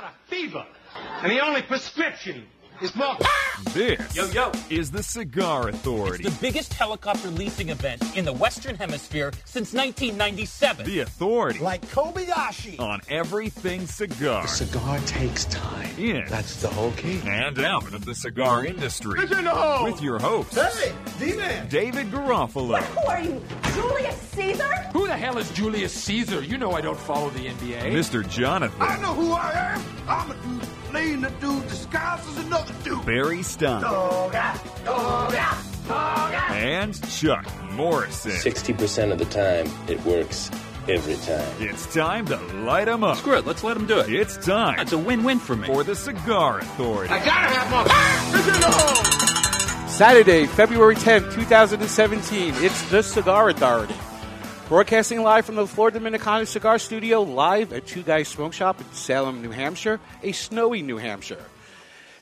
got a fever, and the only prescription is more. This Yo, yo. is the Cigar Authority. The biggest helicopter leasing event in the Western Hemisphere since 1997. The Authority Like Kobayashi. on everything cigar. Cigar takes time. In That's the whole key. and out of the cigar industry. in. With your host, Hey, D-Man. David Garofalo. Who are you, Julius Caesar? Who the hell is Julius Caesar? You know I don't follow the NBA. Mr. Jonathan. I know who I am. I'm a dude playing a dude disguised as another dude. Barry Stein. And Chuck Morrison. 60% of the time, it works every time. It's time to light light 'em up. Screw it, let's let him do it. It's time That's a win-win for me. for the Cigar Authority. I gotta have more. It's in the hole. Saturday, February 10th, 2017. It's the Cigar Authority. Broadcasting live from the Florida Dominicana Cigar Studio, live at Two Guys Smoke Shop in Salem, New Hampshire, a snowy New Hampshire.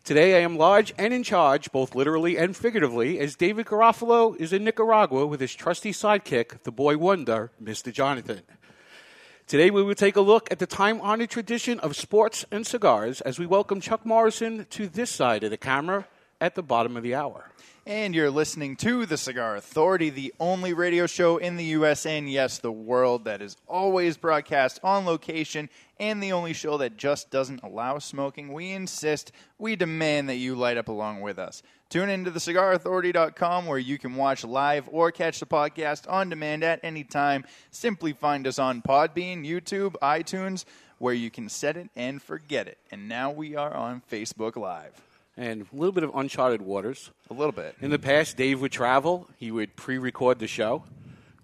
Today I am large and in charge, both literally and figuratively, as David Garofalo is in Nicaragua with his trusty sidekick, the boy wonder, Mr. Jonathan. Today we will take a look at the time honored tradition of sports and cigars as we welcome Chuck Morrison to this side of the camera at the bottom of the hour. And you're listening to The Cigar Authority, the only radio show in the U.S. and, yes, the world that is always broadcast on location and the only show that just doesn't allow smoking. We insist, we demand that you light up along with us. Tune into thecigarauthority.com where you can watch live or catch the podcast on demand at any time. Simply find us on Podbean, YouTube, iTunes, where you can set it and forget it. And now we are on Facebook Live. And a little bit of uncharted waters. A little bit. In the past, Dave would travel. He would pre record the show,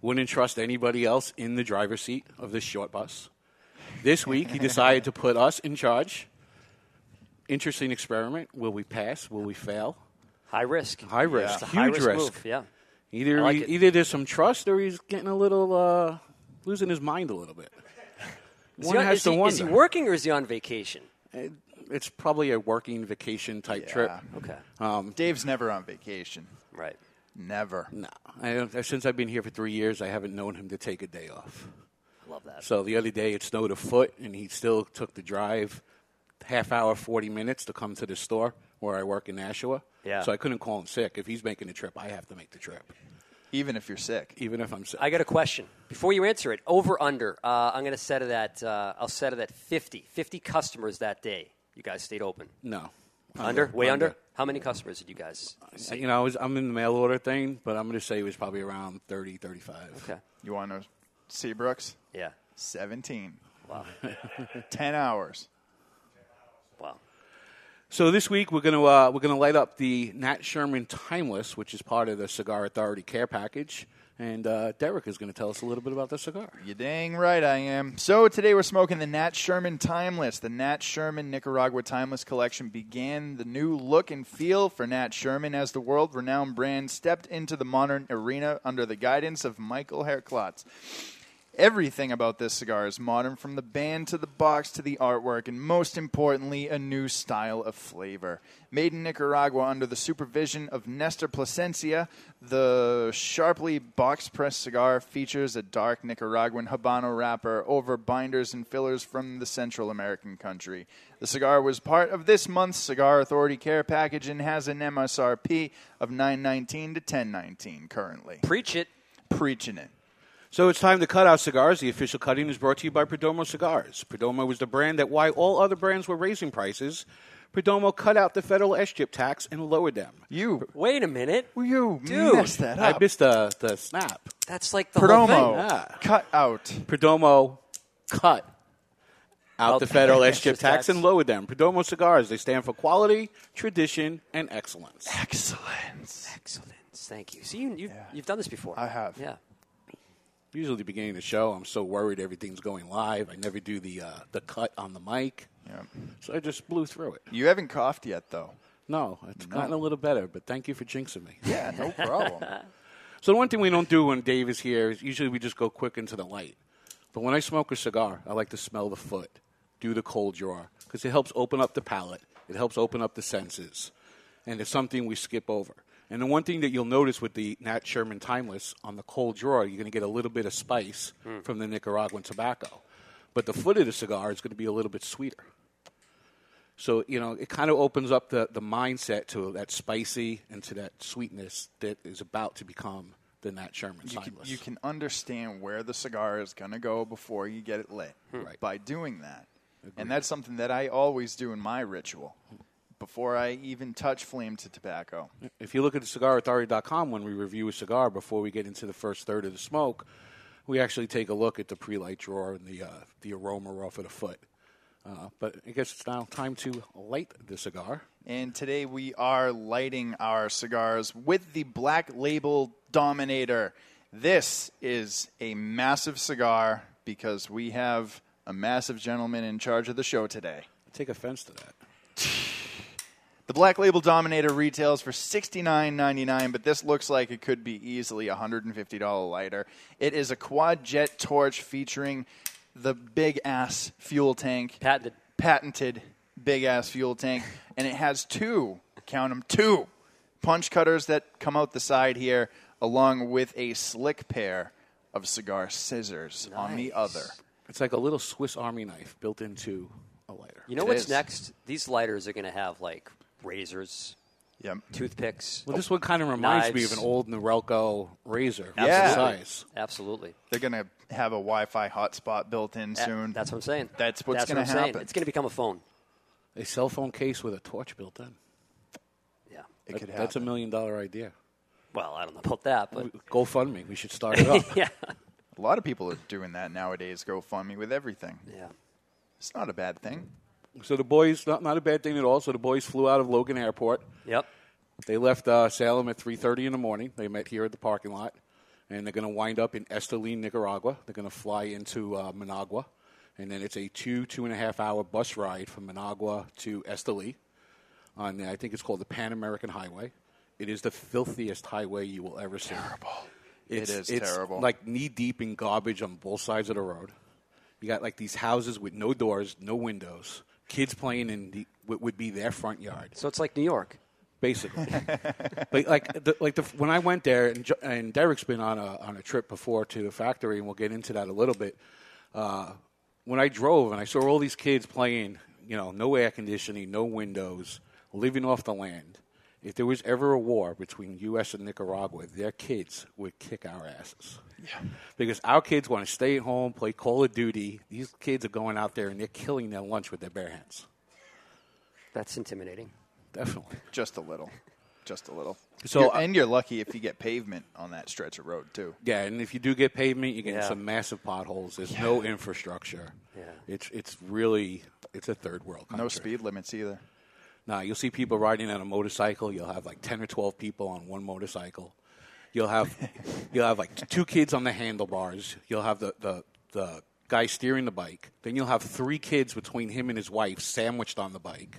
wouldn't trust anybody else in the driver's seat of this short bus. This week, he decided to put us in charge. Interesting experiment. Will we pass? Will we fail? High risk. High risk. It's a Huge high risk, risk. move. Yeah. Either, like he- either there's some trust or he's getting a little, uh, losing his mind a little bit. Is One he, on- has is, to he, is he working or is he on vacation? It's probably a working vacation type trip. Okay. Um, Dave's never on vacation. Right. Never. no, I, don't- since I've been here for three years, I haven't known him to take a day off. Love that. So the other day it snowed a foot, and he still took the drive, half hour, forty minutes to come to the store where I work in Nashua. Yeah. So I couldn't call him sick. If he's making the trip, I have to make the trip, Even if you're sick. even if I'm sick. I got a question. Before you answer it, over under. Uh, I'm going to set it at. Uh, I'll set it at 50. 50 customers that day. You guys stayed open. no. Under? Way under? How many customers did you guys? Uh, You know, I was, I'm in the mail order thing, but I'm going to say it was probably around 30, 35. Okay. You want to Seabrooks? Yeah. 17. Wow. 10 hours. Wow. So this week we're going to uh, we're going to light up the Nat Sherman Timeless, which is part of the Cigar Authority care package, and uh, Derek is going to tell us a little bit about the cigar. You dang right I am. So today we're smoking the Nat Sherman Timeless. The Nat Sherman Nicaragua Timeless collection began the new look and feel for Nat Sherman as the world renowned brand stepped into the modern arena under the guidance of Michael Herklotz. Everything about this cigar is modern, from the band to the box to the artwork, and most importantly, a new style of flavor. Made in Nicaragua under the supervision of Nestor Plasencia, the sharply box pressed cigar features a dark Nicaraguan Habano wrapper over binders and fillers from the Central American country. The cigar was part of this month's Cigar Authority care package and has an MSRP of 919 to 1019 currently. Preach it. Preaching it. So it's time to cut out cigars. The official cutting is brought to you by Perdomo Cigars. Perdomo was the brand that, while all other brands were raising prices, Perdomo cut out the federal S-chip tax and lowered them. You, Wait a minute. you Dude. messed that up. I missed the, the snap. That's like the whole thing. Promo. Yeah. Cut out. Perdomo cut out Out the the federal S-chip S-chip tax tax. and lowered them. Perdomo Cigars, they stand for quality, tradition, and excellence. Excellence. Excellent. Thank you. See, you, you've, you've done this before. I have. Yeah. Usually the beginning of the show, I'm so worried everything's going live. I never do the, uh, the cut on the mic. Yeah. So I just blew through it. You haven't coughed yet, though. No, it's gotten a little better, but thank you for jinxing me. Yeah, no problem. So the one thing we don't do when Dave is here is usually we just go quick into the light. But when I smoke a cigar, I like to smell the foot, do the cold draw, because it helps open up the palate. It helps open up the senses. And it's something we skip over. And the one thing that you'll notice with the Nat Sherman Timeless on the cold drawer, you're going to get a little bit of spice hmm. from the Nicaraguan tobacco. But the foot of the cigar is going to be a little bit sweeter. So you know, it kind of opens up the, the mindset to that spicy and to that sweetness that is about to become the Nat Sherman You can, Timeless. you can understand where the cigar is going to go before you get it lit Right. by doing that. And that's something that I always do in my ritual before I even touch flame to tobacco. If you look at the cigarauthority.com when we review a cigar before we get into the first third of the smoke, we actually take a look at the pre-light drawer and the uh, the aroma off of the foot. Uh, but I guess it's now time to light the cigar. And today we are lighting our cigars with the Black Label Dominator. This is a massive cigar because we have a massive gentleman in charge of the show today. I take offense to that. The Black Label Dominator retails for $69.99, but this looks like it could be easily a $150 lighter. It is a quad jet torch featuring the big ass fuel tank. Patented. Patented big ass fuel tank. And it has two, count them, two punch cutters that come out the side here, along with a slick pair of cigar scissors on the other. It's like a little Swiss Army knife built into a lighter. You know It what's is. next? These lighters are going to have like razors, Yep. toothpicks. Well, this one kind of reminds me of an old Norelco razor. Yeah. Yeah. Size. Absolutely. They're going to have a Wi Fi hotspot built in That- soon. That's what I'm saying. That's what's gonna what I'm saying. happen. It's going to become a phone. A cell phone case with a torch built in. Yeah. it That- could that's a million dollar idea. Well, I don't know about that, but GoFundMe. We should start it up. yeah, A lot of people are doing that nowadays. GoFundMe with everything. yeah. It's not a bad thing. So the boys, not, not a bad thing at all. So the boys flew out of Logan Airport. Yep. They left uh, Salem at 3:30 in the morning. They met here at the parking lot, and they're going to wind up in Esteli, Nicaragua. They're going to fly into uh, Managua, and then it's a two two and a half hour bus ride from Managua to Esteli. On I think it's called the Pan American Highway. It is the filthiest highway you will ever see. Terrible. It's, is it's terrible. Like knee deep in garbage on both sides of the road. You got like these houses with no doors, no windows. Kids playing in the, what would be their front yard So it's like New York. basically. but like, the, like the, when I went there, and, Jo- and Derek's been on a on a trip before to the factory, and we'll get into that a little bit. Uh, when I drove and I saw all these kids playing, you know, no air conditioning, no windows, living off the land. If there was ever a war between U.S. and Nicaragua, their kids would kick our asses. Yeah. Because our kids want to stay at home, play Call of Duty. These kids are going out there and they're killing their lunch with their bare hands. That's intimidating. Definitely. Just a little. Just a little. So, You're- and you're lucky if you get pavement on that stretch of road too. Yeah, and if you do get pavement, you get Yeah. some massive potholes. There's no infrastructure. Yeah. It's it's really it's a third world country. No speed limits either. Nah, you'll see people riding on a motorcycle. You'll have like ten or twelve people on one motorcycle. You'll have you'll have like two kids on the handlebars. You'll have the, the the guy steering the bike. Then you'll have three kids between him and his wife sandwiched on the bike,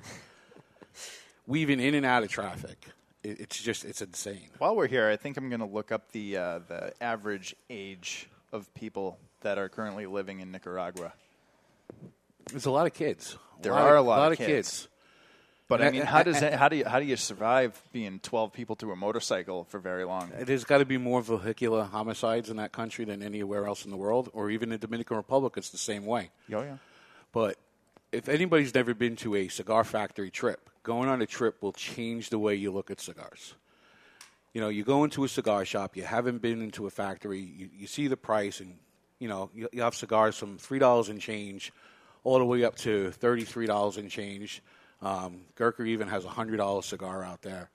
weaving in and out of traffic. It, it's just it's insane. While we're here, I think I'm going to look up the uh, the average age of people that are currently living in Nicaragua. There's a lot of kids. There are a of, lot of of kids. kids. But I mean, how does that, how do you how do you survive being 12 people to a motorcycle for very long? There's got to be more vehicular homicides in that country than anywhere else in the world, or even in the Dominican Republic. It's the same way. Oh yeah. But if anybody's never been to a cigar factory trip, going on a trip will change the way you look at cigars. You know, you go into a cigar shop, you haven't been into a factory, you, you see the price, and you know you, you have cigars from three dollars and change, all the way up to thirty-three dollars and change. Um, Gurkha even has a hundred dollar cigar out there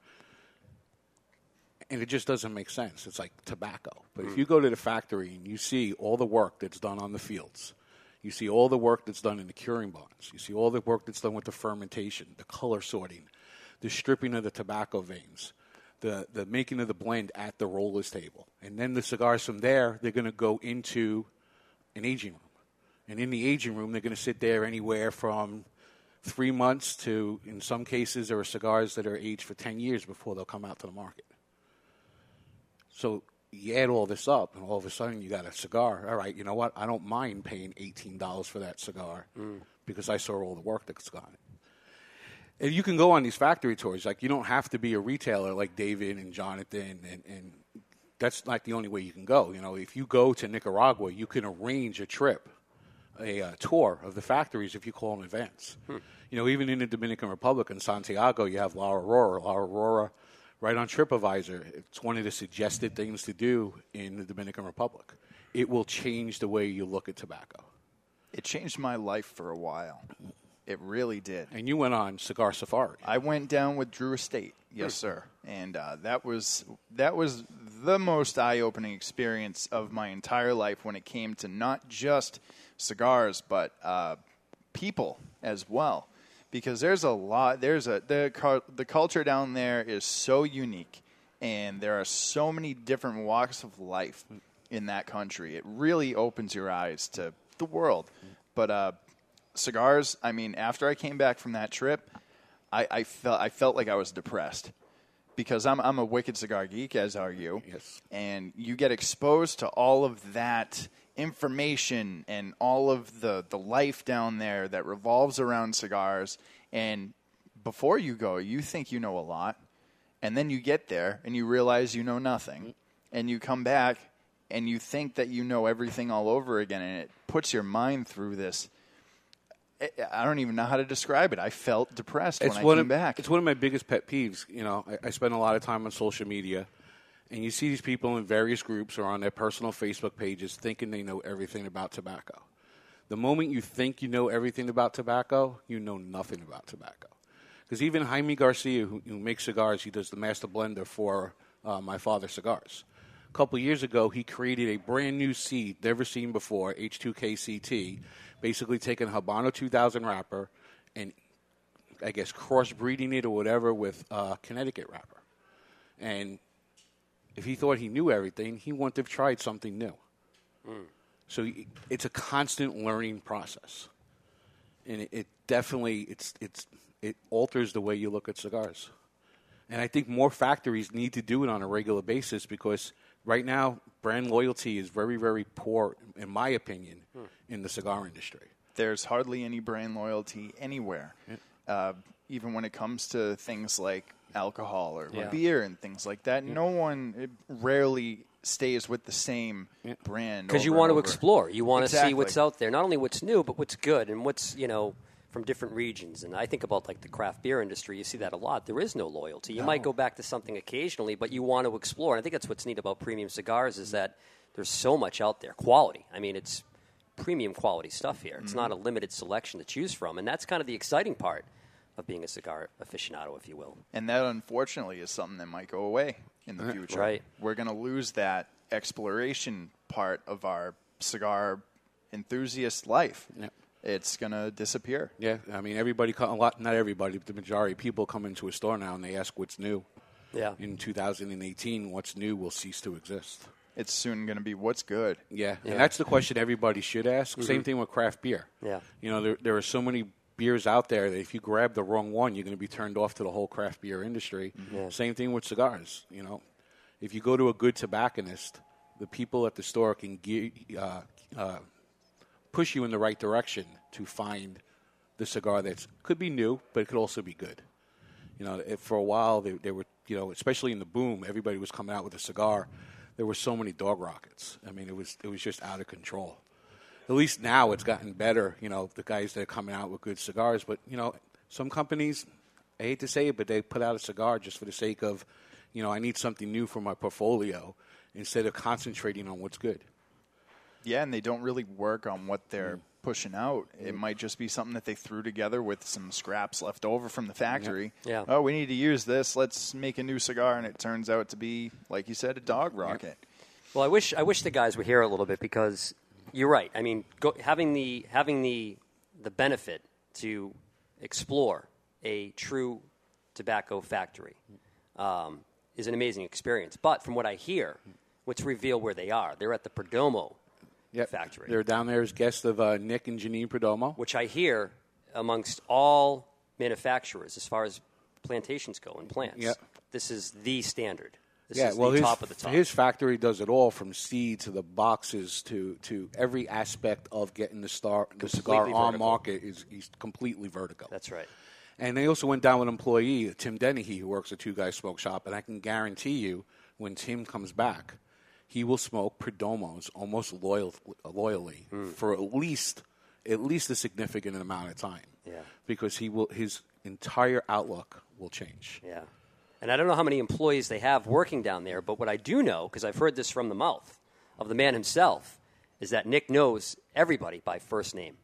and it just doesn't make sense. It's like tobacco. But if you go to the factory and you see all the work that's done on the fields, you see all the work that's done in the curing barns, you see all the work that's done with the fermentation, the color sorting, the stripping of the tobacco veins, the, the making of the blend at the roller's table. And then the cigars from there, they're going to go into an aging room. And in the aging room, they're going to sit there anywhere from three months to, in some cases, there are cigars that are aged for 10 years before they'll come out to the market. So you add all this up, and all of a sudden you got a cigar. All right, you know what? I don't mind paying eighteen dollars for that cigar mm. because I saw all the work that's gone. And you can go on these factory tours. Like you don't have to be a retailer like David and Jonathan, and, and that's not the only way you can go. You know, if you go to Nicaragua, you can arrange a trip a uh, tour of the factories if you call in advance. Hmm. You know, even in the Dominican Republic in Santiago, you have La Aurora. La Aurora, right on TripAdvisor, it's one of the suggested things to do in the Dominican Republic. It will change the way you look at tobacco. It changed my life for a while. It really did. And you went on cigar safari. I went down with Drew Estate, yes, sir, and uh, that was that was the most eye-opening experience of my entire life when it came to not just cigars but uh, people as well, because there's a lot. There's a the the culture down there is so unique, and there are so many different walks of life in that country. It really opens your eyes to the world. But uh, cigars, I mean, after I came back from that trip, I, I felt I felt like I was depressed because I'm I'm a wicked cigar geek, as are you. Yes. And you get exposed to all of that information and all of the the life down there that revolves around cigars. And before you go, you think you know a lot, and then you get there and you realize you know nothing, mm. and you come back and you think that you know everything all over again, and it puts your mind through this. I- don't even know how to describe it. I felt depressed it's when I came of, back. It's one of my biggest pet peeves. You know, I, I spend a lot of time on social media, and you see these people in various groups or on their personal Facebook pages thinking they know everything about tobacco. The moment you think you know everything about tobacco, you know nothing about tobacco. Because even Jaime Garcia, who, who makes cigars, he does the master blender for uh, my father's cigars. A couple years ago, he created a brand new seed never seen before, H2KCT, basically taking a Habano 2000 wrapper and I guess crossbreeding it or whatever with uh, Connecticut wrapper. And if he thought he knew everything, he wouldn't have tried something new. So it's a constant learning process, and it, it definitely it's it's it alters the way you look at cigars. And I think more factories need to do it on a regular basis because right now brand loyalty is very very poor, in my opinion, in the cigar industry. There's hardly any brand loyalty anywhere, uh, even when it comes to things like alcohol or Yeah. beer and things like that. No one it rarely stays with the same brand because you want to over. explore. You want to see what's out there, not only what's new, but what's good and what's you know from different regions. And I think about like the craft beer industry. You see that a lot. There is no loyalty. You might go back to something occasionally, but you want to explore. And I think that's what's neat about premium cigars is mm. that there's so much out there. Quality. I mean, it's premium quality stuff here. It's not mm. a limited selection to choose from, and that's kind of the exciting part of being a cigar aficionado, if you will. And that, unfortunately, is something that might go away in the future. Right. We're going to lose that exploration part of our cigar enthusiast life. Yeah. It's going to disappear. Yeah, I mean everybody, a lot, not everybody, but the majority of people come into a store now and they ask what's new. Yeah. In 2018, what's new will cease to exist. It's soon going to be what's good. Yeah, Yeah. and that's the question everybody should ask. Mm-hmm. Same thing with craft beer. Yeah. You know, there, there are so many beers out there that if you grab the wrong one, you're going to be turned off to the whole craft beer industry. Same thing with cigars. You know, if you go to a good tobacconist, the people at the store can ge- uh, uh, push you in the right direction to find the cigar that could be new, but it could also be good. You know, for a while they, they were, you know, especially in the boom, everybody was coming out with a cigar. There were so many dog rockets. I mean, it was it was just out of control. At least now it's gotten better. You know, the guys that are coming out with good cigars. But you know, some companies, I hate to say it, but they put out a cigar just for the sake of, you know, I need something new for my portfolio instead of concentrating on what's good. Yeah, and they don't really work on what Mm. they're pushing out. It might just be something that they threw together with some scraps left over from the factory. Yeah. Oh, we need to use this. Let's make a new cigar, and it turns out to be, like you said, a dog rocket. Well, I wish I wish the guys were here a little bit because you're right. I mean, go, having the having the the benefit to explore a true tobacco factory um, is an amazing experience. But from what I hear, what's revealed where they are, they're at the Perdomo Yep. factory, They're down there as guests of uh, Nick and Janine Perdomo. which I hear amongst all manufacturers as far as plantations go and plants. Yep. This is the standard. This yeah, well, his, top of the top. his factory does it all from seed to the boxes to, to every aspect of getting the star the cigar Completely on market is he's completely vertical. That's right. And they also went down with an employee, Tim Dennehy, who works at Two Guys Smoke Shop, and I can guarantee you, when Tim comes back, he will smoke Perdomos almost loyal, loyally Hmm. for at least at least a significant amount of time. Yeah. Because he will his entire outlook will change. Yeah. And I don't know how many employees they have working down there, but what I do know, because I've heard this from the mouth of the man himself, is that Nick knows everybody by first name.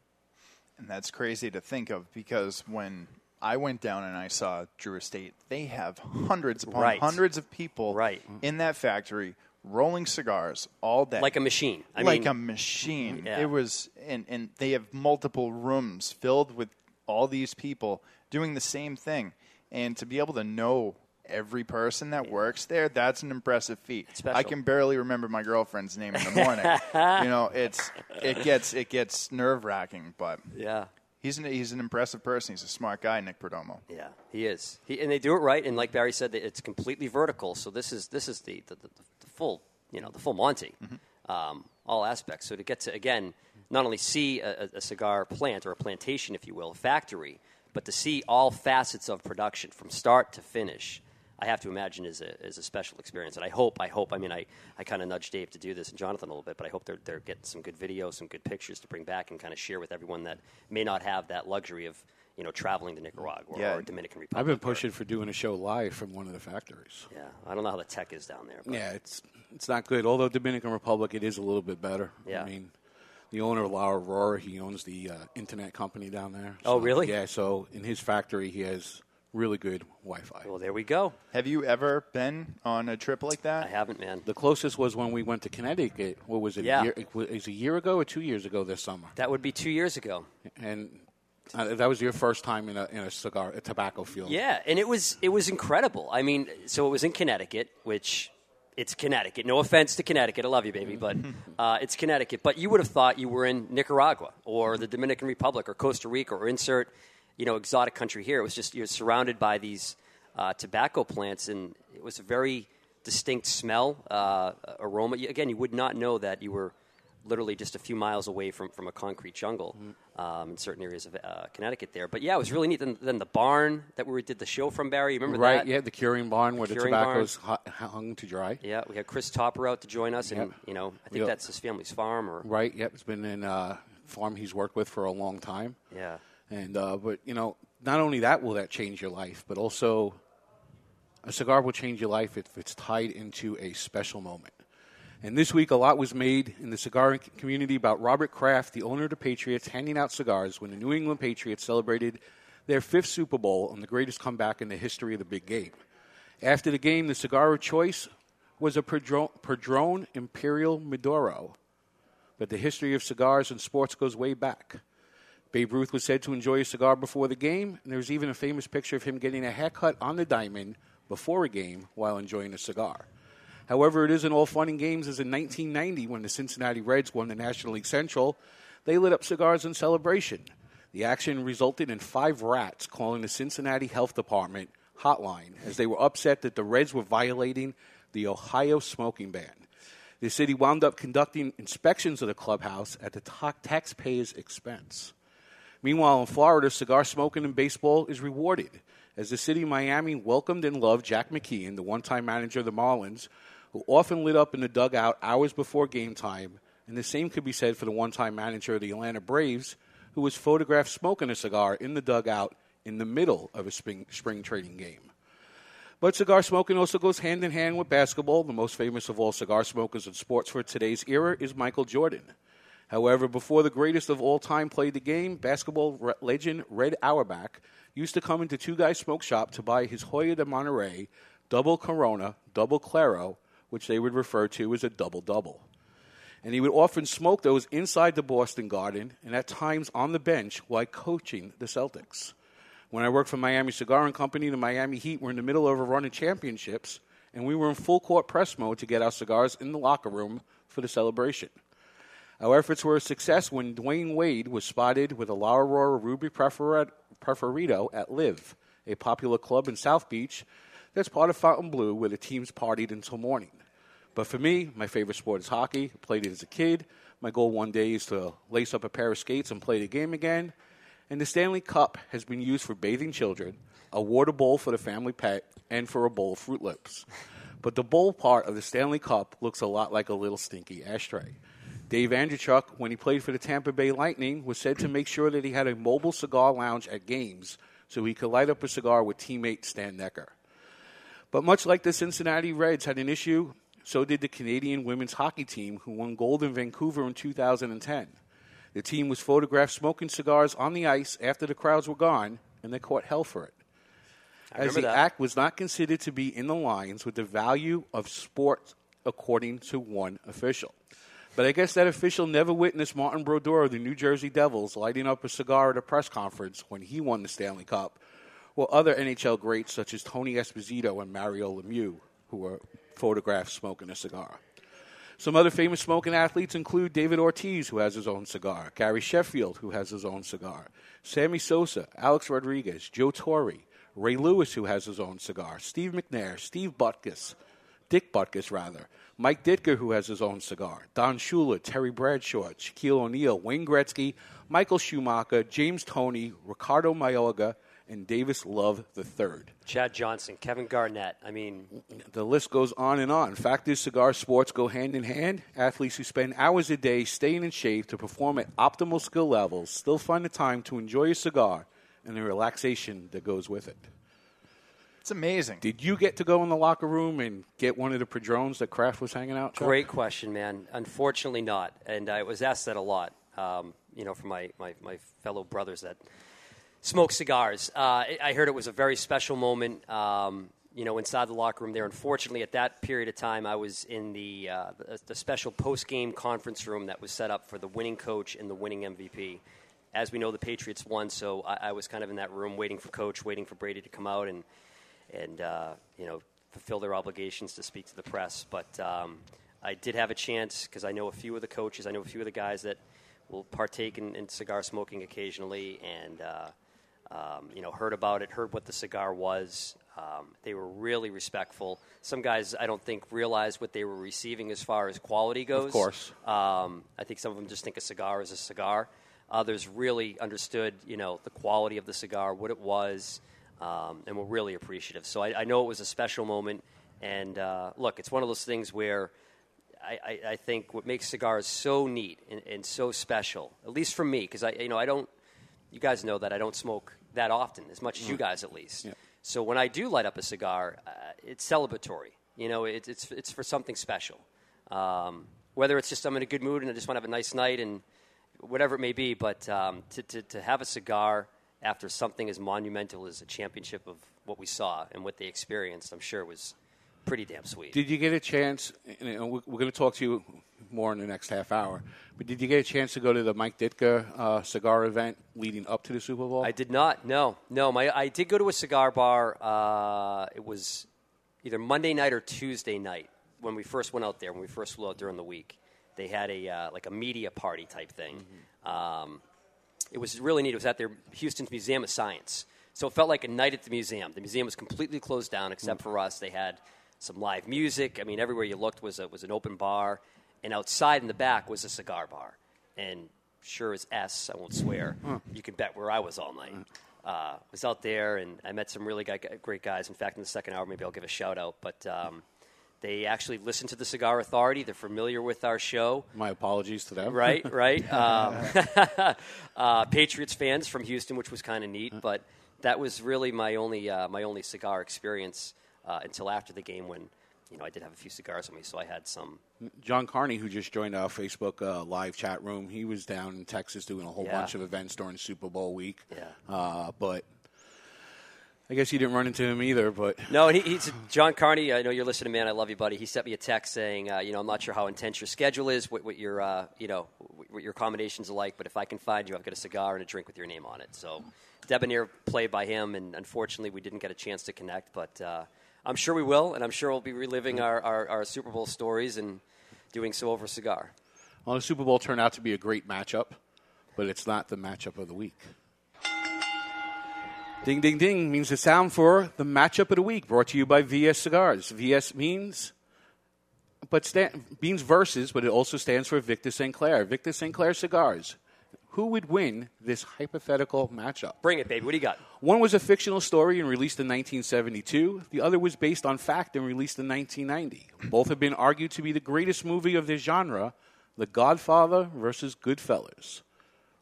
And that's crazy to think of because when I went down and I saw Drew Estate, they have hundreds upon Right. hundreds of people Right. in that factory rolling cigars all day. Like a machine. I like mean, a machine. Yeah. It was, and, and they have multiple rooms filled with all these people doing the same thing. And to be able to know every person that works there, that's an impressive feat. I can barely remember my girlfriend's name in the morning. you know, it's it gets it gets nerve wracking, but Yeah. he's an he's an impressive person. He's a smart guy, Nick Perdomo. Yeah, he is. He, and they do it right. And like Barry said, it's completely vertical. So this is this is the the, the, the full you know the full Monty, um, all aspects. So to get to again not only see a- a cigar plant or a plantation, if you will, a factory, but to see all facets of production from start to finish. I have to imagine is a, is a special experience, and I hope, I hope. I mean, I, I kind of nudged Dave to do this and Jonathan a little bit, but I hope they're they're getting some good videos, some good pictures to bring back and kind of share with everyone that may not have that luxury of you know traveling to Nicaragua Yeah. or Dominican Republic. I've been or- pushing for doing a show live from one of the factories. Yeah, I don't know how the tech is down there. But Yeah, it's it's not good. Although Dominican Republic, it is a little bit better. Yeah. I mean, the owner of La Aurora, he owns the uh, internet company down there. Oh, really? Yeah. So in his factory, he has really good Wi-Fi. Well, there we go. Have you ever been on a trip like that? I haven't, man. The closest was when we went to Connecticut. What was it? Yeah. A year, it was a year ago or two years ago this summer. That would be two years ago. And uh, that was your first time in a in a cigar, a tobacco field. Yeah, and it was it was incredible. I mean, so it was in Connecticut, which it's Connecticut. No offense to Connecticut, I love you, baby, but uh, it's Connecticut. But you would have thought you were in Nicaragua or the Dominican Republic or Costa Rica or insert, you know, exotic country here. It was just you're surrounded by these uh, tobacco plants, and it was a very distinct smell, uh, aroma. Again, you would not know that you were literally just a few miles away from, from a concrete jungle um, in certain areas of uh, Connecticut there. But yeah, it was really neat. Then, then the barn that we did the show from, Barry, you remember that. Right. that? Yeah. The curing barn where the Curing tobacco's hu- hung to dry. Yeah, we had Chris Topper out to join us, and you know, I think Yep. that's his family's farm, or Right. Yep. It's been in a farm he's worked with for a long time. yeah, And uh, but you know, not only that will that change your life, but also a cigar will change your life if it's tied into a special moment. And this week, a lot was made in the cigar community about Robert Kraft, the owner of the Patriots, handing out cigars when the New England Patriots celebrated their fifth Super Bowl and the greatest comeback in the history of the big game. After the game, the cigar of choice was a Padron Imperial Maduro. But the history of cigars and sports goes way back. Babe Ruth was said to enjoy a cigar before the game, and there's even a famous picture of him getting a haircut on the diamond before a game while enjoying a cigar. However, it isn't all fun and games as in 1990 when the Cincinnati Reds won the National League Central. They lit up cigars in celebration. The action resulted in five rats calling the Cincinnati Health Department hotline as they were upset that the Reds were violating the Ohio smoking ban. The city wound up conducting inspections of the clubhouse at the ta- taxpayers' expense. Meanwhile, in Florida, cigar smoking in baseball is rewarded, as the city of Miami welcomed and loved Jack McKeon, the one time manager of the Marlins, who often lit up in the dugout hours before game time. And the same could be said for the one time manager of the Atlanta Braves, who was photographed smoking a cigar in the dugout in the middle of a spring, spring training game. But cigar smoking also goes hand in hand with basketball. The most famous of all cigar smokers in sports for today's era is Michael Jordan. However, before the greatest of all time played the game, basketball re- legend Red Auerbach used to come into Two Guys Smoke Shop to buy his Hoyo de Monterrey double Corona, double Claro, which they would refer to as a double double. And he would often smoke those inside the Boston Garden and at times on the bench while coaching the Celtics. When I worked for Miami Cigar and Company, the Miami Heat were in the middle of a run of championships, and we were in full court press mode to get our cigars in the locker room for the celebration. Our efforts were a success when Dwyane Wade was spotted with a La Aurora Ruby Preferito at Live, a popular club in South Beach that's part of Fontainebleau where the teams partied until morning. But for me, my favorite sport is hockey. I played it as a kid. My goal one day is to lace up a pair of skates and play the game again. And the Stanley Cup has been used for bathing children, a water bowl for the family pet, and for a bowl of Froot Loops. But the bowl part of the Stanley Cup looks a lot like a little stinky ashtray. Dave Andreychuk, when he played for the Tampa Bay Lightning, was said to make sure that he had a mobile cigar lounge at games so he could light up a cigar with teammate Stan Necker. But much like the Cincinnati Reds had an issue, so did the Canadian women's hockey team, who won gold in Vancouver in 2010. The team was photographed smoking cigars on the ice after the crowds were gone, and they caught hell for it. I As the that. act was not considered to be in the lines with the value of sport, according to one official. But I guess that official never witnessed Martin Brodeur of the New Jersey Devils lighting up a cigar at a press conference when he won the Stanley Cup, or other NHL greats such as Tony Esposito and Mario Lemieux, who were photographed smoking a cigar. Some other famous smoking athletes include David Ortiz, who has his own cigar, Gary Sheffield, who has his own cigar, Sammy Sosa, Alex Rodriguez, Joe Torre, Ray Lewis, who has his own cigar, Steve McNair, Steve Butkus, Dick Butkus, rather, Mike Ditka, who has his own cigar, Don Shula, Terry Bradshaw, Shaquille O'Neal, Wayne Gretzky, Michael Schumacher, James Toney, Ricardo Mayorga, and Davis Love III. Chad Johnson, Kevin Garnett. I mean, The list goes on and on. Fact is, cigar sports go hand in hand. Athletes who spend hours a day staying in shape to perform at optimal skill levels still find the time to enjoy a cigar and the relaxation that goes with it. It's amazing. Did you get to go in the locker room and get one of the Padrones that Kraft was hanging out? Chuck? Great question, man. Unfortunately, not. And I was asked that a lot, um, you know, from my, my, my fellow brothers that smoke cigars. Uh, I- I heard it was a very special moment, um, you know, inside the locker room there. Unfortunately, at that period of time, I was in the, uh, the, the special post game conference room that was set up for the winning coach and the winning MVP. As we know, the Patriots won, so I, I was kind of in that room waiting for coach, waiting for Brady to come out and and uh, you know fulfill their obligations to speak to the press. But um, I did have a chance because I know a few of the coaches, I know a few of the guys that will partake in, in cigar smoking occasionally, and uh, um, you know heard about it, heard what the cigar was. Um, they were really respectful. Some guys I don't think realized what they were receiving as far as quality goes. Of course. Um, I think some of them just think a cigar is a cigar. Others really understood, you know, the quality of the cigar, what it was, um, and were really appreciative. So I, I know it was a special moment. And uh, look, it's one of those things where I, I, I think what makes cigars so neat and, and so special, at least for me, because I, you know, I don't. You guys know that I don't smoke that often, as much as you guys at least. So when I do light up a cigar, uh, it's celebratory. You know, it, it's it's for something special. Um, whether it's just I'm in a good mood and I just want to have a nice night and whatever it may be, but um, to, to, to have a cigar after something as monumental as a championship of what we saw and what they experienced, I'm sure was pretty damn sweet. Did you get a chance? You know, we're going to talk to you more in the next half hour. But did you get a chance to go to the Mike Ditka uh, cigar event leading up to the Super Bowl? I did not. No, no. My I did go to a cigar bar. Uh, it was either Monday night or Tuesday night when we first went out there. When we first flew out during the week, they had a uh, like a media party type thing. Um, it was really neat. It was at their Houston's Museum of Science, so it felt like a night at the museum. The museum was completely closed down except for us. They had some live music. I mean, everywhere you looked was a, was an open bar, and outside in the back was a cigar bar. And sure as S, I won't swear, you can bet where I was all night. Uh, was out there, and I met some really guy, great guys. In fact, in the second hour, maybe I'll give a shout out. But um, they actually listen to the Cigar Authority. They're familiar with our show. My apologies to them. Right, right. Um, uh, Patriots fans from Houston, which was kind of neat. But that was really my only uh, my only cigar experience uh, until after the game when you know I did have a few cigars with me, so I had some. John Carney, who just joined our Facebook uh, live chat room, he was down in Texas doing a whole Yeah. bunch of events during Super Bowl week. Yeah. Uh, but I guess you didn't run into him either. But No, and he, he's John Carney. I know you're listening, man. I love you, buddy. He sent me a text saying, uh, you know, I'm not sure how intense your schedule is, what, what your, uh, you know, what- your accommodations are like, but if I can find you, I've got a cigar and a drink with your name on it. So, debonair play by him, and unfortunately, we didn't get a chance to connect, but uh, I'm sure we will, and I'm sure we'll be reliving our, our, our Super Bowl stories and doing so over a cigar. well, the Super Bowl turned out to be a great matchup, but it's not the matchup of the week. Ding, ding, ding means the sound for the matchup of the week, brought to you by VS Cigars. VS means, but stand, means versus, but it also stands for Victor Sinclair. Victor Sinclair Cigars. Who would win this hypothetical matchup? Bring it, baby. What do you got? One was a fictional story and released in 1972. The other was based on fact and released in 1990. Both have been argued to be the greatest movie of their genre, The Godfather versus Goodfellas.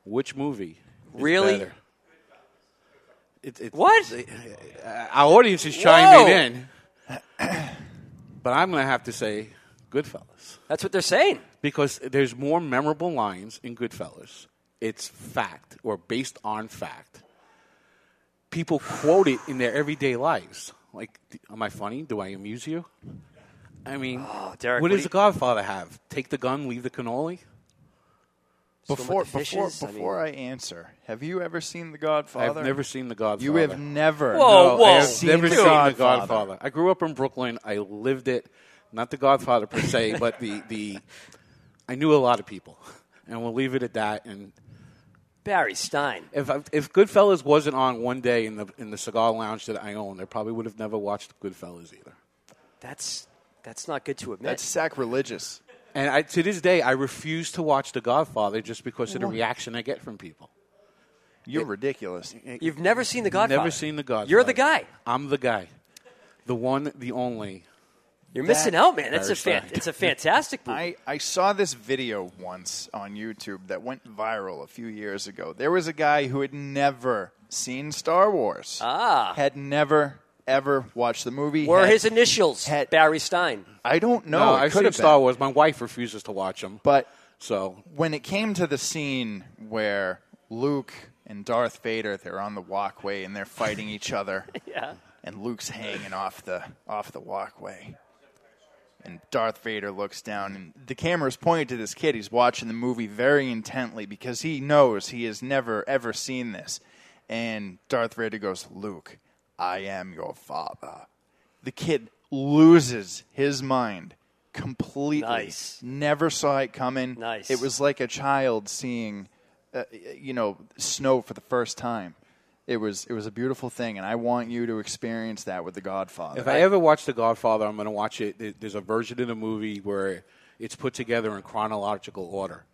Which movie? Really? better? It, it, What? uh, our audience is chiming Whoa. in, but I'm going to have to say Goodfellas That's what they're saying. because there's more memorable lines in Goodfellas. It's fact or based on fact. People quote it in their everyday lives. Like, am I funny? Do I amuse you? I mean, Oh, Derek, what what does do the Godfather have? Take the gun, leave the cannoli. Before with the before fishes, I mean- before I answer, have you ever seen The Godfather? I've never seen the Godfather. You have never. Whoa, No, whoa. I have Seen never The seen Godfather. the Godfather. I grew up in Brooklyn. I lived it. Not the Godfather per se, but the the. I knew a lot of people, and we'll leave it at that. And Barry Stein. if I, if Goodfellas wasn't on one day in the in the cigar lounge that I own, I probably would have never watched Goodfellas either. That's that's not good to admit. That's sacrilegious. And I, to this day, I refuse to watch The Godfather just because of the reaction I get from people. You're ridiculous. You've never seen The Godfather. Never seen The Godfather. You're the guy. I'm the guy, the one, the only. You're missing out, man. That's a Barry fan- Stein. it's a fantastic movie. I, I saw this video once on YouTube that went viral a few years ago. There was a guy who had never seen Star Wars. Ah. Had never, ever watched the movie. Were had- his initials had- Barry Stein? I don't know. No, I've could seen have Star. Wars. My wife refuses to watch them. But So when it came to the scene where Luke and Darth Vader they're on the walkway and they're fighting each other, Yeah. and Luke's hanging off the off the walkway. And Darth Vader looks down, and the camera's pointed to this kid. He's watching the movie very intently because he knows he has never ever seen this. And Darth Vader goes, "Luke, I am your father." The kid loses his mind completely. Nice. Never saw it coming. Nice. It was like a child seeing, uh, you know, snow for the first time. It was it was a beautiful thing, and I want you to experience that with The Godfather. If I ever watch The Godfather, I'm going to watch it. There's a version of the movie where it's put together in chronological order.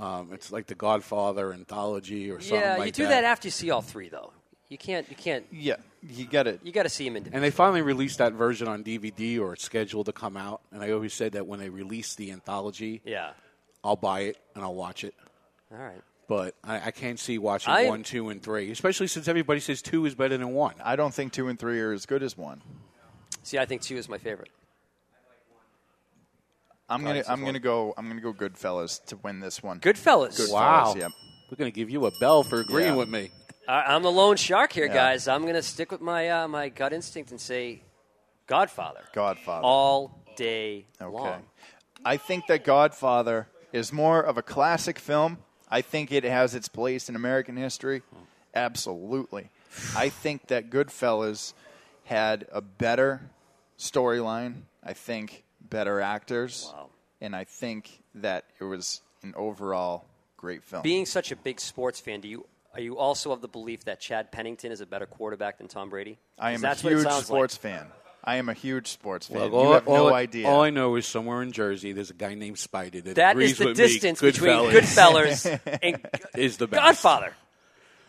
Um, it's like The Godfather anthology or something Yeah, like you do that. after you see all three, though. You can't. You can't. yeah, you got it. You got to see him in. And they finally released that version on DVD, or it's scheduled to come out. And I always said that when they release the anthology, Yeah. I'll buy it and I'll watch it. All right. But I, I can't see watching I- one, two, and three, especially since everybody says two is better than one. I don't think two and three are as good as one. See, I think two is my favorite. I'm gonna Nice, I'm gonna go I'm gonna go Goodfellas to win this one. Goodfellas. Goodfellas, Wow. Yep. We're going to give you a bell for agreeing Yeah. with me. I, I'm the lone shark here, Yeah. guys. I'm going to stick with my uh, my gut instinct and say Godfather Godfather. all day Okay. long. I think that Godfather is more of a classic film. I think it has its place in American history. Absolutely. I think that Goodfellas had a better storyline. I think better actors. Wow. And I think that it was an overall great film. Being such a big sports fan, do you are you also of the belief that Chad Pennington is a better quarterback than Tom Brady? I am a that's what it huge sports like. fan. I am a huge sports fan. Look, you all, have no all- idea. All I know is somewhere in Jersey, there's a guy named Spidey that, That agrees is the with me. distance between Goodfellas Goodfellas and is the best. Godfather.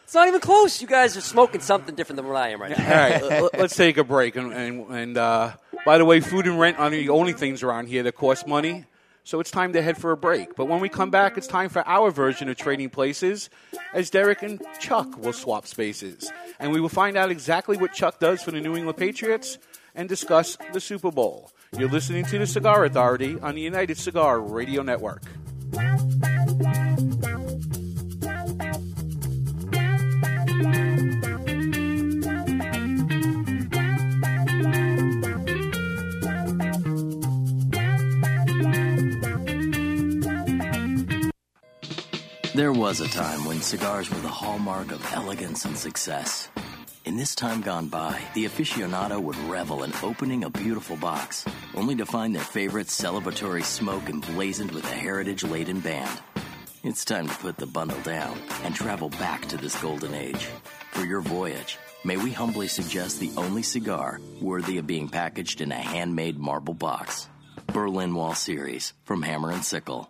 It's not even close. You guys are smoking something different than what I am right now. All right, let's take a break. And, and, and uh, by the way, food and rent are the only things around here that cost money. So it's time to head for a break. But when we come back, it's time for our version of Trading Places, as Derek and Chuck will swap spaces. And we will find out exactly what Chuck does for the New England Patriots and discuss the Super Bowl. You're listening to the Cigar Authority on the United Cigar Radio Network. There was a time when cigars were the hallmark of elegance and success. In this time gone by, the aficionado would revel in opening a beautiful box, only to find their favorite celebratory smoke emblazoned with a heritage laden band. It's time to put the bundle down and travel back to this golden age. For your voyage, may we humbly suggest the only cigar worthy of being packaged in a handmade marble box. Berlin Wall Series from Hammer and Sickle.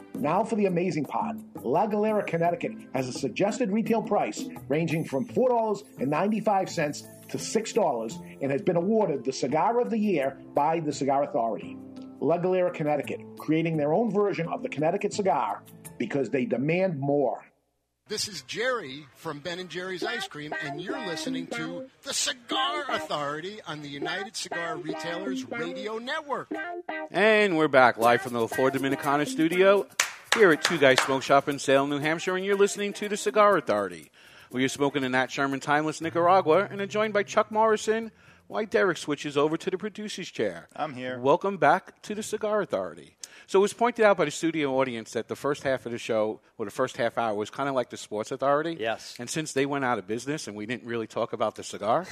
Now for the amazing part. La Galera, Connecticut has a suggested retail price ranging from $4.95 to $6 and has been awarded the Cigar of the Year by the Cigar Authority. La Galera, Connecticut, creating their own version of the Connecticut cigar because they demand more. This is Jerry from Ben and Jerry's Ice Cream, and you're listening to the Cigar Authority on the United Cigar Retailers Radio Network. And we're back live from the Florida Dominicana studio here at Two Guys Smoke Shop in Salem, New Hampshire, and you're listening to the Cigar Authority. We are smoking in Nat Sherman Timeless Nicaragua and are joined by Chuck Morrison. While Derek switches over to the producer's chair. I'm here. Welcome back to the Cigar Authority. So it was pointed out by the studio audience that the first half of the show, or the first half hour, was kind of like the Sports Authority. Yes. And since they went out of business and we didn't really talk about the cigar,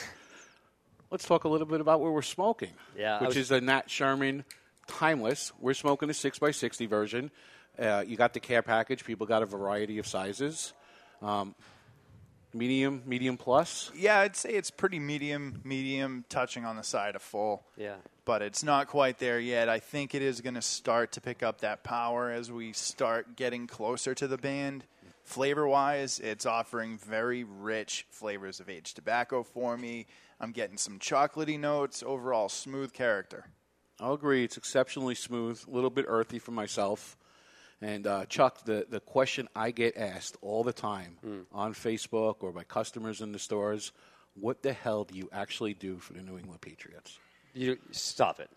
let's talk a little bit about where we're smoking. Yeah, which was- is a Nat Sherman Timeless. We're smoking the six x sixty version. Uh, you got the care package. People got a variety of sizes. Um, medium, medium plus. Yeah, I'd say it's pretty medium, medium, touching on the side of full. Yeah. But it's not quite there yet. I think it is going to start to pick up that power as we start getting closer to the band. Flavor wise, it's offering very rich flavors of aged tobacco for me. I'm getting some chocolatey notes, overall smooth character. I'll agree. It's exceptionally smooth, a little bit earthy for myself. And uh, Chuck, the, the question I get asked all the time on Facebook or by customers in the stores what the hell do you actually do for the New England Patriots? You stop it.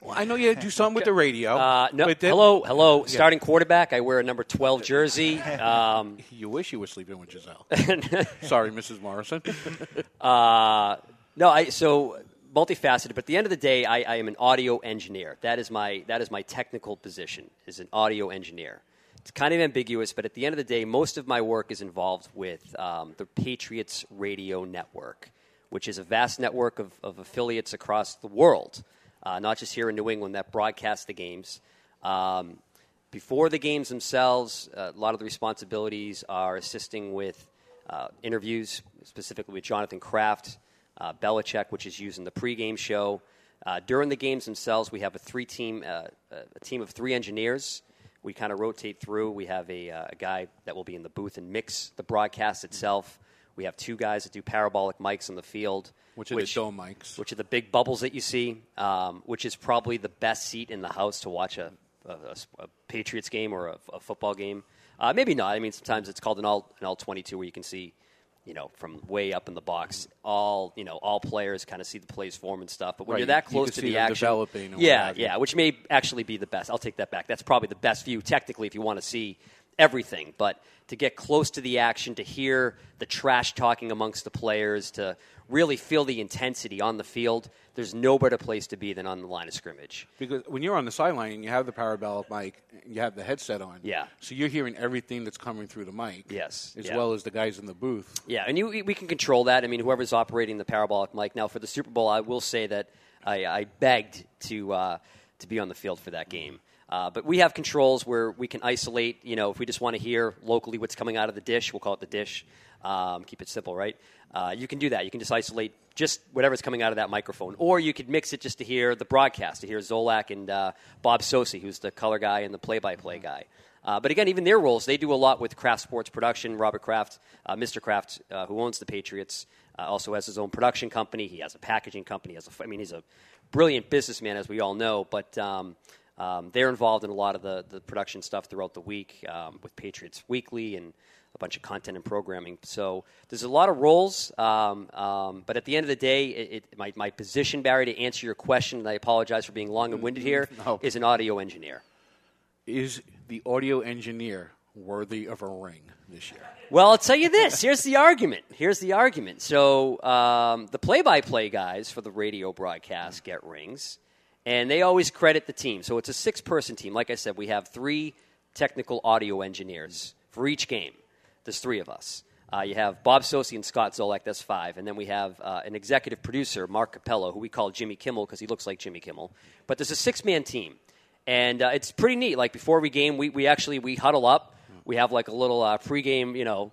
Well, I know you do something with the radio. Uh, no, then- hello, hello. Yeah. Starting quarterback. I wear a number twelve jersey. Um, you wish you were sleeping with Gisele. Sorry, Mrs. Morrison. uh, no, I so multifaceted. But at the end of the day, I, I am an audio engineer. That is my that is my technical position. Is an audio engineer. It's kind of ambiguous, but at the end of the day, most of my work is involved with um, the Patriots Radio Network, which is a vast network of, of affiliates across the world, uh, not just here in New England, that broadcast the games. Um, before the games themselves, uh, a lot of the responsibilities are assisting with uh, interviews, specifically with Jonathan Kraft, uh, Belichick, which is used in the pregame show. Uh, during the games themselves, we have a three-team, uh, a team of three engineers. We kind of rotate through. We have a, uh, a guy that will be in the booth and mix the broadcast itself. We have two guys that do parabolic mics on the field, Which are the dome mics. which are the big bubbles that you see, um, which is probably the best seat in the house to watch a, a, a- Patriots game or a, a football game. Uh, maybe not. I mean, sometimes it's called an all an all twenty two where you can see, you know, from way up in the box, all you know, all players kind of see the plays form and stuff. But when Right, you're that you close can to the action, yeah, yeah, which may actually be the best. I'll take that back. That's probably the best view technically if you want to see everything. But to get close to the action, to hear the trash talking amongst the players, to really feel the intensity on the field, there's no better place to be than on the line of scrimmage. Because when you're on the sideline and you have the parabolic mic, and you have the headset on. Yeah. So you're hearing everything that's coming through the mic. Yes. As yeah. well as the guys in the booth. Yeah, and you, we can control that. I mean, whoever's operating the parabolic mic. Now, for the Super Bowl, I will say that I, I begged to uh, to be on the field for that game. Uh, but we have controls where we can isolate. You know, if we just want to hear locally what's coming out of the dish, we'll call it the dish. Um, keep it simple, right? Uh, you can do that. You can just isolate just whatever's coming out of that microphone, or you could mix it just to hear the broadcast, to hear Zolak and uh, Bob Socci, who's the color guy and the play-by-play guy. Uh, but again, even their roles, they do a lot with Kraft Sports Production. Robert Kraft, uh, Mr. Kraft, uh, who owns the Patriots, uh, also has his own production company. He has a packaging company. Has a, I mean, he's a brilliant businessman, as we all know. But um, um, they're involved in a lot of the, the production stuff throughout the week um, with Patriots Weekly and a bunch of content and programming. So there's a lot of roles. Um, um, but at the end of the day, it, it, my, my position, Barry, to answer your question, and I apologize for being long and winded here, is No. an audio engineer. Is the audio engineer worthy of a ring this year? Well, I'll tell you this. Here's the argument. Here's the argument. So um, the play-by-play guys for the radio broadcast get rings, and they always credit the team. So it's a six-person team. Like I said, we have three technical audio engineers for each game. There's three of us. Uh, you have Bob Socci and Scott Zolak. That's five, and then we have uh, an executive producer, Mark Capello, who we call Jimmy Kimmel because he looks like Jimmy Kimmel. But there's a six-man team, and uh, it's pretty neat. Like before we game, we, we actually we huddle up. We have like a little uh, pregame, you know,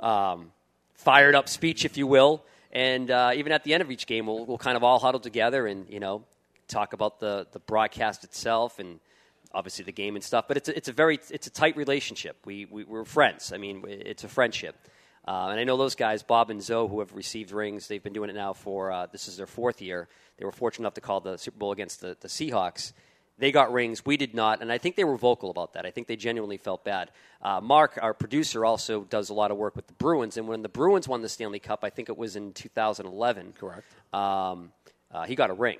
um, fired up speech, if you will. And uh, even at the end of each game, we'll, we'll kind of all huddle together and you know talk about the the broadcast itself and obviously the game and stuff. But it's a, it's a very it's a tight relationship. We, we we're friends. I mean, it's a friendship. Uh, and I know those guys, Bob and Zoe, who have received rings. They've been doing it now for uh, this is their fourth year. They were fortunate enough to call the Super Bowl against the, the Seahawks. They got rings. We did not, and I think they were vocal about that. I think they genuinely felt bad. Uh, Mark, our producer, also does a lot of work with the Bruins, and when the Bruins won the Stanley Cup, I think it was in 2011. Correct. Um, uh, he got a ring,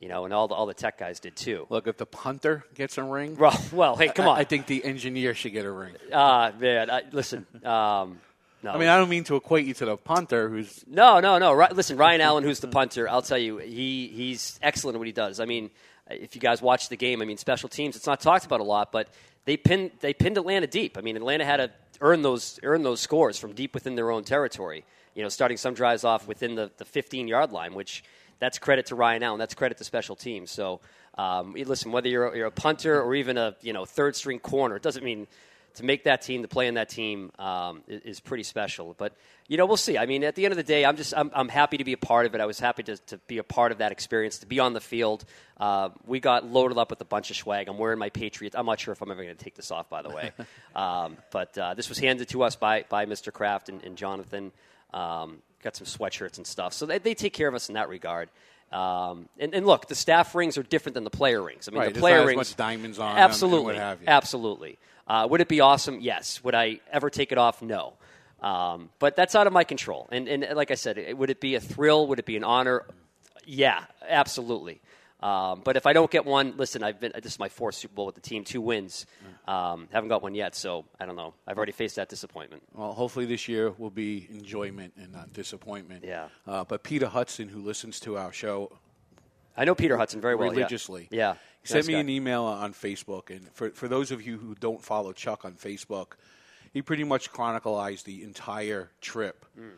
you know, and all the, all the tech guys did too. Look, if the punter gets a ring, well, well hey, come on. I, think the engineer should get a ring. Ah, man, I, listen. Um, no. I mean, I don't mean to equate you to the punter who's No, no, no. Ri- Listen, Ryan Allen, who's the punter, I'll tell you, he he's excellent at what he does. I mean, if you guys watch the game, I mean, special teams, it's not talked about a lot, but they pinned they pinned Atlanta deep. I mean, Atlanta had to earn those earn those scores from deep within their own territory. you know, starting some drives off within the, the 15 yard line, which that's credit to Ryan Allen. That's credit to special teams. So, um, listen, whether you're, you're a punter or even a you know third string corner, it doesn't mean to make that team, to play in that team, um, is, is pretty special. But you know, we'll see. I mean, at the end of the day, I'm just I'm, I'm happy to be a part of it. I was happy to, to be a part of that experience, to be on the field. Uh, we got loaded up with a bunch of swag. I'm wearing my Patriots. I'm not sure if I'm ever going to take this off, by the way. um, but uh, this was handed to us by by Mr. Kraft and, and Jonathan. Um, got some sweatshirts and stuff, so they, they take care of us in that regard. Um, and, and look, the staff rings are different than the player rings. I mean, Right, the player rings, much diamonds on them absolutely, what have you. absolutely. Uh, would it be awesome? Yes. Would I ever take it off? No. Um, but that's out of my control. And, and like I said, it- would it be a thrill? Would it be an honor? Yeah, absolutely. Um, but if I don't get one, listen, I've been this is my fourth Super Bowl with the team, two wins. Um, haven't got one yet, so I don't know. I've already faced that disappointment. Well, hopefully this year will be enjoyment and not disappointment. Yeah. Uh, but Peter Hudson, who listens to our show, I know Peter Hudson very well, yeah. religiously. Yeah. He sent Nice me guy. an email on Facebook, and for for those of you who don't follow Chuck on Facebook, he pretty much chronicalized the entire trip Mm.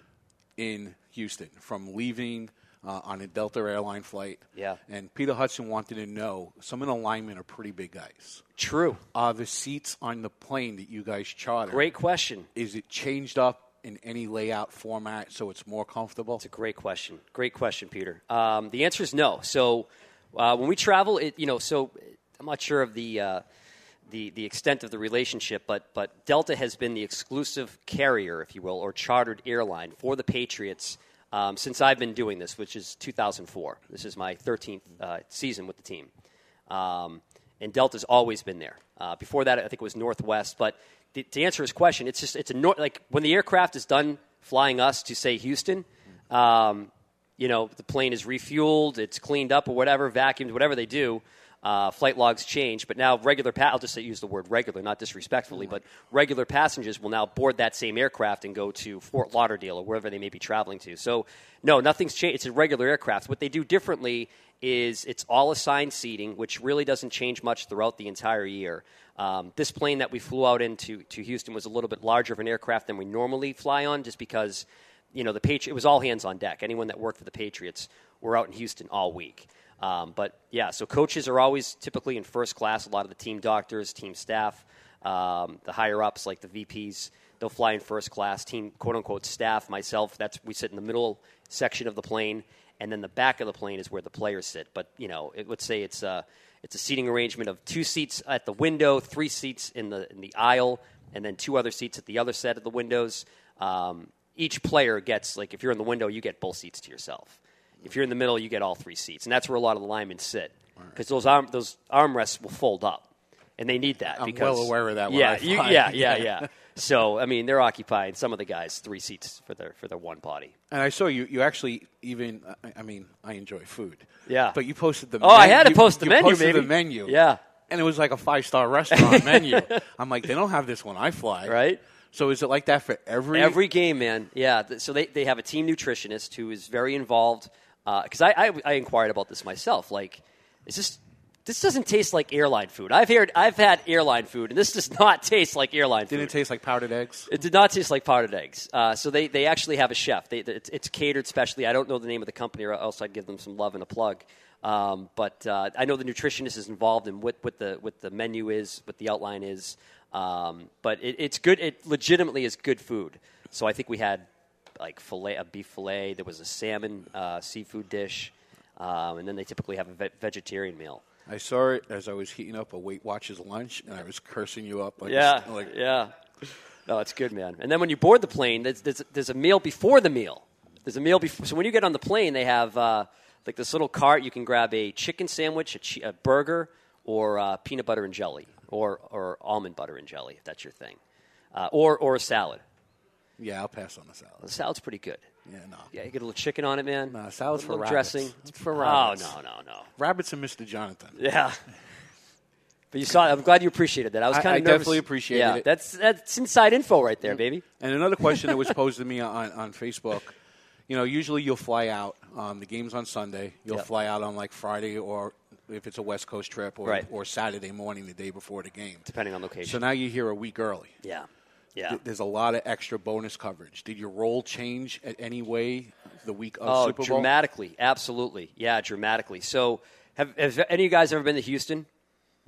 in Houston from leaving. Uh, on a Delta airline flight. Yeah. And Peter Hudson wanted to know some of the linemen are pretty big guys. True. Are the seats on the plane that you guys charter? Great question. Is it changed up in any layout format so it's more comfortable? It's a great question. Great question, Peter. Um, the answer is no. So uh, when we travel, it you know, so I'm not sure of the. Uh, the, the extent of the relationship, but, but Delta has been the exclusive carrier, if you will, or chartered airline for the Patriots um, since I've been doing this, which is 2004. This is my 13th uh, season with the team. Um, and Delta's always been there. Uh, before that, I think it was Northwest. But the, to answer his question, it's just it's a nor- like when the aircraft is done flying us to say Houston, um, you know, the plane is refueled, it's cleaned up or whatever, vacuumed, whatever they do. Uh, flight logs change, but now regular. Pa- I'll just say, use the word regular, not disrespectfully, but regular passengers will now board that same aircraft and go to Fort Lauderdale or wherever they may be traveling to. So, no, nothing's changed. It's a regular aircraft. What they do differently is it's all assigned seating, which really doesn't change much throughout the entire year. Um, this plane that we flew out into to Houston was a little bit larger of an aircraft than we normally fly on, just because you know the Patri- it was all hands on deck. Anyone that worked for the Patriots were out in Houston all week. Um, but yeah, so coaches are always typically in first class. A lot of the team doctors, team staff, um, the higher ups like the VPs, they'll fly in first class. Team quote unquote staff, myself, that's we sit in the middle section of the plane, and then the back of the plane is where the players sit. But you know, it, let's say it's a it's a seating arrangement of two seats at the window, three seats in the in the aisle, and then two other seats at the other set of the windows. Um, each player gets like if you're in the window, you get both seats to yourself. If you're in the middle, you get all three seats, and that's where a lot of the linemen sit because those arm those armrests will fold up, and they need that. I'm because, well aware of that Yeah, you- yeah, yeah, yeah. So I mean, they're occupying some of the guys three seats for their for their one body. And I saw you. You actually even. I- I mean, I enjoy food. Yeah. But you posted the. Oh, I had to you- post the you menu, posted baby. The menu. Yeah. And it was like a five star restaurant menu. I'm like, they don't have this when I fly. Right. So is it like that for every Every game, man. Yeah. So they, they have a team nutritionist who is very involved. Because I, I I inquired about this myself. Like, is this this doesn't taste like airline food? I've heard I've had airline food, and this does not taste like airline food. Didn't it taste like powdered eggs? It did not taste like powdered eggs. Uh, so they, they actually have a chef. They, it's, it's catered specially. I don't know the name of the company, or else I'd give them some love and a plug. Um, but uh, I know the nutritionist is involved in what, what the what the menu is, what the outline is. Um, but it, it's good. It legitimately is good food. So I think we had like fillet, a beef fillet. There was a salmon uh, seafood dish, um, and then they typically have a ve- vegetarian meal. I saw it as I was heating up a Weight Watchers lunch, and I was cursing you up. Like yeah, like yeah. No, it's good, man. And then when you board the plane, there's, there's, there's a meal before the meal. There's a meal before. So when you get on the plane, they have uh, like this little cart. You can grab a chicken sandwich, a, che- a burger, or uh, peanut butter and jelly, or or almond butter and jelly, if that's your thing, uh, or or a salad. Yeah, I'll pass on the salad. The salad's pretty good. Yeah, no. Yeah, you get a little chicken on it, man. Nah, salad's a for little rabbits. dressing. It's for Oh rabbits. no, no, no. Rabbits and Mr. Jonathan. Yeah. But you saw. I'm glad you appreciated that. I was I- kind I of nervous. definitely appreciated yeah, it. That's that's inside info right there, baby. And another question that was posed to me on, on Facebook, you know, usually you'll fly out. Um, the game's on Sunday. You'll Yep. fly out on like Friday or if it's a West Coast trip or, Right. or Saturday morning, the day before the game. Depending on location. So now you're here a week early. Yeah. Yeah. th- there's a lot of extra bonus coverage. Did your role change at any way the week of oh, Super Bowl? dramatically, absolutely, yeah, dramatically. So, have, have any of you guys ever been to Houston?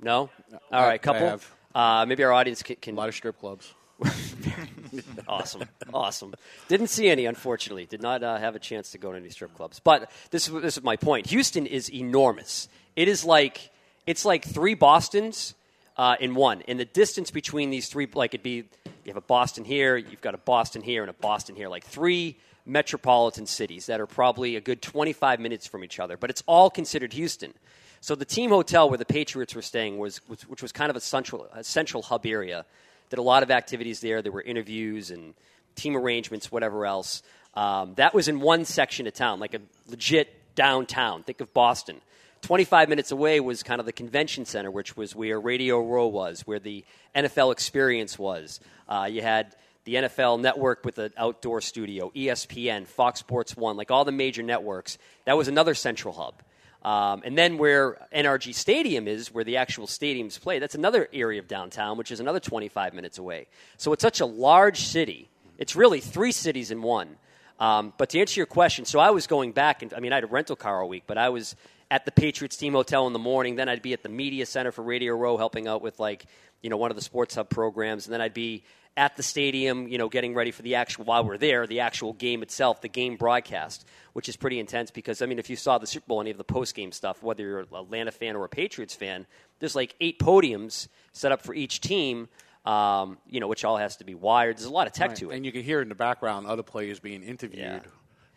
No. All right, couple. I have. Uh, maybe our audience can, can A lot of strip clubs. awesome, awesome. Didn't see any, unfortunately. Did not uh, have a chance to go to any strip clubs. But this is this is my point. Houston is enormous. It is like it's like three Boston's uh, in one. And the distance between these three, like it'd be, you have a Boston here, you've got a Boston here, and a Boston here, like three metropolitan cities that are probably a good 25 minutes from each other. But it's all considered Houston. So the team hotel where the Patriots were staying was, was which was kind of a central, a central hub area. Did a lot of activities there. There were interviews and team arrangements, whatever else. Um, that was in one section of town, like a legit downtown. Think of Boston. 25 minutes away was kind of the convention center, which was where Radio Row was, where the NFL experience was. Uh, you had the NFL network with an outdoor studio, ESPN, Fox Sports 1, like all the major networks. That was another central hub. Um, and then where NRG Stadium is, where the actual stadiums play, that's another area of downtown, which is another 25 minutes away. So it's such a large city. It's really three cities in one. Um, but to answer your question, so I was going back, and I mean, I had a rental car all week, but I was at the Patriots team hotel in the morning. Then I'd be at the media center for Radio Row, helping out with like you know one of the Sports Hub programs, and then I'd be at the stadium, you know, getting ready for the actual while we're there, the actual game itself, the game broadcast, which is pretty intense because I mean, if you saw the Super Bowl, any of the post game stuff, whether you're an Atlanta fan or a Patriots fan, there's like eight podiums set up for each team. Um, you know, which all has to be wired. There's a lot of tech Right. to it. And you can hear in the background other players being interviewed.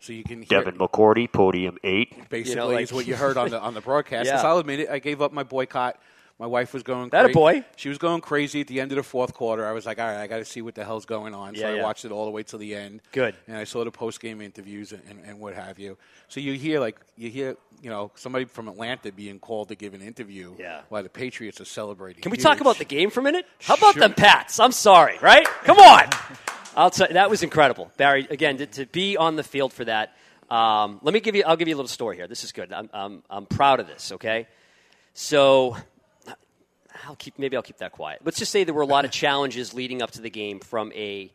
So you can hear Devin McCourty, podium eight. basically You know, like- is what you heard on the on the broadcast. Yeah. 'Cause I'll admit it, I gave up my boycott. My wife was going That a boy. She was going crazy at the end of the fourth quarter. I was like, all right, I got to see what the hell's going on. So Yeah, I yeah. watched it all the way till the end. Good. And I saw the post game interviews and, and, and what have you. So you hear like you hear you know somebody from Atlanta being called to give an interview. Yeah. While the Patriots are celebrating. Can we Huge. talk about the game for a minute? How about Sure. them Pats? I'm sorry, right? Come on. I'll tell that was incredible, Barry. Again, to, to be on the field for that. Um, let me give you. I'll give you a little story here. This is good. I'm, I'm, I'm proud of this. Okay, so I'll keep. Maybe I'll keep that quiet. Let's just say there were a lot of challenges leading up to the game from a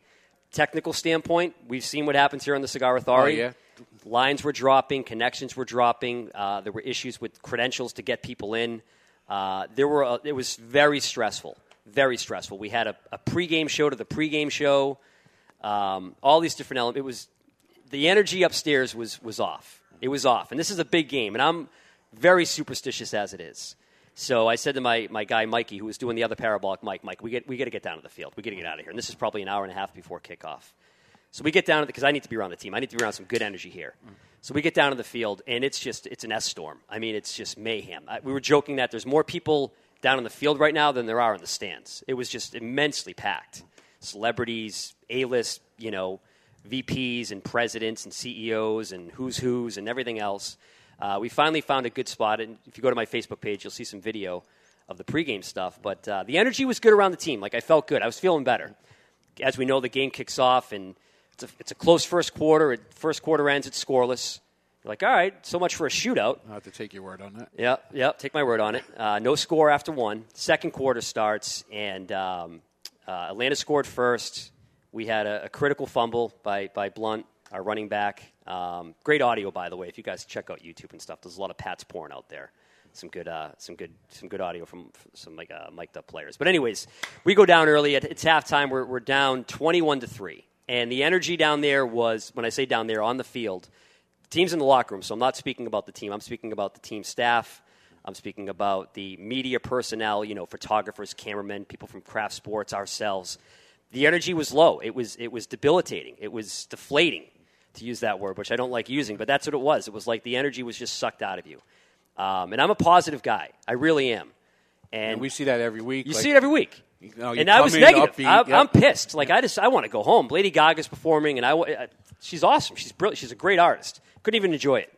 technical standpoint. We've seen what happens here on the Cigar Authority. Oh, yeah. Lines were dropping, connections were dropping. Uh, there were issues with credentials to get people in. Uh, there were. A, it was very stressful. Very stressful. We had a, a pregame show to the pregame show. Um, all these different elements. It was the energy upstairs was was off. It was off, and this is a big game, and I'm very superstitious as it is. So I said to my, my guy Mikey, who was doing the other parabolic mic, Mike, we get we got to get down to the field. We got to get out of here, and this is probably an hour and a half before kickoff. So we get down because I need to be around the team. I need to be around some good energy here. So we get down to the field, and it's just it's an S storm. I mean, it's just mayhem. I, we were joking that there's more people down in the field right now than there are in the stands. It was just immensely packed. Celebrities, A-list, you know, VPs and presidents and CEOs and who's who's and everything else. Uh, we finally found a good spot, and if you go to my Facebook page, you'll see some video of the pregame stuff. But uh, the energy was good around the team. Like I felt good. I was feeling better. As we know, the game kicks off, and it's a, it's a close first quarter. It, first quarter ends, it's scoreless. You're like, all right, so much for a shootout. I'll have to take your word on that. Yeah, yeah. Take my word on it. Uh, no score after one. Second quarter starts, and um, uh, Atlanta scored first. We had a, a critical fumble by by Blount, our running back. Um, great audio, by the way. If you guys check out YouTube and stuff, there's a lot of Pats porn out there. Some good, uh, some good, some good audio from some like uh, mic'd up players. But anyways, we go down early. It's halftime. We're we're down 21 to three, and the energy down there was when I say down there on the field team's in the locker room, so I'm not speaking about the team. I'm speaking about the team staff. I'm speaking about the media personnel, you know, photographers, cameramen, people from Kraft Sports, ourselves. The energy was low. It was it was debilitating. It was deflating, to use that word, which I don't like using, but that's what it was. It was like the energy was just sucked out of you. Um, and I'm a positive guy. I really am. And, And we see that every week. you like- see it every week. You know, and I was negative. upbeat, I, yep. I'm pissed. Like I just, I want to go home. Lady Gaga's performing, and I, uh, she's awesome. She's brilliant. She's a great artist. Couldn't even enjoy it.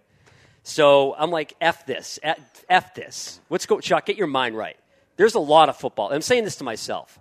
So I'm like, f this, F- f this. Let's go, Chuck. Get your mind right. There's a lot of football. I'm saying this to myself.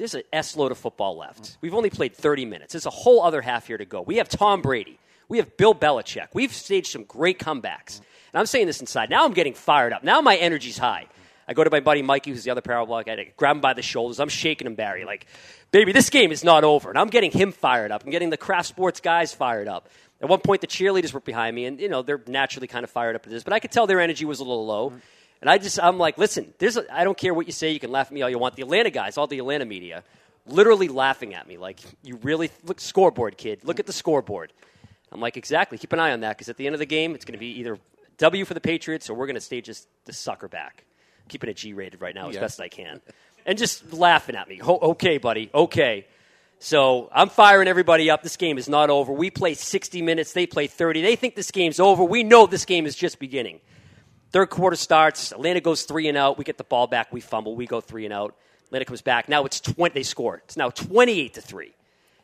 There's an S load of football left. We've only played 30 minutes. There's a whole other half here to go. We have Tom Brady. We have Bill Belichick. We've staged some great comebacks. And I'm saying this inside. Now I'm getting fired up. Now my energy's high. I go to my buddy Mikey, who's the other parabolic. I grab him by the shoulders. I'm shaking him, Barry, like, baby, this game is not over. And I'm getting him fired up. I'm getting the Kraft Sports guys fired up. At one point, the cheerleaders were behind me, and you know they're naturally kind of fired up at this, but I could tell their energy was a little low. And I just, I'm like, listen, there's, a, I don't care what you say. You can laugh at me all you want. The Atlanta guys, all the Atlanta media, literally laughing at me, like, you really look scoreboard, kid. Look at the scoreboard. I'm like, exactly. Keep an eye on that because at the end of the game, it's going to be either W for the Patriots or we're going to stage this, this sucker back. keeping it G rated right now as Yeah. best I can. And just laughing at me. Ho- okay, buddy. Okay. So I'm firing everybody up. This game is not over. We play 60 minutes. They play 30. They think this game's over. We know this game is just beginning. Third quarter starts. Atlanta goes three and out. We get the ball back. We fumble. We go three and out. Atlanta comes back. Now it's 20. They score. It's now 28 to three.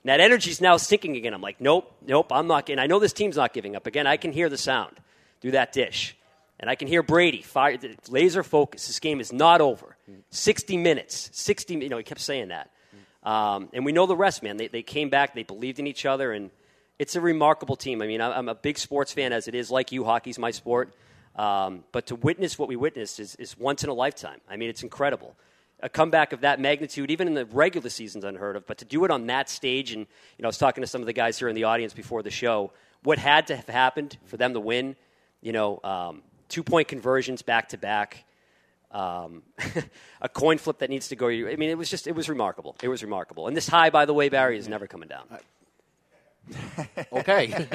And that energy's now sinking again. I'm like, nope, nope. I'm not getting. I know this team's not giving up. Again, I can hear the sound through that dish, and I can hear Brady fire, laser focus. This game is not over. 60 minutes. 60. You know, he kept saying that. Um, and we know the rest, man. They, they came back. They believed in each other, and it's a remarkable team. I mean, I'm a big sports fan as it is. Like you, hockey's my sport. Um, but to witness what we witnessed is, is once in a lifetime. I mean, it's incredible. A comeback of that magnitude, even in the regular season's unheard of. But to do it on that stage, and you know, I was talking to some of the guys here in the audience before the show. What had to have happened for them to win? You know, um, two point conversions back to back um, a coin flip that needs to go. I mean, it was just it was remarkable. It was remarkable. And this high, by the way, Barry, is never coming down. Okay.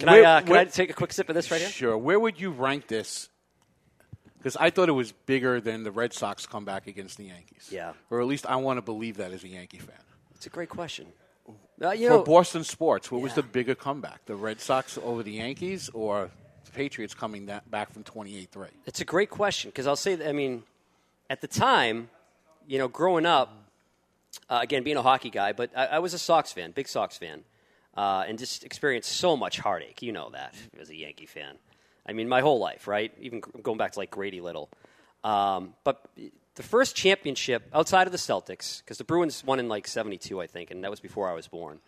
Can I uh, can I take a quick sip of this right here? Sure. Where would you rank this? Because I thought it was bigger than the Red Sox comeback against the Yankees. Yeah. Or at least I want to believe that as a Yankee fan. It's a great question. Uh, you For know, Boston sports, what was the bigger comeback? The Red Sox over the Yankees or the Patriots coming that back from 28-3? It's a great question because I'll say that, I mean, at the time, you know, growing up, uh, again, being a hockey guy, but I, I was a Sox fan, big Sox fan, uh, and just experienced so much heartache. You know that as a Yankee fan. I mean, my whole life, right? Even going back to like Grady Little. Um, but the first championship outside of the Celtics, because the Bruins won in like 72, I think, and that was before I was born.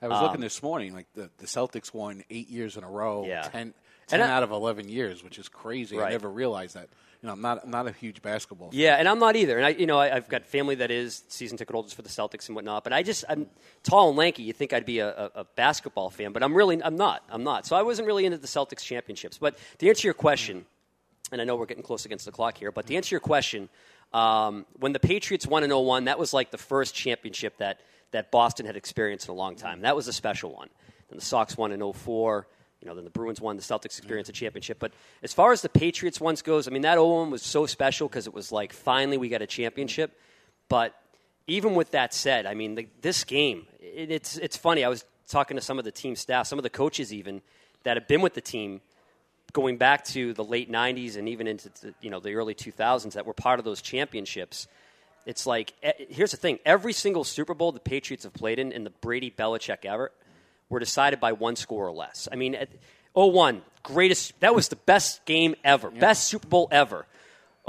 I was Um, looking this morning, like the, the Celtics won eight years in a row, Yeah. 10, And 10 I- out of 11 years, which is crazy. I never realized that. You know, I'm not, not a huge basketball fan. Yeah, and I'm not either. And I, you know, I, I've got family that is season ticket holders for the Celtics and whatnot. But I just, I'm tall and lanky. You think I'd be a, a, a basketball fan, but I'm really, I'm not. I'm not. So I wasn't really into the Celtics championships. But to answer your question, and I know we're getting close against the clock here, but to answer your question, um, when the Patriots won in 01, that was like the first championship that, that Boston had experienced in a long time. That was a special one. Then the Sox won in 04. You know, then the Bruins won, the Celtics experienced mm-hmm. a championship. But as far as the Patriots once goes, I mean, that 01 was so special because it was like finally we got a championship. But even with that said, I mean, the, this game, it, it's, it's funny. I was talking to some of the team staff, some of the coaches even, that have been with the team going back to the late 90s and even into the, you know, the early 2000s that were part of those championships. It's like, here's the thing every single Super Bowl the Patriots have played in, in the Brady Belichick ever, were decided by one score or less. I mean, at 01, greatest, that was the best game ever, best Super Bowl ever.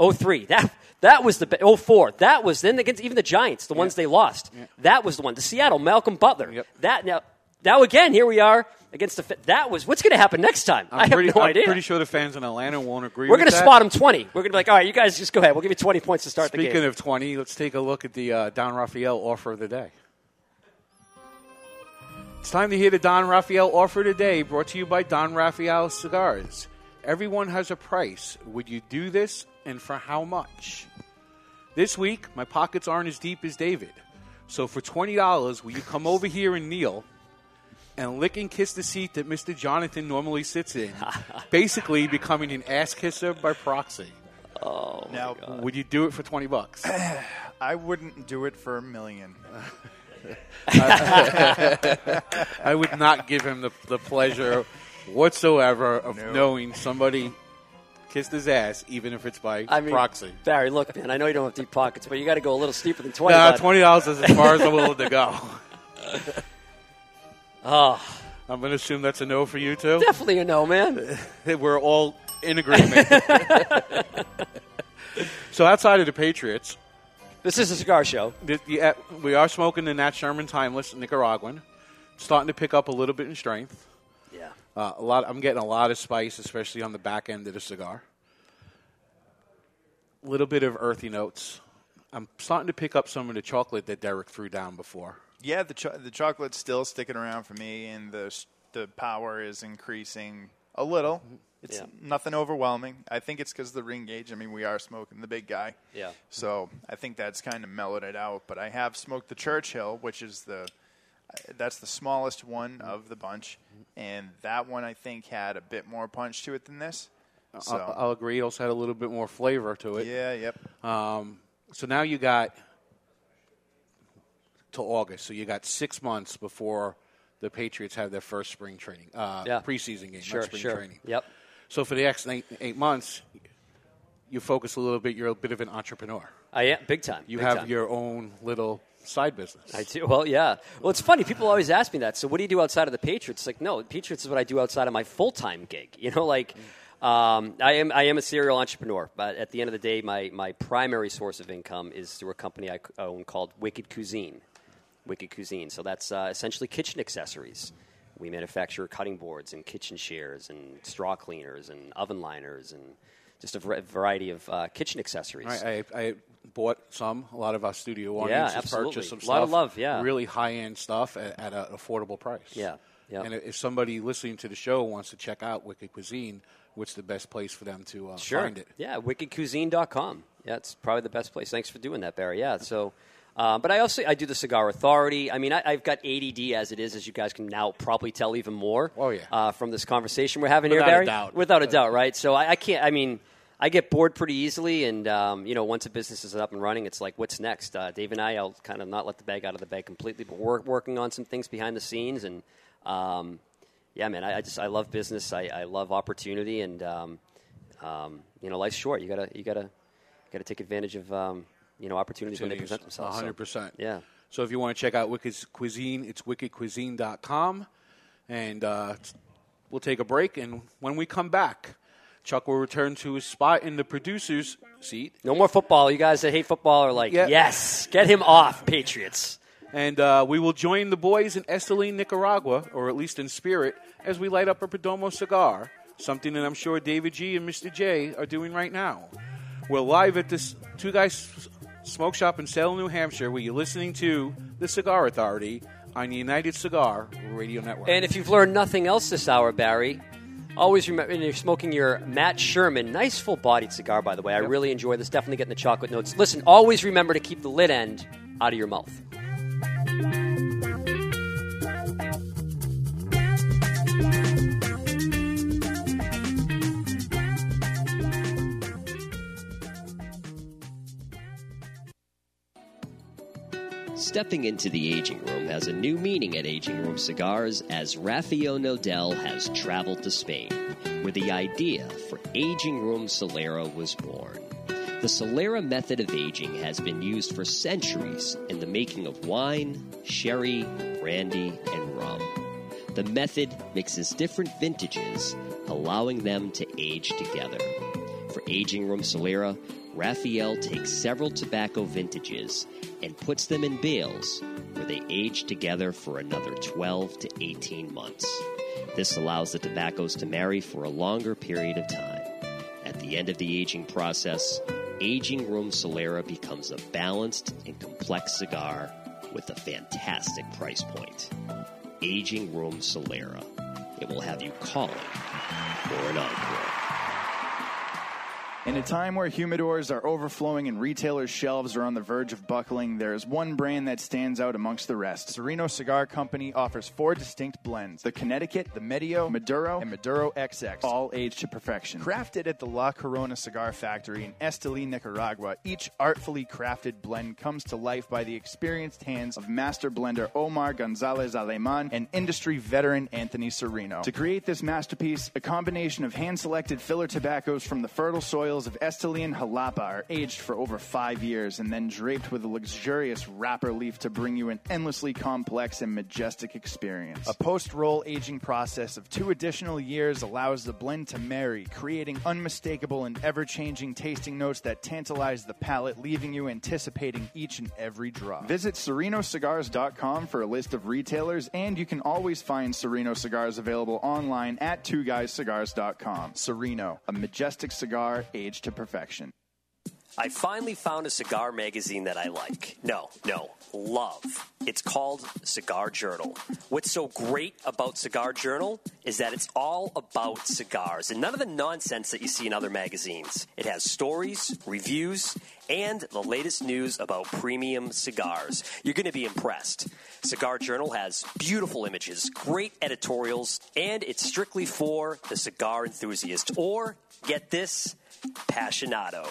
03, that, that was the, be- 04, that was, then against even the Giants, the ones they lost, that was the one. The Seattle, Malcolm Butler, that, now, now again, here we are against the, that was, what's going to happen next time? I'm I have pretty, no I'm idea. pretty sure the fans in Atlanta won't agree We're going to spot them 20. We're going to be like, all right, you guys just go ahead. We'll give you 20 points to start the game. Speaking of 20, let's take a look at the uh, Don Raphael offer of the day. It's time to hear the Don Raphael offer today, brought to you by Don Raphael Cigars. Everyone has a price. Would you do this, and for how much? This week, my pockets aren't as deep as David. So for $20, will you come over here and kneel and lick and kiss the seat that Mr. Jonathan normally sits in, basically becoming an ass kisser by proxy? Oh, Now, Would you do it for 20 bucks? I wouldn't do it for a million. I would not give him the, the pleasure whatsoever of No. knowing somebody kissed his ass, even if it's by I mean, proxy. Barry, look, man, I know you don't have deep pockets, but you got to go a little steeper than 20. Nah, bud. twenty dollars is as far as I'm willing to go. Oh, I'm going to assume that's a no for you too. definitely a no, man. We're all in agreement. so outside of the Patriots, This is a cigar show. the, the, uh, we are smoking the Nat Sherman Timeless Nicaraguan, starting to pick up a little bit in strength. Yeah. Uh, a lot. I'm getting a lot of spice, especially on the back end of the cigar. A little bit of earthy notes. I'm starting to pick up some of the chocolate that Derek threw down before. Yeah, the cho- the chocolate's still sticking around for me, and the s- the power is increasing a little. It's Yeah. nothing overwhelming. I think it's because the ring gauge. I mean, we are smoking the big guy. Yeah. So I think that's kind of mellowed it out. But I have smoked the Churchill, which is the that's the smallest one of the bunch, and that one I think had a bit more punch to it than this. So I'll, I'll agree. It also had a little bit more flavor to it. Yeah, yep. Um, so now you got to August. So you got six months before the Patriots have their first spring training, uh, Yeah. preseason game, Sure, not spring sure. training. Yep. So for the next eight, eight months, you focus a little bit. You're a bit of an entrepreneur. I am big time. You big have time. your own little side business. I do. Well, yeah. Well, it's funny. People always ask me that. So, what do you do outside of the Patriots? Like, no, Patriots is what I do outside of my full time gig. You know, like um, I am. I am a serial entrepreneur. But at the end of the day, my my primary source of income is through a company I own called Wicked Cuisine. Wicked Cuisine. So that's uh, essentially kitchen accessories. We manufacture cutting boards and kitchen shears and straw cleaners and oven liners and just a variety of uh, kitchen accessories. I, I, I bought some. A lot of our studio Yeah, audiences absolutely. purchased some A lot of love, yeah. Really high end stuff at, at an affordable price. Yeah, yeah. And if somebody listening to the show wants to check out Wicked Cuisine, what's the best place for them to uh, sure. find it? Yeah, wickedcuisine.com. Yeah, it's probably the best place. Thanks for doing that, Barry. Yeah, so. Uh, but I also I do the Cigar Authority. I mean, I, I've got ADD as it is, as you guys can now probably tell even more. Oh yeah. Uh, from this conversation we're having Without a here, Barry. doubt. Without a doubt, right? So I, I can't. I mean, I get bored pretty easily, and um, you know, once a business is up and running, it's like, what's next? Uh, Dave and I, I'll kind of not let the bag out of the bag completely, but we're working on some things behind the scenes, and um, yeah, man, I, I just I love business. I, I love opportunity, and um, um, you know, life's short. You gotta you gotta gotta take advantage of um, you know opportunities when they present themselves. So, 100%. yeah. So if you want to check out Wicked's Cuisine, it's wickedcuisine.com. And uh, we'll take a break. And when we come back, Chuck will return to his spot in the producer's seat. No more football. You guys that hate football are like, Yeah. yes, get him off, Patriots. And uh, we will join the boys in Esteli, Nicaragua, or at least in spirit, as we light up a Perdomo cigar, something that I'm sure David G and Mr. J are doing right now. We're live at this Two Guys Smoke Shop in Salem, New Hampshire, where you're listening to the Cigar Authority on the United Cigar Radio Network. And if you've learned nothing else this hour, Barry, always remember you're smoking your Nat Sherman, nice full bodied cigar, by the way. I really enjoy this. Definitely getting the chocolate notes. Listen, always remember to keep the lid end out of your mouth. Stepping into the aging room has a new meaning at Aging Room Cigars as Rafael Nodal has traveled to Spain, where the idea for Aging Room Solera was born. The Solera method of aging has been used for centuries in the making of wine, sherry, brandy, and rum. The method mixes different vintages, allowing them to age together. For Aging Room Solera, Rafael takes several tobacco vintages and puts them in bales where they age together for another 12 to 18 months. This allows the tobaccos to marry for a longer period of time. At the end of the aging process, Aging Room Solera becomes a balanced and complex cigar with a fantastic price point. Aging Room Solera. It will have you calling for an encore. In a time where humidors are overflowing and retailers' shelves are on the verge of buckling, there is one brand that stands out amongst the rest. Sereno Cigar Company offers four distinct blends the Connecticut, the Medio, Maduro, and Maduro XX, all aged to perfection. Crafted at the La Corona Cigar Factory in Esteli, Nicaragua, each artfully crafted blend comes to life by the experienced hands of master blender Omar Gonzalez Aleman and industry veteran Anthony Sereno. To create this masterpiece, a combination of hand selected filler tobaccos from the fertile soils of Esteli and Jalapa are aged for over five years and then draped with a luxurious wrapper leaf to bring you an endlessly complex and majestic experience. A post roll aging process of two additional years allows the blend to marry, creating unmistakable and ever changing tasting notes that tantalize the palate, leaving you anticipating each and every drop. Visit SerenoCigars.com for a list of retailers, and you can always find Sereno cigars available online at twoguyscigars.com. Sereno, a majestic cigar aged to perfection. I finally found a cigar magazine that I like. No, no, love. It's called Cigar Journal. What's so great about Cigar Journal is that it's all about cigars and none of the nonsense that you see in other magazines. It has stories, reviews, and the latest news about premium cigars. You're going to be impressed. Cigar Journal has beautiful images, great editorials, and it's strictly for the cigar enthusiast or, get this, passionado.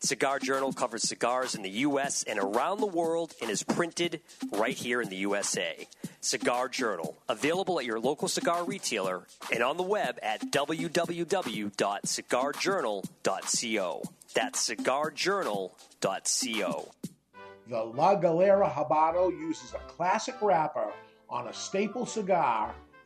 Cigar Journal covers cigars in the U.S. and around the world and is printed right here in the USA. Cigar Journal, available at your local cigar retailer and on the web at www.cigarjournal.co. That's cigarjournal.co. The La Galera Habano uses a classic wrapper on a staple cigar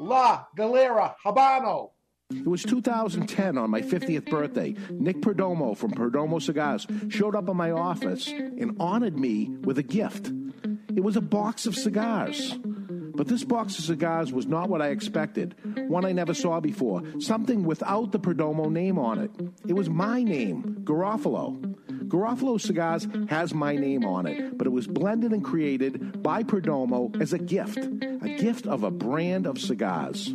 La Galera Habano. It was 2010 on my 50th birthday. Nick Perdomo from Perdomo Cigars showed up in my office and honored me with a gift. It was a box of cigars. But this box of cigars was not what I expected. One I never saw before. Something without the Perdomo name on it. It was my name, Garofalo. Garofalo Cigars has my name on it, but it was blended and created by Perdomo as a gift. A gift of a brand of cigars.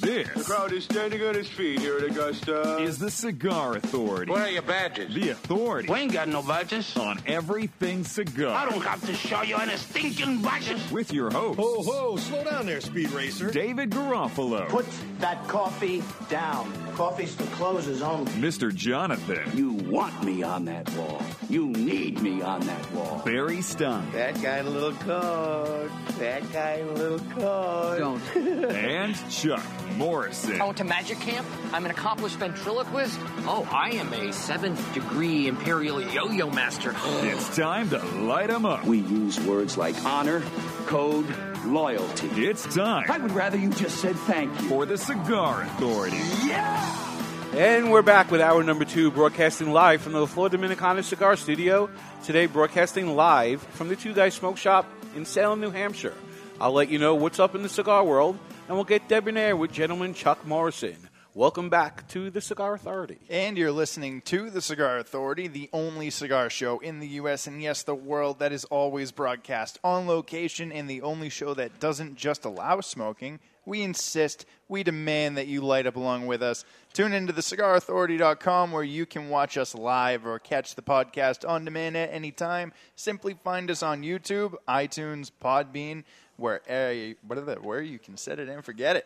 This The crowd is standing on its feet here at Augusta. is the Cigar Authority. Where are your badges? The authority We ain't got no badges. on everything cigar. I don't have to show you any stinking badges. With your host, Ho, ho, slow down there, Speed Racer. David Garofalo, Put that coffee down. Coffee's for closers only. Mr. Jonathan, You want me on that wall. You need me on that wall. Barry Stein, That guy a little coat. That guy a little coat. Don't. and Chuck Morrison. I went to magic camp. I'm an accomplished ventriloquist. Oh, I am a seventh degree imperial yo-yo master. It's time to light 'em up. We use words like honor, code, loyalty. It's time I would rather you just said thank you. for the Cigar Authority. Yeah! And we're back with hour number two, broadcasting live from the Flor Dominicana Cigar Studio. Today, broadcasting live from the Two Guys Smoke Shop in Salem, New Hampshire. I'll let you know what's up in the cigar world, and we'll get debonair with gentleman Chuck Morrison. Welcome back to the Cigar Authority. And you're listening to the Cigar Authority, the only cigar show in the U.S. and yes, the world that is always broadcast on location, and the only show that doesn't just allow smoking. We insist, we demand that you light up along with us. Tune into thecigarauthority.com where you can watch us live or catch the podcast on demand at any time. Simply find us on YouTube, iTunes, Podbean, where, are the, where you can set it and forget it.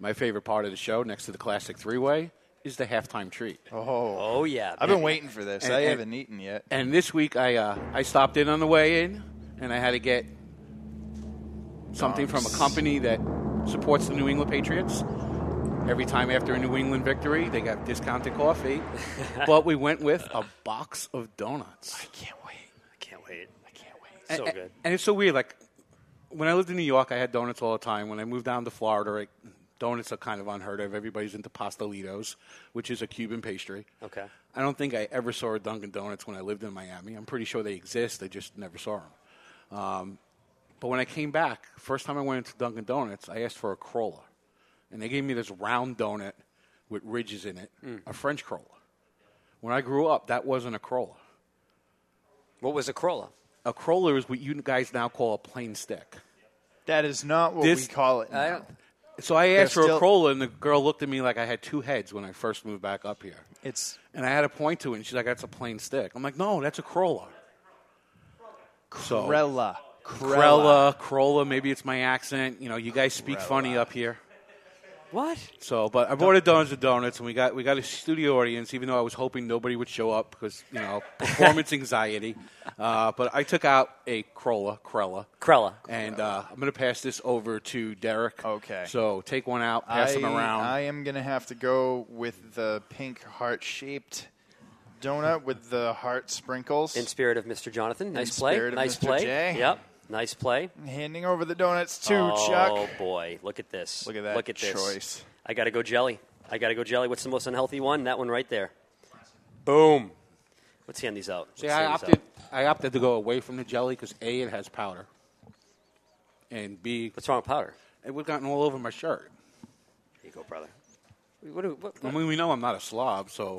My favorite part of the show, next to the classic three way, is the halftime treat. Oh, Oh, yeah. I've been waiting for this. And- I and- haven't eaten yet. And this week, I uh, I stopped in on the way in, and I had to get something from a company that supports the New England Patriots. Every time after a New England victory, they got discounted coffee. but we went with a box of donuts. I can't wait. I can't wait. I can't wait. And, So and- good. And it's so weird. Like when I lived in New York, I had donuts all the time. When I moved down to Florida, like, donuts are kind of unheard of. Everybody's into pastelitos, which is a Cuban pastry. Okay. I don't think I ever saw a Dunkin' Donuts when I lived in Miami. I'm pretty sure they exist. I just never saw them. Um, but when I came back, first time I went into Dunkin' Donuts, I asked for a crawler. and they gave me this round donut with ridges in it, Mm. a French cruller. When I grew up, that wasn't a cruller. What was a cruller? A cruller is what you guys now call a plain stick. That is not what This- we call it. now. So I They're asked for still- a cruller, and the girl looked at me like I had two heads when I first moved back up here. It's and I had a point to it, and she's like, "That's a plain stick." I'm like, "No, that's a cruller." So Crella. Crella, Crulla. Maybe it's my accent. You know, you guys speak funny up here. What? So, but I brought a donuts of donuts, and we got we got a studio audience. Even though I was hoping nobody would show up because you know performance anxiety, uh, but I took out a Crulla, Crella, Crella, and uh, I'm going to pass this over to Derek. Okay. So take one out, pass I, them around. I am going to have to go with the pink heart shaped donut with the heart sprinkles. In spirit of Mr. Jonathan. In Nice play. spirit of Nice Mr. play. J. Yep. Nice play. Handing over the donuts to oh, Chuck. Oh boy. Look at this. Look at that Look at this. choice. I got to go jelly. I got to go jelly. What's the most unhealthy one? That one right there. Boom. Let's hand these out. See, Let's I opted. out. I opted to go away from the jelly because a it has powder, and b what's wrong with powder? It would have gotten all over my shirt. Here you go, brother. What, do- what, I mean, we know I'm not a slob, so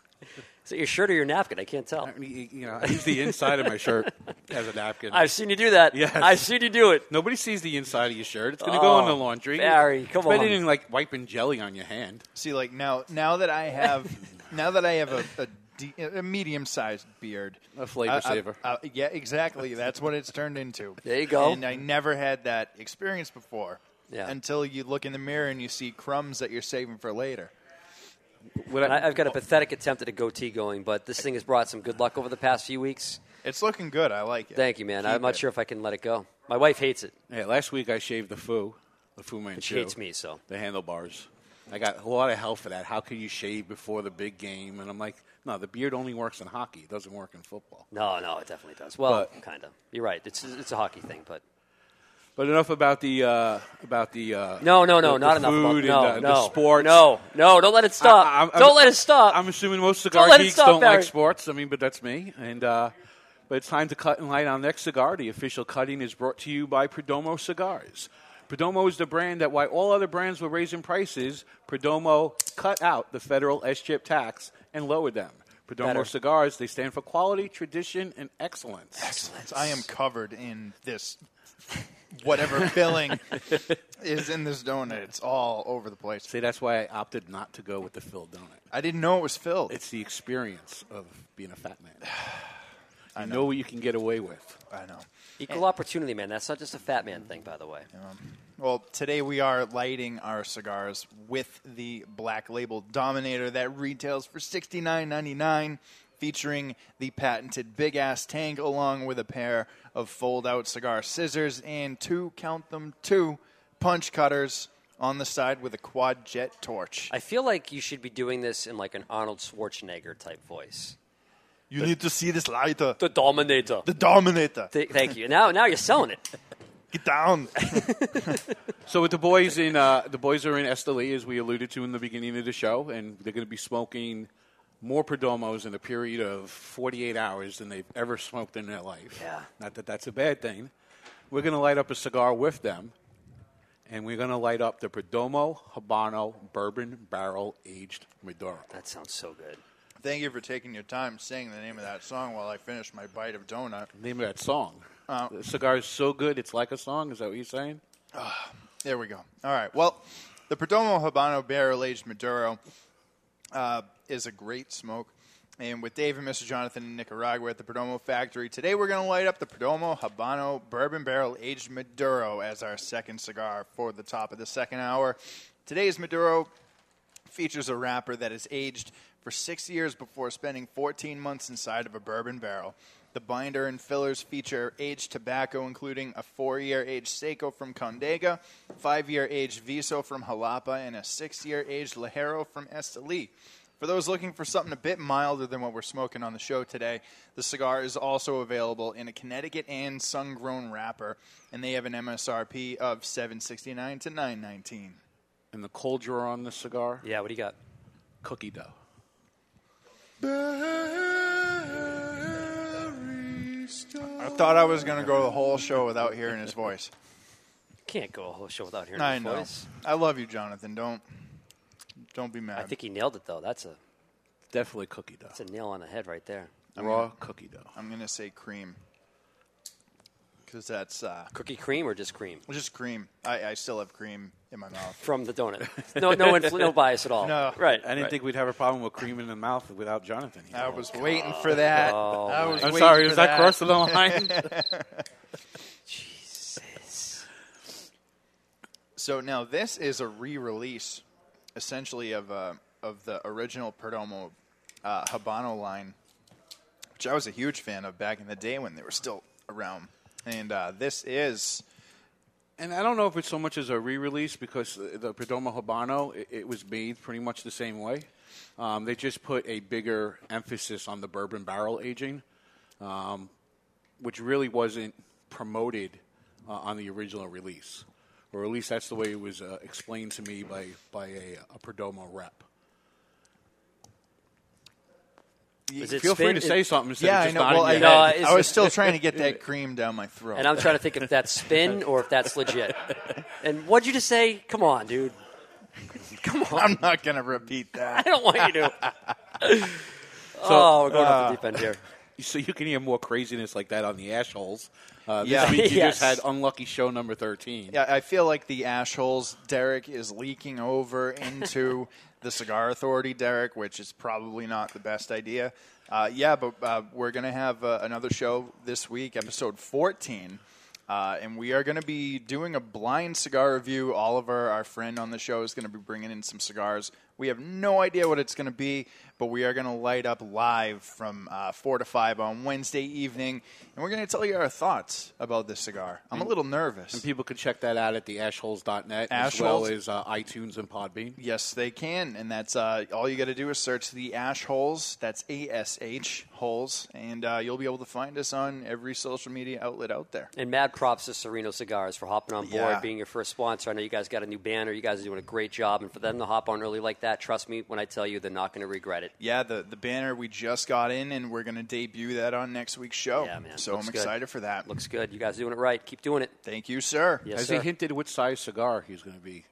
Is it your shirt or your napkin? I can't tell. you know I use the inside of my shirt as a napkin. I've seen you do that. Yes. I've seen you do it. Nobody sees the inside of your shirt. It's going to go oh, in the Oh, laundry. Barry, come it's better on. than like wiping jelly on your hand. See, like now, now that I have, now that I have a, a, de- a medium-sized beard, A flavor I- I- saver. I- yeah, exactly. That's what it's turned into. There you go. And I never had that experience before. Yeah. Until you look in the mirror and you see crumbs that you're saving for later. And I, I've got a pathetic attempt at a goatee going, but this thing has brought some good luck over the past few weeks. It's looking good. I like it. Thank you, man. Keep I'm not it. sure if I can let it go. My wife hates it. Yeah, last week I shaved the foo, the Fu Manchu. she hates me, so. the handlebars. I got a lot of hell for that. How can you shave before the big game? And I'm like, no, the beard only works in hockey. It doesn't work in football. No, no, it definitely does. Well, kind of. You're right. It's it's a hockey thing, but But enough about the uh, about the uh, no, no, no, the- not the enough. food about, and no, the, no, the sports. No, no, don't let it stop. I- I'm- don't I'm- let it stop. I'm assuming most Don't cigar geeks stop, don't Barry. like sports. I mean, but that's me. And uh, but it's time to cut and light our next cigar. The official cutting is brought to you by Perdomo Cigars. Perdomo is the brand that, while all other brands were raising prices, Perdomo cut out the federal S-chip tax and lowered them. Perdomo Better. cigars, they stand for quality, tradition, and excellence. Excellence. I am covered in this whatever filling is in this donut. It's all over the place. See, that's why I opted not to go with the filled donut. I didn't know it was filled. It's the experience of being a fat man. I You know. know what you can get away with. I know. Equal opportunity, man. That's not just a fat man thing, by the way. Well, today we are lighting our cigars with the Black Label Dominator that retails for sixty nine ninety nine, featuring the patented Big Ass Tank along with a pair of fold out cigar scissors and two, count them, two punch cutters on the side with a quad jet torch. I feel like you should be doing this in like an Arnold Schwarzenegger type voice. You need to see this lighter. The Dominator. The Dominator. Th- thank you. Now, now you're selling it. Get down. So with the boys in uh, the boys are in Esteli, as we alluded to in the beginning of the show, and they're going to be smoking more Perdomos in a period of 48 hours than they've ever smoked in their life. Yeah. Not that that's a bad thing. We're going to light up a cigar with them, and we're going to light up the Perdomo Habano Bourbon Barrel Aged Maduro. That sounds so good. Thank you for taking your time saying the name of that song while I finish my bite of donut. Name of that song. Uh, the cigar is so good, it's like a song. Is that what you're saying? There we go. All right. Well, the Perdomo Habano Barrel Aged Maduro uh, is a great smoke. And with Dave and Mr. Jonathan in Nicaragua at the Perdomo factory, today we're going to light up the Perdomo Habano Bourbon Barrel Aged Maduro as our second cigar for the top of the second hour. Today's Maduro features a wrapper that is aged for six years before spending 14 months inside of a bourbon barrel. The binder and fillers feature aged tobacco, including a four year aged Seco from Condega, five year aged Viso from Jalapa, and a six year aged Ligero from Esteli. For those looking for something a bit milder than what we're smoking on the show today, the cigar is also available in a Connecticut and sun grown wrapper, and they have an MSRP of 769 to 919 And the cold draw on the cigar? Yeah, what do you got? Cookie dough. I thought I was going to go the whole show without hearing his voice. Can't go a whole show without hearing I his know. voice. I love you, Jonathan. Don't don't be mad. I think he nailed it though. That's a definitely cookie dough. That's a nail on the head right there. Raw cookie dough. I'm gonna say cream because that's uh, Cookie cream or just cream? just cream. I, I still have cream in my mouth From the donut. No, no, influ- no bias at all. No, Right. I didn't right. think we'd have a problem with cream in the mouth without Jonathan. here. I was waiting for that. Oh, I was I'm sorry, for is that crossing the line? Jesus. So now this is a re-release, essentially of uh, of the original Perdomo uh, Habano line, which I was a huge fan of back in the day when they were still around. And uh, this is And I don't know if it's so much as a re-release because the Perdomo Habano it, it was made pretty much the same way. Um, they just put a bigger emphasis on the bourbon barrel aging, um, which really wasn't promoted uh, on the original release, or at least that's the way it was uh, explained to me by by a, a Perdomo rep. Is it Feel free spin- to say something. Instead yeah, of I just know. nodding Well, I, your No, head. is I was still trying to get that cream down my throat. And I'm trying to think if that's spin or if that's legit. And what'd you just say? Come on, dude. Come on. I'm not going to repeat that. I don't want you to. oh, we're going uh, off the deep end here. So you can hear more craziness like that on the ash holes. Uh, Yeah. week you Yes. just had unlucky show number thirteen. Yeah, I feel like the ash holes, Derek, is leaking over into the Cigar Authority, Derek, which is probably not the best idea. Uh, yeah, but uh, we're going to have uh, another show this week, episode 14. Uh, and we are going to be doing a blind cigar review. Oliver, our friend on the show, is going to be bringing in some cigars. We have no idea what it's going to be, but we are going to light up live from uh, 4 to 5 on Wednesday evening. And we're going to tell you our thoughts about this cigar. I'm a little nervous. And people can check that out at the ashholes.net as well Ashholes. as uh, iTunes and Podbean. Yes, they can, and that's uh, all you got to do is search the Ash Holes. That's A S H Holes, and uh, you'll be able to find us on every social media outlet out there. And mad props to Sereno Cigars for hopping on board, Yeah. being your first sponsor. I know you guys got a new banner. You guys are doing a great job. And for them to hop on early like that, trust me when I tell you they're not going to regret it. Yeah, the the banner we just got in, and we're going to debut that on next week's show. Yeah, man. So Looks I'm good. excited for that. Looks good. You guys doing it right. Keep doing it. Thank you, sir. Yes, Has sir. he hinted which size cigar he's going to be?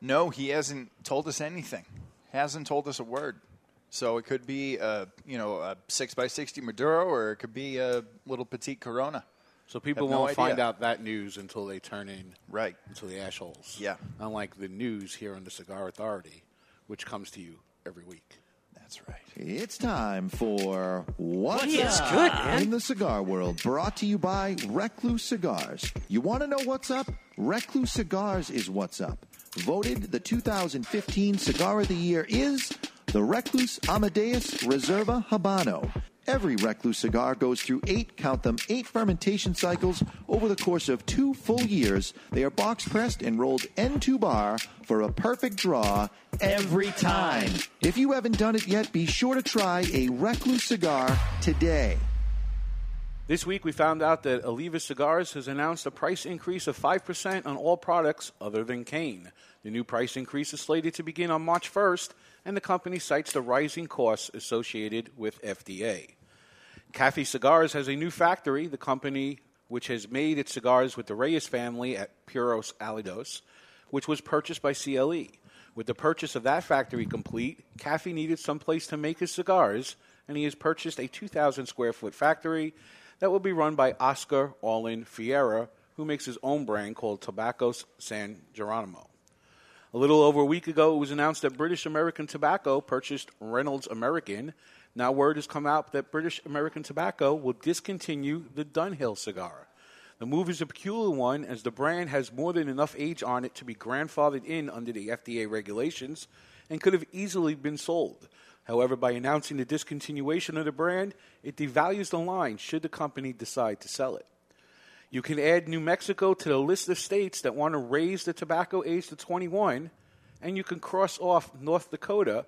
No, he hasn't told us anything. Hasn't told us a word. So it could be a you know a six by sixty Maduro, or it could be a little petite Corona. So people Have won't find out that news until they turn in Right. into the ash holes. Yeah. Unlike the news here on the Cigar Authority, which comes to you every week. That's right. It's time for What's It's Up good, man. in the Cigar World, brought to you by Recluse Cigars. You want to know what's up? Recluse Cigars is what's up. Voted the 2015 Cigar of the Year is the Recluse Amadeus Reserva Habano. Every Recluse cigar goes through eight, count them, eight fermentation cycles over the course of two full years. They are box pressed and rolled entubar for a perfect draw every time. If you haven't done it yet, be sure to try a Recluse cigar today. This week we found out that Oliva Cigars has announced a price increase of 5% on all products other than Cain. The new price increase is slated to begin on March 1st, and the company cites the rising costs associated with FDA. Kafie Cigars has a new factory, the company which has made its cigars with the Reyes family at Puros Indios, which was purchased by CLE. With the purchase of that factory complete, Kafie needed some place to make his cigars, and he has purchased a 2,000 square foot factory that will be run by Oscar Orlin Fiera, who makes his own brand called Tabacos San Geronimo. A little over a week ago, it was announced that British American Tobacco purchased Reynolds American. Now, word has come out that British American Tobacco will discontinue the Dunhill cigar. The move is a peculiar one as the brand has more than enough age on it to be grandfathered in under the FDA regulations and could have easily been sold. However, by announcing the discontinuation of the brand, it devalues the line should the company decide to sell it. You can add New Mexico to the list of states that want to raise the tobacco age to 21, and you can cross off North Dakota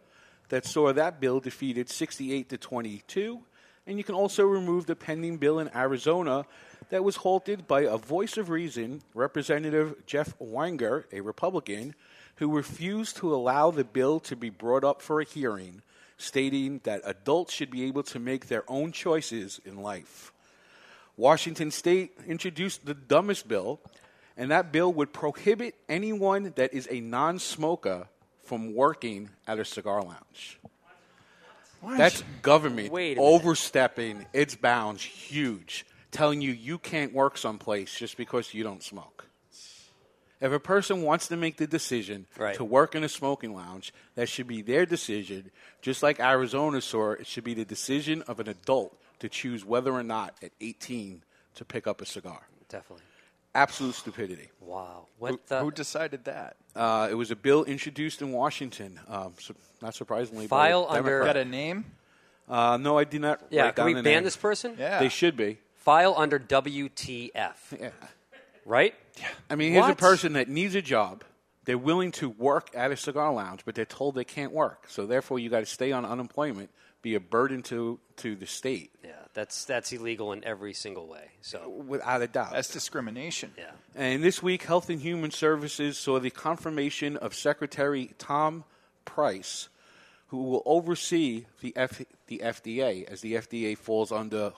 that saw that bill defeated 68 to 22, and you can also remove the pending bill in Arizona that was halted by a voice of reason, Representative Jeff Weninger, a Republican, who refused to allow the bill to be brought up for a hearing, stating that adults should be able to make their own choices in life. Washington State introduced the dumbest bill, and that bill would prohibit anyone that is a non-smoker from working at a cigar lounge. That's government Wait a minute. overstepping its bounds huge, telling you you can't work someplace just because you don't smoke. If a person wants to make the decision Right. to work in a smoking lounge, that should be their decision. Just like Arizona saw, it should be the decision of an adult to choose whether or not at 18 to pick up a cigar. Definitely. Absolute stupidity. Wow. What Who, the? who decided that? Uh, it was a bill introduced in Washington, um, su- not surprisingly. by File a under- Democrat. Got a name? Uh, no, I did not. yeah, write can down we the ban name. this person? Yeah. They should be. File under WTF. Yeah. Right? Yeah. I mean, here's a person that needs a job. They're willing to work at a cigar lounge, but they're told they can't work. So therefore, you got to stay on unemployment, be a burden to to the state, Yeah, that's that's illegal in every single way. So without a doubt. That's discrimination. yeah. And this week, Health and Human Services saw the confirmation of Secretary Tom Price, who will oversee the, F- the FDA as the FDA falls under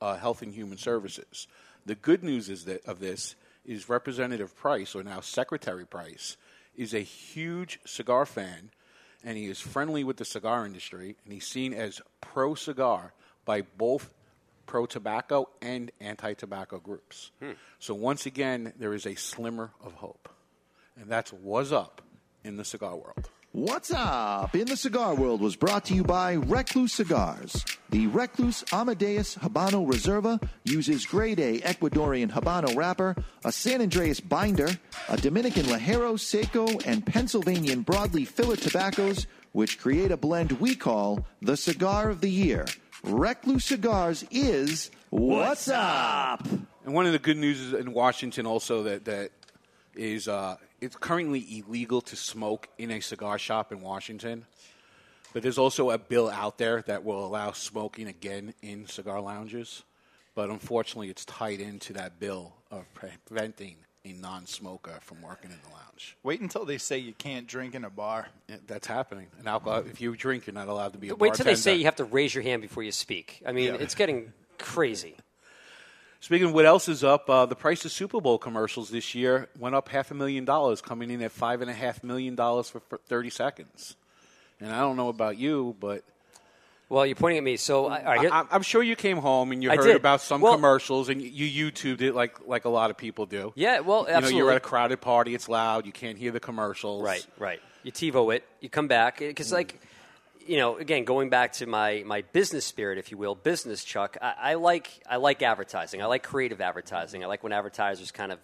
uh, Health and Human Services. The good news is that of this is Representative Price, or now Secretary Price, is a huge cigar fan, and he is friendly with the cigar industry, and he's seen as pro cigar by both pro tobacco and anti tobacco groups. Hmm. So once again, there is a slimmer of hope. And that's what's up in the cigar world. What's up in the cigar world was brought to you by Recluse Cigars. The Recluse Amadeus Habano Reserva uses grade A Ecuadorian Habano wrapper, a San Andrés binder, a Dominican Ligero Seco, and Pennsylvanian broadleaf filler tobaccos, which create a blend we call the Cigar of the Year. Recluse Cigars is What's Up? And one of the good news in Washington also that, that is uh, it's currently illegal to smoke in a cigar shop in Washington. But there's also a bill out there that will allow smoking again in cigar lounges. But unfortunately, it's tied into that bill of preventing a non-smoker from working in the lounge. Wait until they say you can't drink in a bar. Yeah, That's happening. And alcohol, if you drink, you're not allowed to be a Wait till they say you have to raise your hand before you speak. I mean, Yeah. it's getting crazy. Speaking of what else is up, uh, the price of Super Bowl commercials this year went up half a million dollars, coming in at five and a half million dollars for for 30 seconds. And I don't know about you, but Well, you're pointing at me, so I, I'm sure you came home and you I heard did. about some Well- commercials and you YouTubed it like like a lot of people do. Yeah, well, you know, you're at a crowded party, it's loud, you can't hear the commercials. Right, right. You TiVo it, you come back because, like, you know, again, going back to my my business spirit, if you will, business Chuck. I, I like I like advertising. I like creative advertising. I like when advertisers kind of,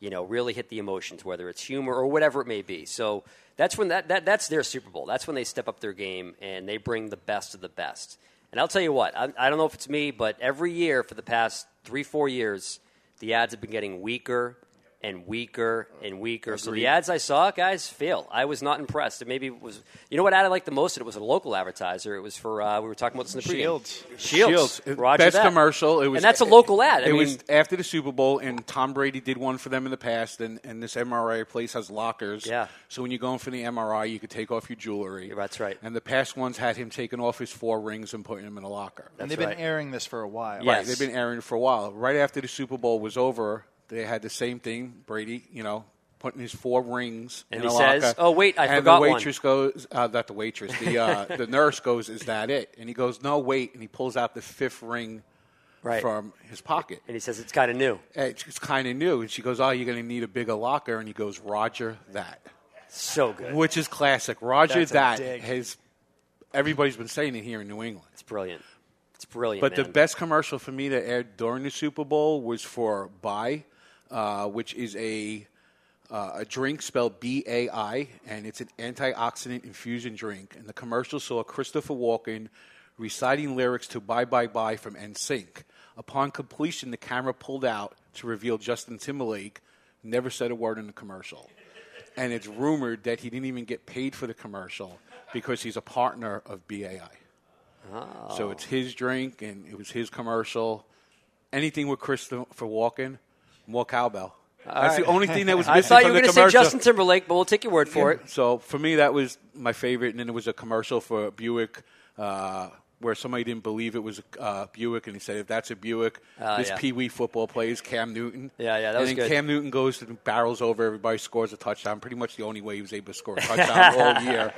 you know, really hit the emotions, whether it's humor or whatever it may be. So that's when that, that that's their Super Bowl. That's when they step up their game and they bring the best of the best. And I'll tell you what, I, I don't know if it's me, but every year for the past three four years, the ads have been getting weaker and weaker and weaker. So the ads I saw, guys, fail. I was not impressed. It maybe was. You know what ad I liked the most? It was a local advertiser. It was for uh, we were talking about this in the pregame. Shields. Shields. Shields. Roger Best that. commercial. It was, and that's a local ad. I it mean, was after the Super Bowl, and Tom Brady did one for them in the past. And, and this MRI place has lockers. Yeah. So when you're going for the MRI, you could take off your jewelry. That's right. And the past ones had him taking off his four rings and putting them in a locker. and they've been airing this for a while. Right. They've been airing it for a while. Right after the Super Bowl was over, they had the same thing. Brady, you know, putting his four rings And in he a says, locker. "Oh, wait, I and forgot the one." waitress goes, uh, not the waitress, the uh, the nurse goes, "Is that it?" And he goes, "No, wait." And he pulls out the fifth ring Right. from his pocket. and he says it's kind of new. It's, it's kind of new. And she goes, "Oh, you're going to need a bigger locker." And he goes, "Roger that," So good. which is classic. Roger That's that has everybody's been saying it here in New England. It's brilliant. It's brilliant. But the best commercial for me that aired during the Super Bowl was for Bai, uh, which is a uh, a drink spelled B A I, and it's an antioxidant infusion drink. And the commercial saw Christopher Walken reciting lyrics to "Bye Bye Bye" from NSYNC. Upon completion, the camera pulled out to reveal Justin Timberlake never said a word in the commercial. And it's rumored that he didn't even get paid for the commercial because he's a partner of BAI. Oh. So it's his drink, and it was his commercial. Anything with Christopher Walken, more cowbell. All That's right. the only thing that was I missing thought you were going to say. Justin Timberlake, but we'll take your word for Yeah. it. So for me, that was my favorite. And then there was a commercial for Buick, uh, where somebody didn't believe it was a uh, Buick, and he said, "If that's a Buick, Ah, this yeah. Pee Wee football plays Cam Newton." Yeah, yeah, that and was then good. Cam Newton goes and barrels over everybody, scores a touchdown. Pretty much the only way he was able to score a touchdown all year.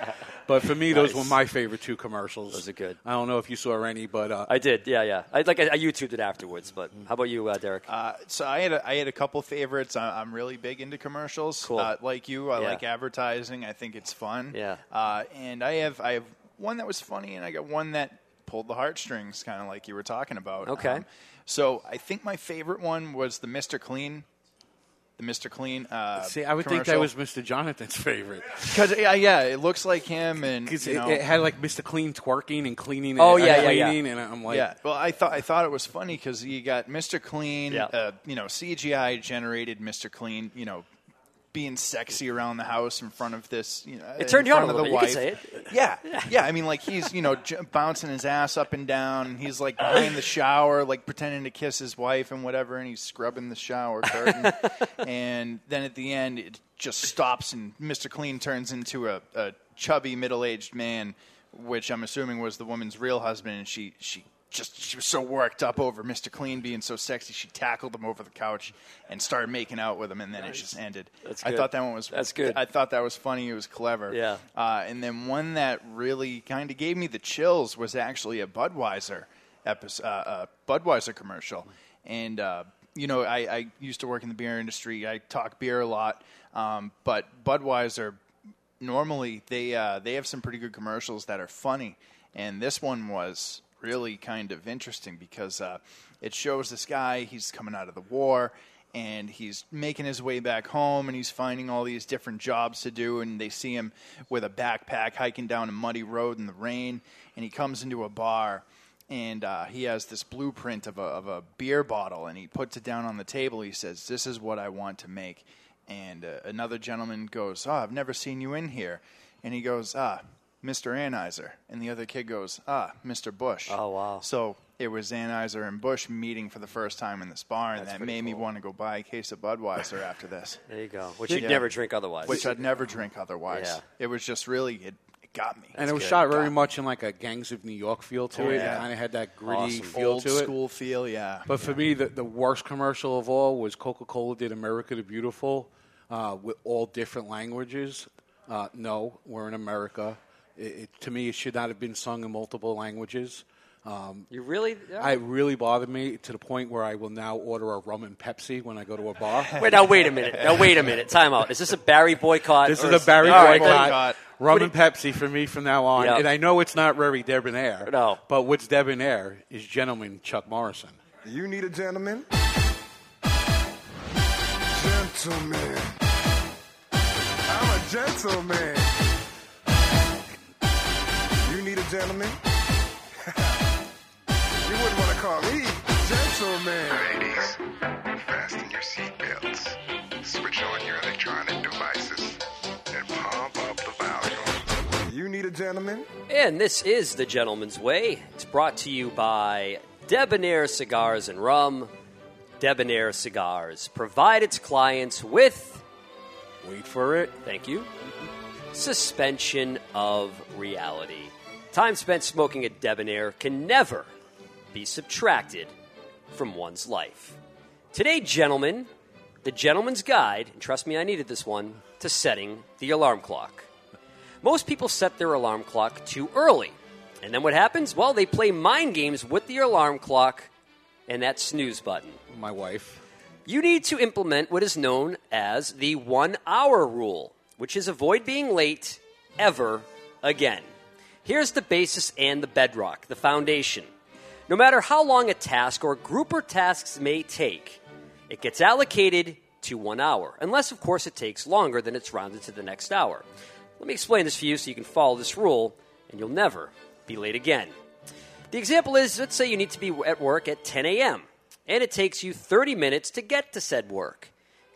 But for me, those were my favorite two commercials. Those are good. I don't know if you saw any, but uh, I did, yeah, yeah. I like I, I YouTubed it afterwards, but how about you, uh, Derek? Uh, so I had a, I had a couple favorites. I, I'm really big into commercials. Cool. Uh, like you, I Yeah. like advertising. I think it's fun. Yeah. Uh, and I have I have one that was funny, and I got one that pulled the heartstrings, kind of like you were talking about. Okay. Um, so I think my favorite one was the Mr. Clean. The Mr. Clean. Uh, see, I would think that was Mr. Jonathan's favorite because yeah, yeah, it looks like him, and you it, know, it had like Mr. Clean twerking and cleaning. Oh, and, yeah, and yeah, yeah. and I'm like, yeah. Well, I thought I thought it was funny because you got Mr. Clean, Yeah. uh, you know, CGI generated Mr. Clean, you know, being sexy around the house in front of this. You know, It turned in you on front a of little the bit. You wife. can say it. Yeah, yeah. I mean, like he's you know j- bouncing his ass up and down. And he's like behind the shower, like pretending to kiss his wife and whatever, and he's scrubbing the shower curtain. and then at the end, it just stops, and Mr. Clean turns into a, a chubby middle-aged man, which I'm assuming was the woman's real husband, and she she. Just she was so worked up over Mr. Clean being so sexy, she tackled him over the couch and started making out with him, and then it just ended. That's I thought that one was That's good. I thought that was funny. It was clever. Yeah. Uh, and then one that really kind of gave me the chills was actually a Budweiser episode, uh, uh, Budweiser commercial. And uh, you know, I, I used to work in the beer industry. I talk beer a lot, um, but Budweiser normally they uh, they have some pretty good commercials that are funny, and this one was really kind of interesting because uh, it shows this guy he's coming out of the war and he's making his way back home and he's finding all these different jobs to do and they see him with a backpack hiking down a muddy road in the rain and he comes into a bar and uh, he has this blueprint of a, of a beer bottle and he puts it down on the table. He says this is what i want to make. And uh, another gentleman goes oh i've never seen you in here. And he goes ah mr anheuser and the other kid goes ah mr Busch Oh wow! so it was Anheuser and Busch meeting for the first time in this bar, and That's that pretty made me want to go buy a case of Budweiser after this. There you go. Which you'd never drink otherwise. Which I'd never drink otherwise. Yeah. It was just really it, it got me. And it was It's shot very Got me. much in like a Gangs of New York feel to Oh, it. yeah. It kind of had that gritty Awesome. feel Old to it. school feel, yeah. But for me, the, the worst commercial of all was Coca Cola did America the Beautiful uh, with all different languages. Uh, no, we're in America. It, it, to me, it should not have been sung in multiple languages. Um, You really? I it really bothered me to the point where I will now order a rum and Pepsi when I go to a bar. Wait, now wait a minute. Now wait a minute. Time out. Is this a Barry boycott? This is a Barry All right, boycott. Rum and Pepsi for me from now on. Yeah. And I know it's not very debonair. No. But what's debonair is gentleman Chuck Morrison. You need a gentleman? Gentleman. I'm a gentleman. You need a gentleman? you wouldn't want to call me gentleman. Ladies, fasten your seatbelts, switch on your electronic devices, and pump up the volume. You need a gentleman? And this is The Gentleman's Way. It's brought to you by Debonair Cigars and Rum. Debonair Cigars provide its clients with. Wait for it. Thank you. Suspension of reality. Time spent smoking a Debonair can never be subtracted from one's life. Today, gentlemen, the gentleman's guide, and trust me, I needed this one, to setting the alarm clock. Most people set their alarm clock too early. And then what happens? Well, they play mind games with the alarm clock and that snooze button. My wife. You need to implement what is known as the one hour rule, which is avoid being late ever again. Here's the basis and the bedrock, the foundation. No matter how long a task or group of tasks may take, it gets allocated to one hour, unless, of course, it takes longer than it's rounded to the next hour. Let me explain this for you so you can follow this rule, and you'll never be late again. The example is let's say you need to be at work at 10 a.m., and it takes you 30 minutes to get to said work.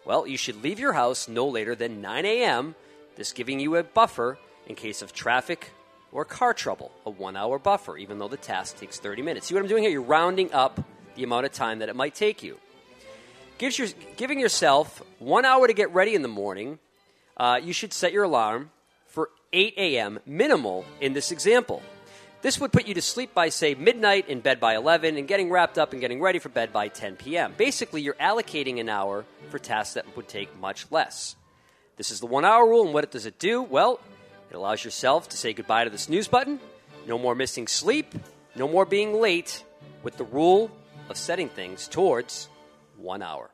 Well, you should leave your house no later than 9 a.m., this giving you a buffer in case of traffic or car trouble, a one hour buffer, even though the task takes 30 minutes. See what I'm doing here? You're rounding up the amount of time that it might take you. Gives your, giving yourself one hour to get ready in the morning, uh, you should set your alarm for 8 a.m. minimal in this example. This would put you to sleep by, say, midnight, in bed by 11, and getting wrapped up and getting ready for bed by 10 p.m. Basically, you're allocating an hour for tasks that would take much less. This is the one hour rule, and what does it do? Well, it allows yourself to say goodbye to the snooze button, no more missing sleep, no more being late, with the rule of setting things towards one hour.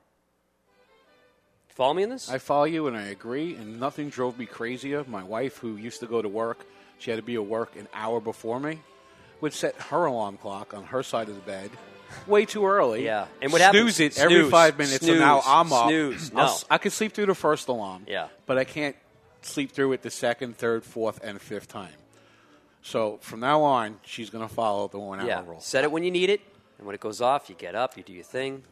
Follow me in this? I follow you and I agree, and nothing drove me crazier. My wife, who used to go to work, she had to be at work an hour before me, would set her alarm clock on her side of the bed way too early. Yeah. And what snooze happens- it every snooze, five minutes, and now I'm up. snooze. I'll No. s- I could sleep through the first alarm. Yeah. But I can't sleep through it the second, third, fourth, and fifth time. So from now on, she's going to follow the one hour yeah. rule. Set it when you need it, and when it goes off, you get up, you do your thing.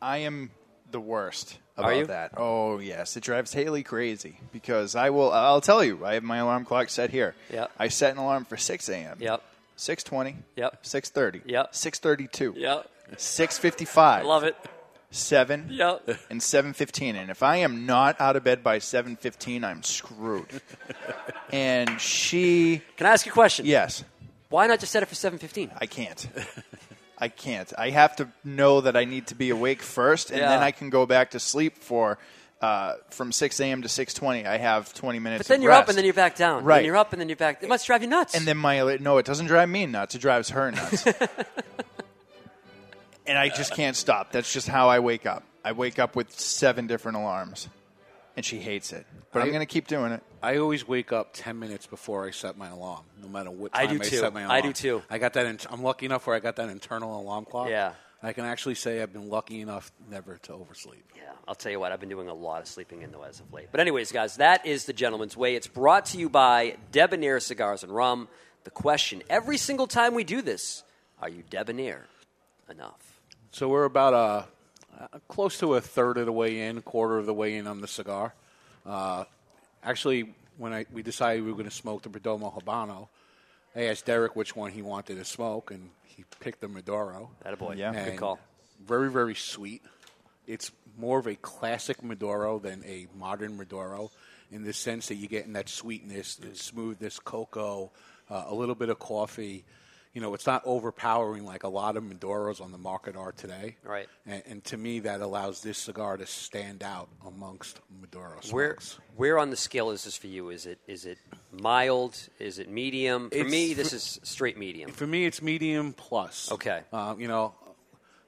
I am the worst Are about you? that. Oh yes, it drives Haley crazy because I will. I'll tell you. I have my alarm clock set here. Yep. I set an alarm for six a.m. Yep. Six twenty. Yep. Six thirty. Yep. Six thirty-two. Yep. Six fifty-five. Love it. Seven. Yep. And seven fifteen. And if I am not out of bed by seven fifteen, I'm screwed. and she. Can I ask you a question? Yes. Why not just set it for 7.15? I can't. I can't. I have to know that I need to be awake first, and Yeah. then I can go back to sleep for uh, from 6 a.m. to 6:20. I have 20 minutes. But then you're up and then you're back down. Right. And you're up and then you're back. It must drive you nuts. And then my no, it doesn't drive me nuts. It drives her nuts. and I just can't stop. That's just how I wake up. I wake up with seven different alarms, and she hates it. But I, am going to keep doing it. I always wake up ten minutes before I set my alarm, no matter what I time do too. set my alarm. I do too. I got that. In, I'm lucky enough where I got that internal alarm clock. Yeah. I can actually say I've been lucky enough never to oversleep. Yeah, I'll tell you what, I've been doing a lot of sleeping in though as of late. But anyways, guys, that is the gentleman's way. It's brought to you by Debonair Cigars and Rum. The question every single time we do this: Are you debonair enough? So we're about uh, uh, close to a third of the way in, quarter of the way in on the cigar. Uh, actually, when I, we decided we were going to smoke the Perdomo Habano, I asked Derek which one he wanted to smoke, and he picked the Maduro. That a boy. Yeah. Good call. Very, very sweet. It's more of a classic Maduro than a modern Maduro in the sense that you're getting that sweetness, the smoothness, cocoa, uh, a little bit of coffee. You know, it's not overpowering like a lot of Maduros on the market are today. Right. And, and to me, that allows this cigar to stand out amongst Maduro smokes. Where where on the scale is this for you? Is it is it mild? Is it medium? For It's me, for- this is straight medium. For me, it's medium plus. Okay. Um, you know,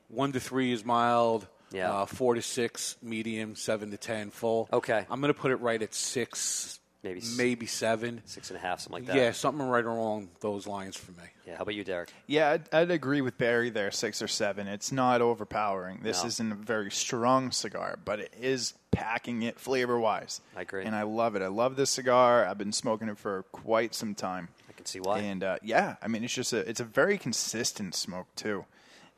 one to three is mild. Yeah. Uh, four to six, medium. Seven to ten, full. Okay. I'm going to put it right at six, Maybe maybe seven, Six and a half, something like that. Yeah, something right along those lines for me. Yeah. How about you, Derek? Yeah, I'd, I'd agree with Barry there, six or seven. It's not overpowering. This No. isn't a very strong cigar, but it is packing it flavor wise. I agree. And I love it. I love this cigar. I've been smoking it for quite some time. I can see why. And uh, yeah, I mean, it's just a it's a very consistent smoke too.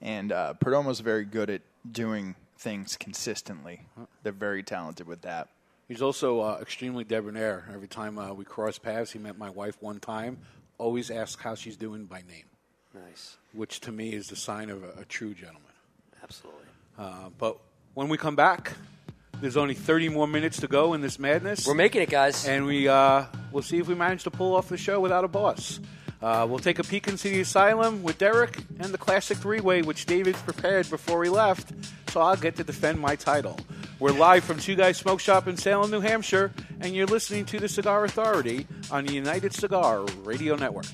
And uh, Perdomo's very good at doing things consistently. They're very talented with that. He's also uh, extremely debonair. Every time uh, we cross paths, he met my wife one time. Always asks how she's doing by name, Nice. which to me is the sign of a, a true gentleman. Absolutely. Uh, but when we come back, there's only 30 more minutes to go in this madness. We're making it, guys. and we uh, we'll see if we manage to pull off the show without a boss. Uh, we'll take a peek into the asylum with Derek and the classic three-way, which David prepared before he left. So I'll get to defend my title. We're live from Two Guys Smoke Shop in Salem, New Hampshire, and you're listening to the Cigar Authority on the United Cigar Radio Network.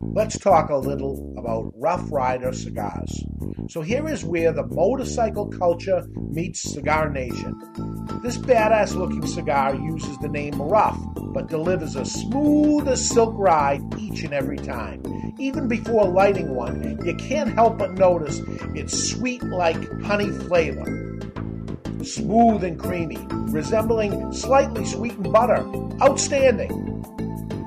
Let's talk a little about Rough Rider cigars. So here is where the motorcycle culture meets Cigar Nation. This badass looking cigar uses the name Rough, but delivers a smooth as silk ride each and every time. Even before lighting one, you can't help but notice its sweet like honey flavor smooth and creamy, resembling slightly sweetened butter. Outstanding.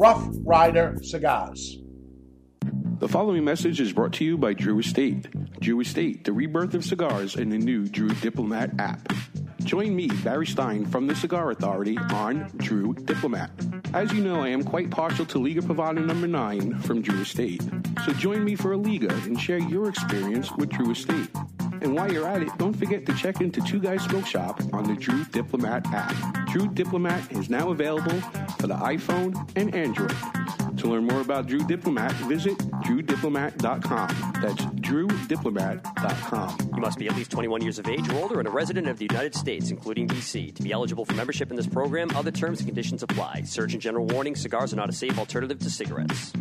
Rough Rider Cigars. The following message is brought to you by Drew Estate. Drew Estate, the rebirth of cigars in the new Drew Diplomat app. Join me, Barry Stein, from the Cigar Authority on Drew Diplomat. As you know, I am quite partial to Liga Privada number 9 from Drew Estate. So join me for a Liga and share your experience with Drew Estate. And while you're at it, don't forget to check into Two Guys Smoke Shop on the Drew Diplomat app. Drew Diplomat is now available for the iPhone and Android. To learn more about Drew Diplomat, visit drewdiplomat.com. That's drewdiplomat.com. You must be at least 21 years of age or older and a resident of the United States, including D.C. To be eligible for membership in this program, other terms and conditions apply. Surgeon General warning cigars are not a safe alternative to cigarettes.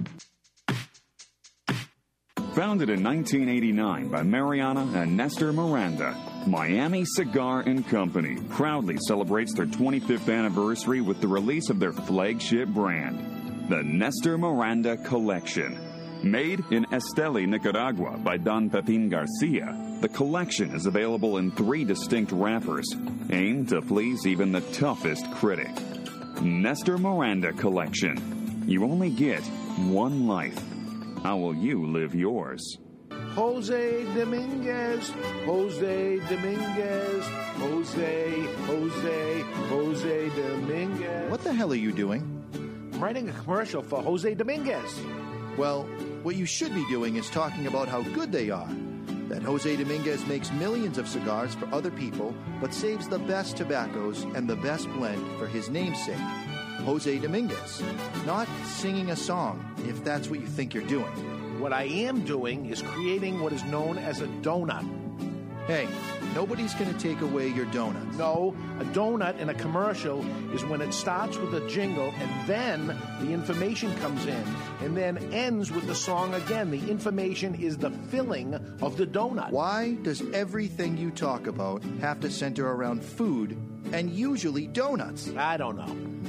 Founded in 1989 by Mariana and Nestor Miranda, Miami Cigar and Company proudly celebrates their 25th anniversary with the release of their flagship brand, the Nestor Miranda Collection. Made in Esteli, Nicaragua by Don Pepin Garcia, the collection is available in three distinct wrappers, aimed to please even the toughest critic. Nestor Miranda Collection. You only get one life. How will you live yours? Jose Dominguez, Jose Dominguez, Jose, Jose, Jose Dominguez. What the hell are you doing? I'm writing a commercial for Jose Dominguez. Well, what you should be doing is talking about how good they are. That Jose Dominguez makes millions of cigars for other people, but saves the best tobaccos and the best blend for his namesake, Jose Dominguez. Not singing a song, if that's what you think you're doing. What I am doing is creating what is known as a donut. Hey, nobody's going to take away your donuts. No, a donut in a commercial is when it starts with a jingle and then the information comes in and then ends with the song again. The information is the filling of the donut. Why does everything you talk about have to center around food and usually donuts? I don't know.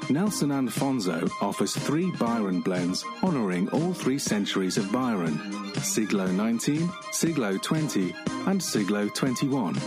Nelson Alfonso offers three Byron blends honoring all three centuries of Byron Siglo 19, Siglo 20, and Siglo 21.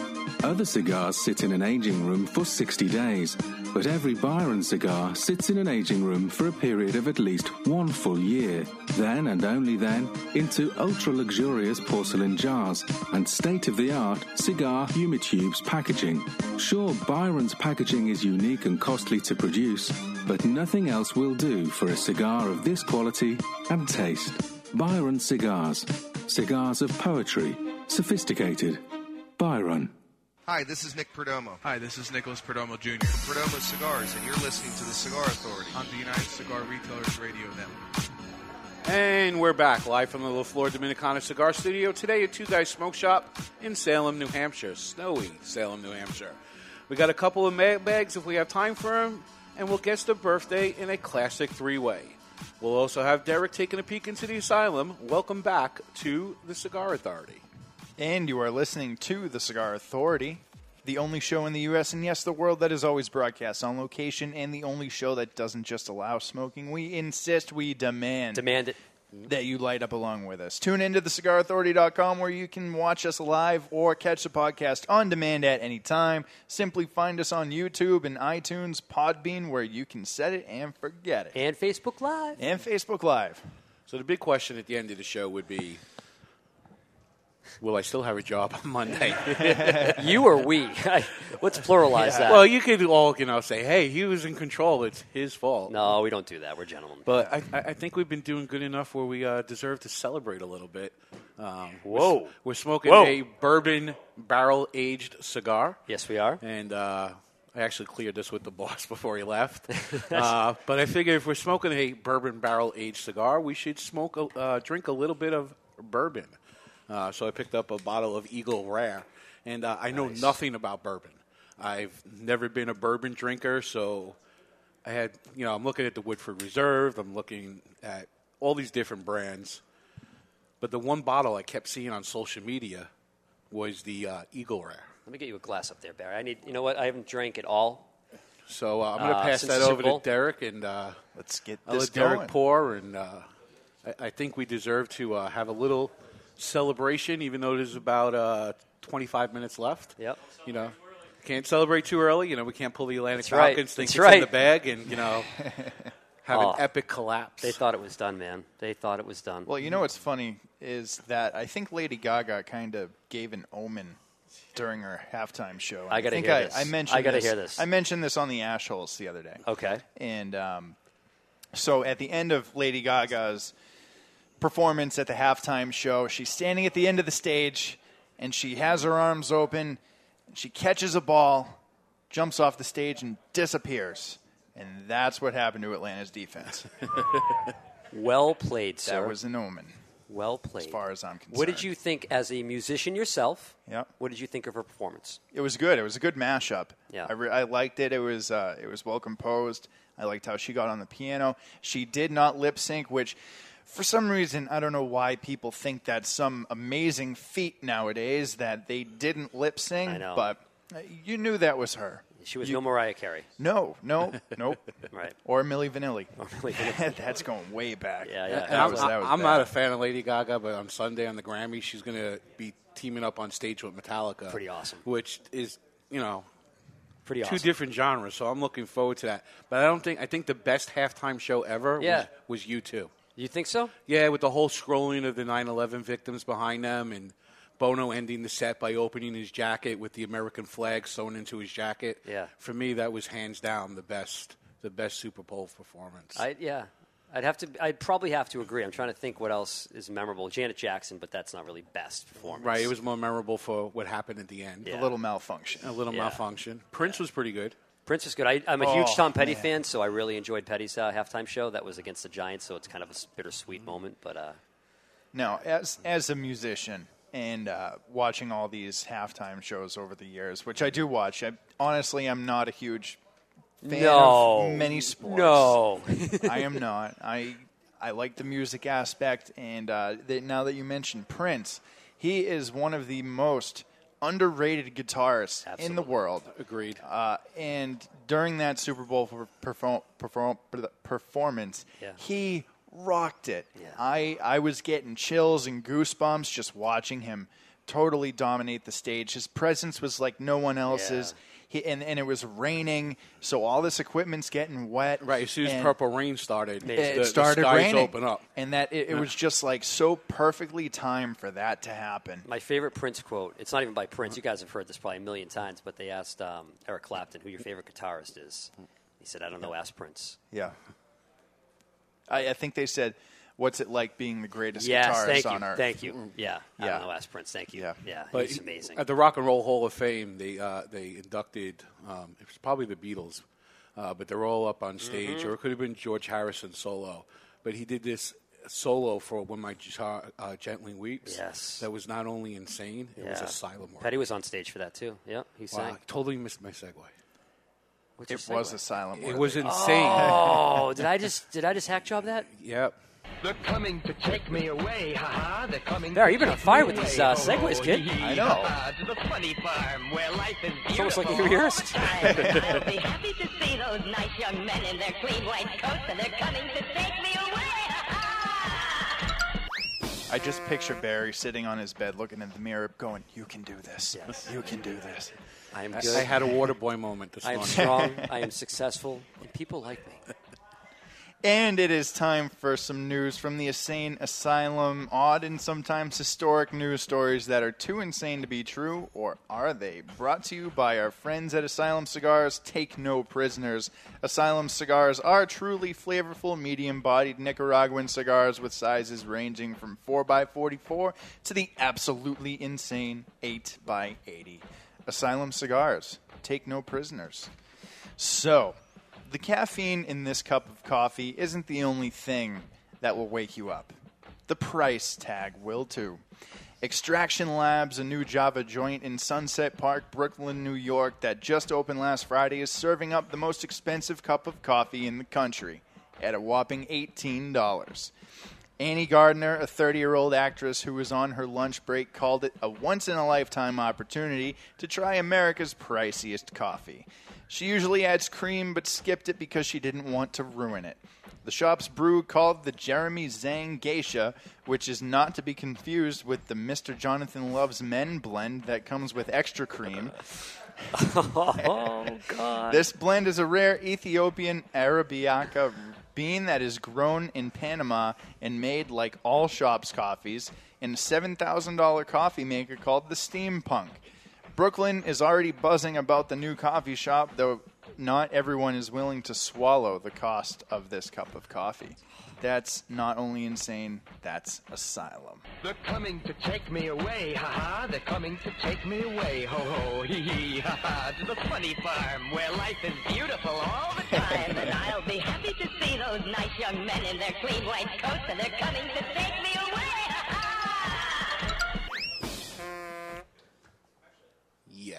Other cigars sit in an aging room for 60 days, but every Byron cigar sits in an aging room for a period of at least one full year. Then and only then into ultra luxurious porcelain jars and state of the art cigar humitubes packaging. Sure, Byron's packaging is unique and costly to produce, but nothing else will do for a cigar of this quality and taste. Byron Cigars. Cigars of poetry. Sophisticated. Byron. Hi, this is Nick Perdomo. Hi, this is Nicholas Perdomo Jr. from Perdomo Cigars, and you're listening to the Cigar Authority on the United Cigar Retailers Radio Network. And we're back live from the La Flor Dominicana Cigar Studio today at Two Guys Smoke Shop in Salem, New Hampshire. Snowy Salem, New Hampshire. We got a couple of ma- bags if we have time for them, and we'll guess the birthday in a classic three way. We'll also have Derek taking a peek into the asylum. Welcome back to the Cigar Authority. And you are listening to The Cigar Authority, the only show in the U.S. and yes, the world that is always broadcast on location, and the only show that doesn't just allow smoking. We insist, we demand. Demand it. Mm-hmm. That you light up along with us. Tune into thecigarauthority.com where you can watch us live or catch the podcast on demand at any time. Simply find us on YouTube and iTunes, Podbean, where you can set it and forget it. And Facebook Live. And Facebook Live. So the big question at the end of the show would be will I still have a job on Monday? You or we? Let's pluralize that. Well, you could all, you know, say, hey, he was in control. It's his fault. No, we don't do that. We're gentlemen. But I, I think we've been doing good enough where we uh, deserve to celebrate a little bit. Um, we're Whoa. We're, smoking Whoa. a bourbon barrel aged cigar. Yes, we are. And uh, I actually cleared this with the boss before he left. uh, but I figure if we're smoking a bourbon barrel aged cigar, we should smoke a, uh, drink a little bit of bourbon. Uh, so I picked up a bottle of Eagle Rare, and uh, I know nothing about bourbon. I've never been a bourbon drinker, so I had, you know, I'm looking at the Woodford Reserve. I'm looking at all these different brands, but the one bottle I kept seeing on social media was the uh, Eagle Rare. Let me get you a glass up there, Barry. I need. You know what? I haven't drank at all. So uh, I'm going to Uh, pass since that over to Derek, and uh, let's get I'll this let Derek going. pour, and uh, I, I think we deserve to uh, have a little celebration, even though there's about uh, 25 minutes left. Yep. You know, can't celebrate too early. You know, we can't pull the Atlantic That's right. Falcons, think That's it's right. in the bag, and you know, have Oh. an epic collapse. They thought it was done, man. They thought it was done. Well, you know what's funny is that I think Lady Gaga kind of gave an omen during her halftime show. I gotta think hear I, this. I mentioned I gotta this. hear this. I mentioned this on the Ashholes the other day. Okay. And um, so at the end of Lady Gaga's performance at the halftime show, she's standing at the end of the stage and she has her arms open. She catches a ball, jumps off the stage, and disappears. And that's what happened to Atlanta's defense. well played, sir. That was an omen. Well played. As far as I'm concerned. What did you think as a musician yourself? Yep. What did you think of her performance? It was good. It was a good mashup. Yeah. I, re- I liked it. It was uh, it was well composed. I liked how she got on the piano. She did not lip sync, which for some reason I don't know why people think that's some amazing feat nowadays that they didn't lip sync. I know. But uh, you knew that was her. She was You- no Mariah Carey. No, no, nope. Right. Or Milli Vanilli. Milli Vanilli. that's going way back. Yeah, yeah. That I'm, was- that was I'm not a fan of Lady Gaga, but on Sunday on the Grammy, she's going to be teaming up on stage with Metallica. Pretty awesome. Which is, you know, Pretty awesome. two different genres. So I'm looking forward to that. But I don't think I think the best halftime show ever Yeah. was, was U2. You think so? Yeah, with the whole scrolling of the 9/11 victims behind them, and Bono ending the set by opening his jacket with the American flag sewn into his jacket. Yeah. For me, that was hands down the best the best Super Bowl performance. I yeah. I'd have to. I'd probably have to agree. I'm trying to think what else is memorable. Janet Jackson, but that's not really best performance. Right, it was more memorable for what happened at the end. Yeah. A little malfunction. A little Yeah. malfunction. Prince was pretty good. Prince is good. I, I'm a Oh, huge Tom Petty man. fan, so I really enjoyed Petty's uh, halftime show. That was against the Giants, so it's kind of a bittersweet moment. But uh, Now, as as a musician and uh, watching all these halftime shows over the years, which I do watch, I honestly I'm not a huge fan No. of many sports. No. I am not. I I like the music aspect, and uh, now that you mentioned Prince, he is one of the most underrated guitarists in the world. Agreed. Uh, and during that Super Bowl perform, perform, performance, Yeah. he rocked it. I, I was getting chills and goosebumps just watching him totally dominate the stage. His presence was like no one else's. He, and, and it was raining, so all this equipment's getting wet. Right, as soon as Purple Rain started, it the, the started skies raining. open up. And that it, it Yeah. was just like so perfectly timed for that to happen. my favorite Prince quote. It's not even by Prince. You guys have heard this probably a million times. But they asked um, Eric Clapton who your favorite guitarist is. He said, "I don't know. Ask Prince." Yeah. I, I think they said, "What's it like being the greatest Yes, guitarist thank on you, earth?" thank you. Yeah, I Yeah. don't know. Ask Prince. Thank you. Yeah, yeah. But he's amazing. At the Rock and Roll Hall of Fame, they uh, they inducted um, it was probably the Beatles, uh, but they're all up on stage, Mhm. or it could have been George Harrison solo. But he did this solo for "When My Guitar uh, Gently Weeps." Yes. that was not only insane; it was Yeah. asylum work. Petty was on stage for that too. Yeah, he Wow, sang. I totally missed my segue. What's It was segue? asylum. It was insane. Oh, did I just did I just hack job that? Yep. They're coming to take me away, haha. They're coming. There, to you've been on fire with these, uh, segues, kid. Oh, I know. haha, To the funny farm where life is beautiful. It's almost like you rehearsed. I'll be happy to see those nice young men in their clean white coats, and they're coming to take me away. I just picture Barry sitting on his bed, looking in the mirror, going, "You can do this. Yes. You can do this." I am I- good. I had a water boy moment this I am strong. I am successful, and people like me. And it is time for some news from the Insane Asylum. Odd and sometimes historic news stories that are too insane to be true, or are they? Brought to you by our friends at Asylum Cigars. Take no prisoners. Asylum cigars are truly flavorful, medium bodied Nicaraguan cigars with sizes ranging from 4x44 to the absolutely insane 8x80. Asylum Cigars. Take no prisoners. So, the caffeine in this cup of coffee isn't the only thing that will wake you up. The price tag will too. Extraction Labs, a new Java joint in Sunset Park, Brooklyn, New York, that just opened last Friday, is serving up the most expensive cup of coffee in the country at a whopping $18. Annie Gardner, a 30 year old actress who was on her lunch break, called it a once in a lifetime opportunity to try America's priciest coffee. She usually adds cream, but skipped it because she didn't want to ruin it. The shop's brew, called the Jeremy Zhang Geisha, which is not to be confused with the Mr. Jonathan Loves Men blend that comes with extra cream. oh, God. This blend is a rare Ethiopian Arabica bean that is grown in Panama and made like all shops' coffees in a $7,000 coffee maker called the Steampunk. Brooklyn is already buzzing about the new coffee shop, though not everyone is willing to swallow the cost of this cup of coffee. That's not only insane, that's asylum. They're coming to take me away, ha ha. They're coming to take me away, ho ho, hee hee, ha ha. To the funny farm where life is beautiful all the time. And I'll be happy to see those nice young men in their clean white coats, and they're coming to take me away. Yeah.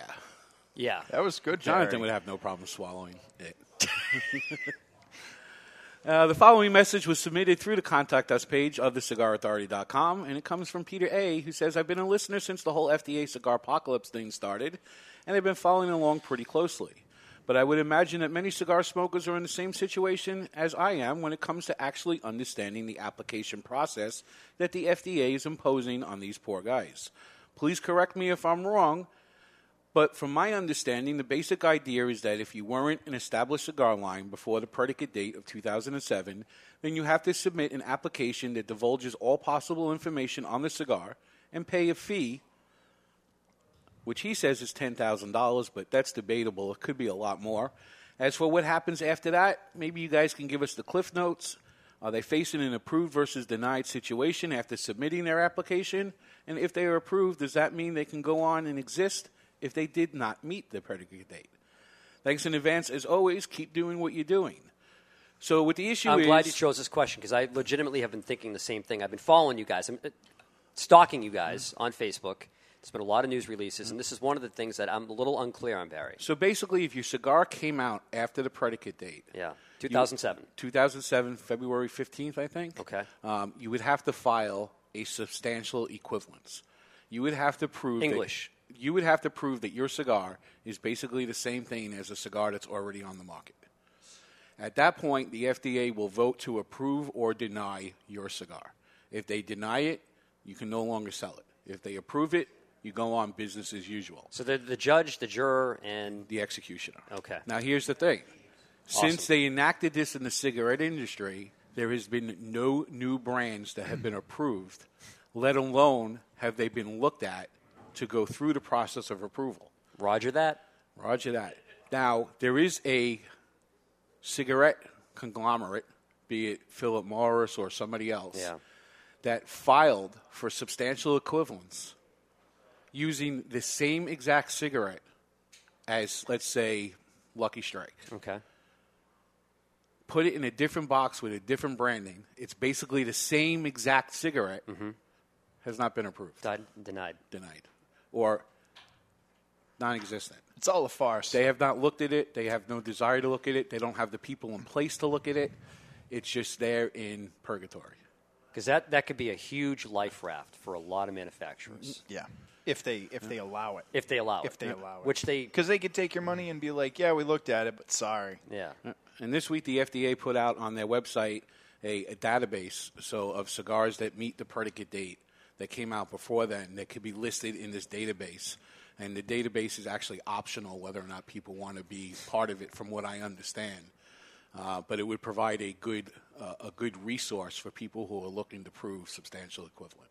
Yeah. That was good, Jonathan Jerry. would have no problem swallowing it. Uh, the following message was submitted through the contact us page of thecigarauthority.com, and it comes from Peter A., who says, I've been a listener since the whole FDA cigar apocalypse thing started, and I've been following along pretty closely. But I would imagine that many cigar smokers are in the same situation as I am when it comes to actually understanding the application process that the FDA is imposing on these poor guys. Please correct me if I'm wrong, but from my understanding, the basic idea is that if you weren't an established cigar line before the predicate date of 2007, then you have to submit an application that divulges all possible information on the cigar and pay a fee, which he says is $10,000, but that's debatable. It could be a lot more. As for what happens after that, maybe you guys can give us the cliff notes. Are they facing an approved versus denied situation after submitting their application? And if they are approved, does that mean they can go on and exist if they did not meet the predicate date? Thanks in advance. As always, keep doing what you're doing. So, what the issue I'm is. glad you chose this question because I legitimately have been thinking the same thing. I've been following you guys. I'm uh, stalking you guys on Facebook. There's been a lot of news releases, and this is one of the things that I'm a little unclear on, Barry. So basically, if your cigar came out after the predicate date, Yeah, you- 2007. 2007, February 15th, I think. Okay. Um, you would have to file a substantial equivalence. You would have to prove that- English. You would have to prove that your cigar is basically the same thing as a cigar that's already on the market. At that point, the FDA will vote to approve or deny your cigar. If they deny it, you can no longer sell it. If they approve it, you go on business as usual. So the, the judge, the juror, and the executioner. Okay. Now, here's the thing. Awesome. Since they enacted this in the cigarette industry, there has been no new brands that have been approved, let alone have they been looked at to go through the process of approval. Roger that. Roger that. Now, there is a cigarette conglomerate, be it Philip Morris or somebody else, Yeah. that filed for substantial equivalence using the same exact cigarette as, let's say, Lucky Strike. Okay. Put it in a different box with a different branding. It's basically the same exact cigarette. Mm-hmm. Has not been approved. denied. Denied. Or non-existent. It's all a farce. They have not looked at it. They have no desire to look at it. They don't have the people in place to look at it. It's just there in purgatory. Because that, that could be a huge life raft for a lot of manufacturers. Mm, yeah. If they if they allow it. If they allow it. If they allow it. Which they because they could take your money and be like, yeah, we looked at it, but sorry. Yeah. Uh, and this week, the FDA put out on their website a, a database so of cigars that meet the predicate date that came out before then that could be listed in this database. And the database is actually optional whether or not people want to be part of it, from what I understand. uh, but it would provide a good uh, a good resource for people who are looking to prove substantial equivalent.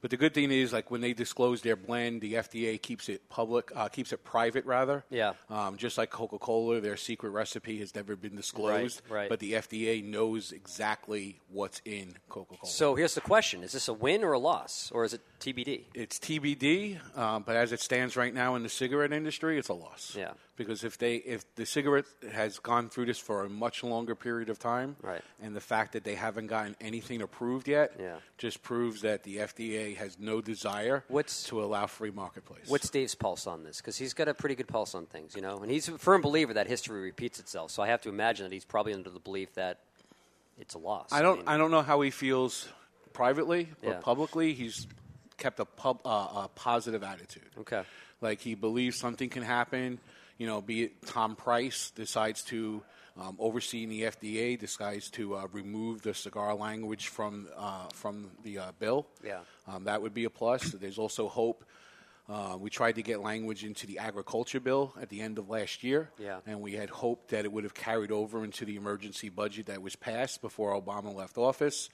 But the good thing is, like when they disclose their blend, the FDA keeps it public, uh, keeps it private rather. Yeah. Um, just like Coca Cola, their secret recipe has never been disclosed. Right, right. But the FDA knows exactly what's in Coca Cola. So here's the question: Is this a win or a loss, or is it TBD? It's TBD, um, but as it stands right now in the cigarette industry, it's a loss. Yeah. Because if they if the cigarette has gone through this for a much longer period of time, Right. and the fact that they haven't gotten anything approved yet, Yeah. just proves that the FDA has no desire What's, to allow free marketplace. What's Dave's pulse on this? Because he's got a pretty good pulse on things, you know, and he's a firm believer that history repeats itself. So I have to imagine that he's probably under the belief that it's a loss. I don't mean, I don't know how he feels privately, but Yeah. publicly he's kept a pub, uh, a positive attitude. Okay. Like he believes something can happen. You know, be it Tom Price decides to um, oversee the FDA, decides to uh, remove the cigar language from uh, from the uh, bill. Yeah. Um, that would be a plus. There's also hope. Uh, we tried to get language into the agriculture bill at the end of last year, Yeah. and we had hoped that it would have carried over into the emergency budget that was passed before Obama left office.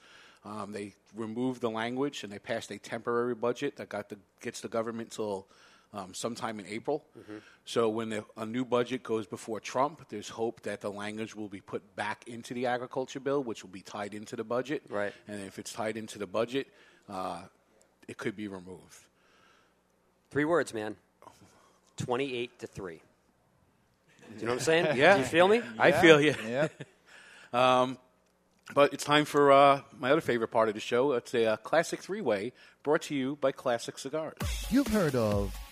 Um, they removed the language and they passed a temporary budget that got the gets the government till um, sometime in April. Mm-hmm. So when the, a new budget goes before Trump, there's hope that the language will be put back into the agriculture bill, which will be tied into the budget. Right. And if it's tied into the budget, uh, it could be removed. Three words, man. Twenty-eight to three. Do you know what I'm saying? Yeah. Do you feel me? I feel you. Yeah. um, but it's time for uh, my other favorite part of the show. It's a uh, classic three-way brought to you by Classic Cigars. You've heard of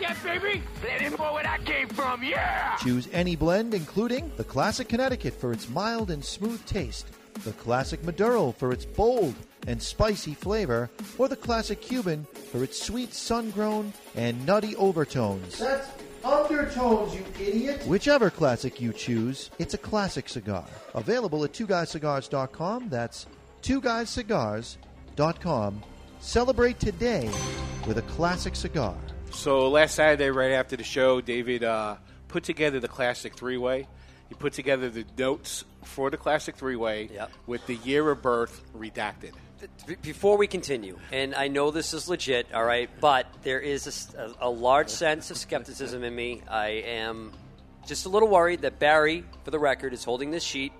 that, baby? Let him know where that came from, yeah! Choose any blend, including the Classic Connecticut for its mild and smooth taste, the Classic Maduro for its bold and spicy flavor, or the Classic Cuban for its sweet sun-grown and nutty overtones. That's undertones, you idiot! Whichever classic you choose, it's a classic cigar. Available at twoguyscigars.com. That's twoguyscigars.com. Celebrate today with a classic cigar. So last Saturday, right after the show, David uh, put together the classic three-way. He put together the notes for the classic three-way with the year of birth redacted. Before we continue, and I know this is legit, all right, but there is a large sense of skepticism in me. I am just a little worried that Barry, for the record, is holding this sheet.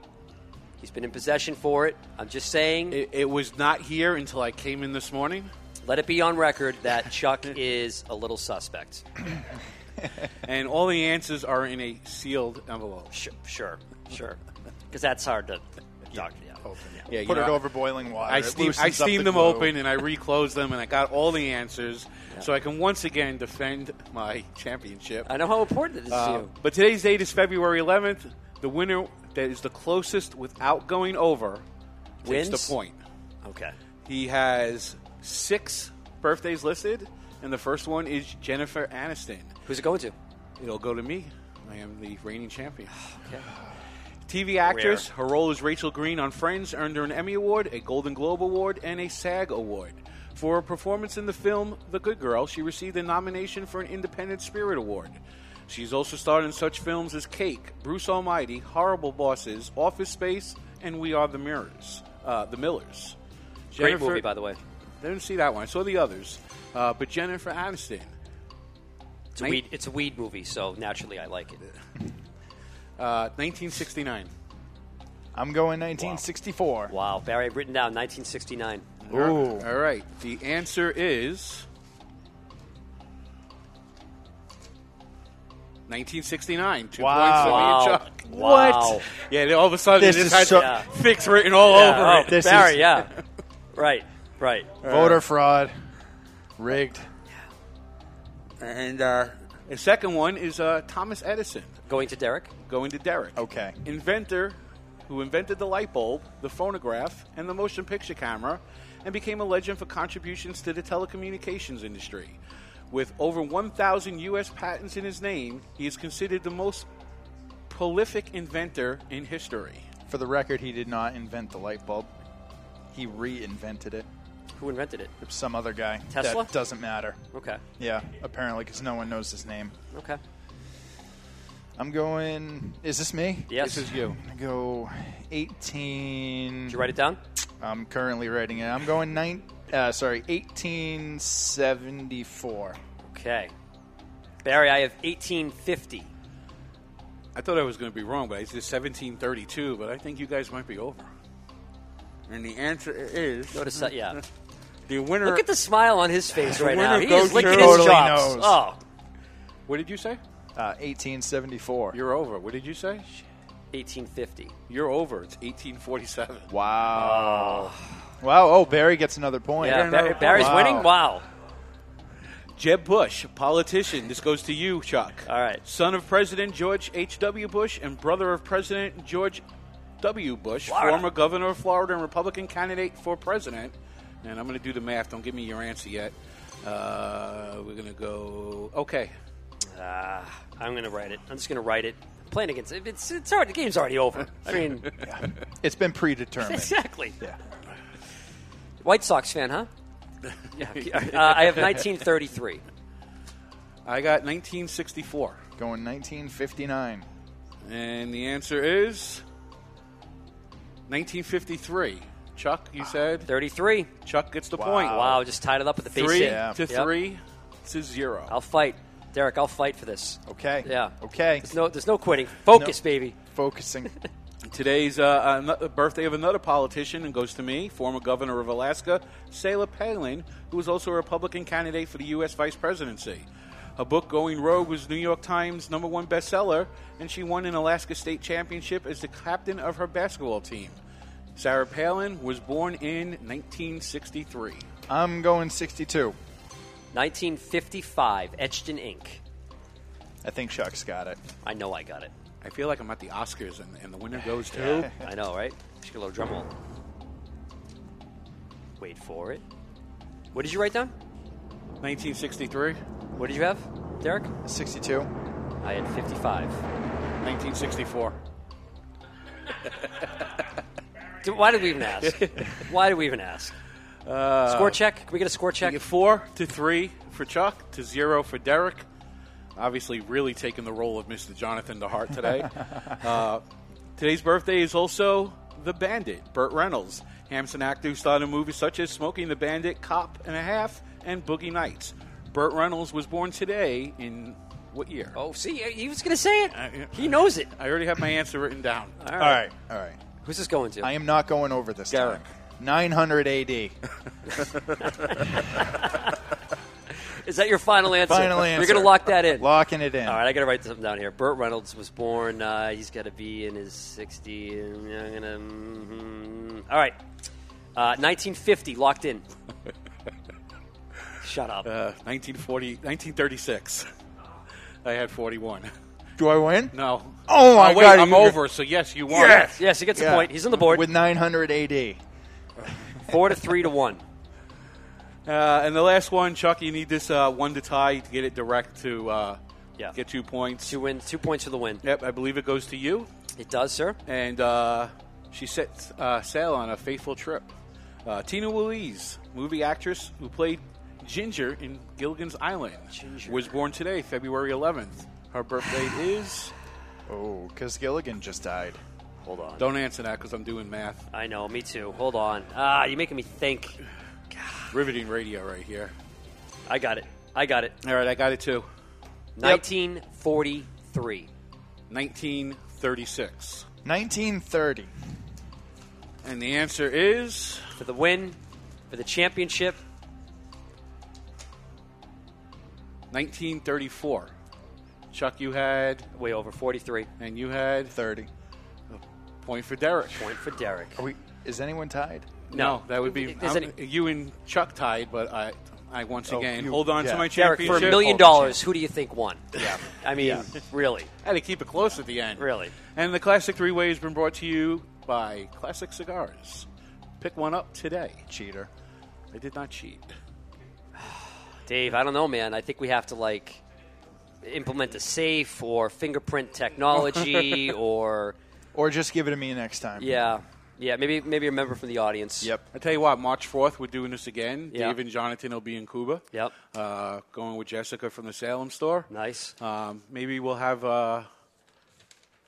He's been in possession for it. I'm just saying. It, it was not here until I came in this morning. Let it be on record that Chuck is a little suspect. and all the answers are in a sealed envelope. Sure, sure, sure. Because that's hard to doc- yeah. open. Yeah, you Put it know, over boiling water. I, steam, I up steamed the them glue. open and I reclosed them and I got all the answers so I can once again defend my championship. I know how important it is to Uh, you. But today's date is February 11th. The winner that is the closest without going over takes Wins? the point. Okay. He has six birthdays listed, and the first one is Jennifer Aniston. Who's it going to? It'll go to me. I am the reigning champion. Okay. TV actress, her role as Rachel Green on Friends, earned her an Emmy Award, a Golden Globe Award, and a SAG Award. For her performance in the film The Good Girl, she received a nomination for an Independent Spirit Award. She's also starred in such films as Cake, Bruce Almighty, Horrible Bosses, Office Space, and We Are the Mirrors, uh, the Millers. Great movie, by the way. Didn't see that one. I saw the others, uh, but Jennifer Aniston. It's a weed. It's a weed movie, so naturally I like it. Uh, 1969. I'm going 1964. Wow, Barry, I've written down 1969. Ooh. All right. The answer is 1969. Two Wow. points to me Wow. and Chuck. Wow. What? Yeah, then all of a sudden This it is just had so- yeah. fix written all Yeah, over oh, it. This Barry, is- yeah. right, right. Voter fraud. Rigged. And uh, the second one is uh, Thomas Edison. Going to Derek? Going to Derek. Okay. Inventor who invented the light bulb, the phonograph, and the motion picture camera, and became a legend for contributions to the telecommunications industry. With over 1,000 U.S. patents in his name, he is considered the most prolific inventor in history. For the record, he did not invent the light bulb. He reinvented it. Who invented it? Some other guy. Tesla? That doesn't matter. Okay. Yeah, apparently, because no one knows his name. Okay. I'm going. Is this me? Yes. This is you. I'm go 18. Did you write it down? I'm currently writing it. I'm going nine. Uh, sorry, 1874. Okay. Barry, I have 1850. I thought I was going to be wrong, but I said 1732, but I think you guys might be over. And the answer is. Notice that, yeah. The winner. Look at the smile on his face right now. He is licking to- his chops. Oh. What did you say? Uh, 1874. You're over. What did you say? 1850. You're over. It's 1847. Wow. Wow. Oh, Barry gets another point. Yeah, Barry, Barry's Wow. winning? Wow. Jeb Bush, politician. This goes to you, Chuck. All right. Son of President George H.W. Bush and brother of President George W. Bush, Florida. former governor of Florida and Republican candidate for president. And I'm going to do the math. Don't give me your answer yet. Uh, we're going to go. Okay. Ah, I'm going to write it. I'm just going to write it. Playing against it. It's, it's already, the game's already over. I mean, It's been predetermined. exactly. Yeah. White Sox fan, huh? yeah. Uh, I have 1933. I got 1964. Going 1959. And the answer is 1953. Chuck, you said? 33. Chuck gets the Wow. point. Wow, just tied it up with the base Three hit. to Yep. three to zero. I'll fight. Derek, I'll fight for this. Okay. Yeah. Okay. There's no, there's no quitting. Focus, No. baby. Focusing. Today's uh, ano- birthday of another politician and goes to me, former governor of Alaska, Sarah Palin, who was also a Republican candidate for the U.S. vice presidency. Her book, Going Rogue, was New York Times number one bestseller, and she won an Alaska state championship as the captain of her basketball team. Sarah Palin was born in 1963. I'm going 62. 1955, etched in ink. I think Chuck's got it. I know I got it. I feel like I'm at the Oscars, and, and the winner goes to. I know, right? Just get a little drum roll. Wait for it. What did you write down? 1963. What did you have, Derek? 62. I had 55. 1964. Why did we even ask? Why did we even ask? Uh, Score check? Can we get a score check? Four to three for Chuck, to zero for Derek. Obviously, really taking the role of Mr. Jonathan DeHart today. uh, today's birthday is also the Bandit, Burt Reynolds, Hampson actor who starred in movies such as Smokey and the Bandit, Cop and a Half, and Boogie Nights. Burt Reynolds was born today in what year? Oh, see, he was going to say it. Uh, He knows it. I already have my answer written down. All All right. All right. Who's this going to? I am not going over this Derek. time. 900 AD. Is that your final answer? Final answer. You're going to lock that in. Locking it in. All right, I got to write something down here. Burt Reynolds was born. Uh, he's got to be in his 60. And I'm gonna. mhm. All right, uh, 1950 locked in. Shut up. Uh, 1940, 1936. I had 41. Do I win? No. Oh my wait, God, I'm you- over. So yes, you won. Yes. Yes, he gets Yeah. a point. He's on the board. With 900 AD. Four to three to one. Uh, and the last one, Chuck, you need this uh, one to tie to get it direct to uh, Yeah. get two points. Two wins. Two points for the win. Yep, I believe it goes to you. It does, sir. And uh, she set uh, sail on a fateful trip. Uh, Tina Louise, movie actress who played Ginger in Gilligan's Island, Ginger. was born today, February 11th. Her birthday is. Oh, because Gilligan just died. Hold on. Don't answer that because I'm doing math. I know. Me too. Hold on. Ah, you're making me think. Riveting radio right here. I got it. I got it. All right, I got it too. 1943. 1936. 1930. And the answer is. For the win, for the championship. 1934. Chuck, you had. Way over 43. And you had. 30. Point for Derek. Point for Derek. Are we, is anyone tied? No, that would be Is any- you and Chuck tied, but I, I once Oh, again you- hold on yeah. to my championship. Derek, for a million dollars, who do you think won? Yeah. I mean, really. I had to keep it close at the end. Really. And the classic three way has been brought to you by Classic Cigars. Pick one up today. Cheater. I did not cheat. Dave, I don't know, man. I think we have to like implement a safe or fingerprint technology or or just give it to me next time. yeah, yeah. Maybe maybe a member from the audience. Yep. I tell you what, March fourth, we're doing this again. Yeah. Dave and Jonathan will be in Cuba. Yep. Uh, going with Jessica from the Salem store. Nice. Um, maybe we'll have uh,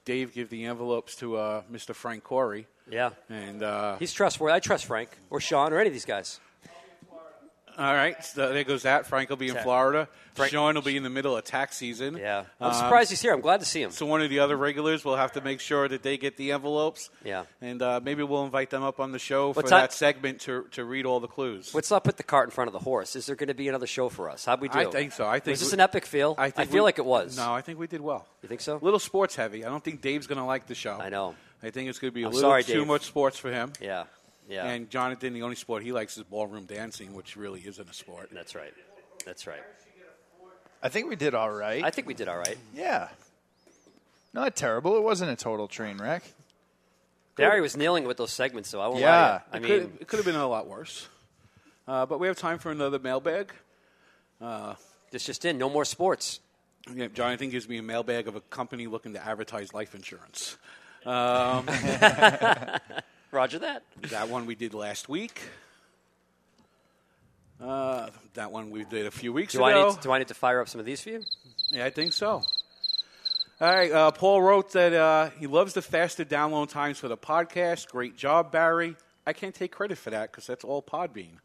Dave give the envelopes to uh, Mr. Frank Corey. Yeah. And uh, He's trustworthy. I trust Frank or Sean or any of these guys. All right, so there goes that. Frank will be in. Florida. Frank- Sean will be in the middle of tax season. Yeah. I'm Um, surprised he's here. I'm glad to see him. So one of the other regulars will have to make sure that they get the envelopes. Yeah. And uh, maybe we'll invite them up on the show for that segment to, to read all the clues. Let's not put the cart in front of the horse. Is there going to be another show for us? How'd we do? I think so. I think was this we- an epic feel? I, think feel we- like it was. No, I think we did well. You think so? A little sports heavy. I don't think Dave's going to like the show. I know. I think it's going to be a I'm little sorry, too Dave. much sports for him. Yeah. Yeah. And Jonathan, the only sport he likes is ballroom dancing, which really isn't a sport. That's right. That's right. I think we did all right. I think we did all right. yeah. Not terrible. It wasn't a total train wreck. Barry was nailing with those segments, so I won't Yeah. lie. I it, mean, could, it could have been a lot worse. Uh, but we have time for another mailbag. Uh, this just in. No more sports. Yeah, Jonathan gives me a mailbag of a company looking to advertise life insurance. Um, Roger that. That one we did last week. Uh, that one we did a few weeks Do ago. I, need to, do I need to fire up some of these for you? Yeah, I think so. All right, uh, Paul wrote that uh, he loves the faster download times for the podcast. Great job, Barry. I can't take credit for that because that's all Podbean.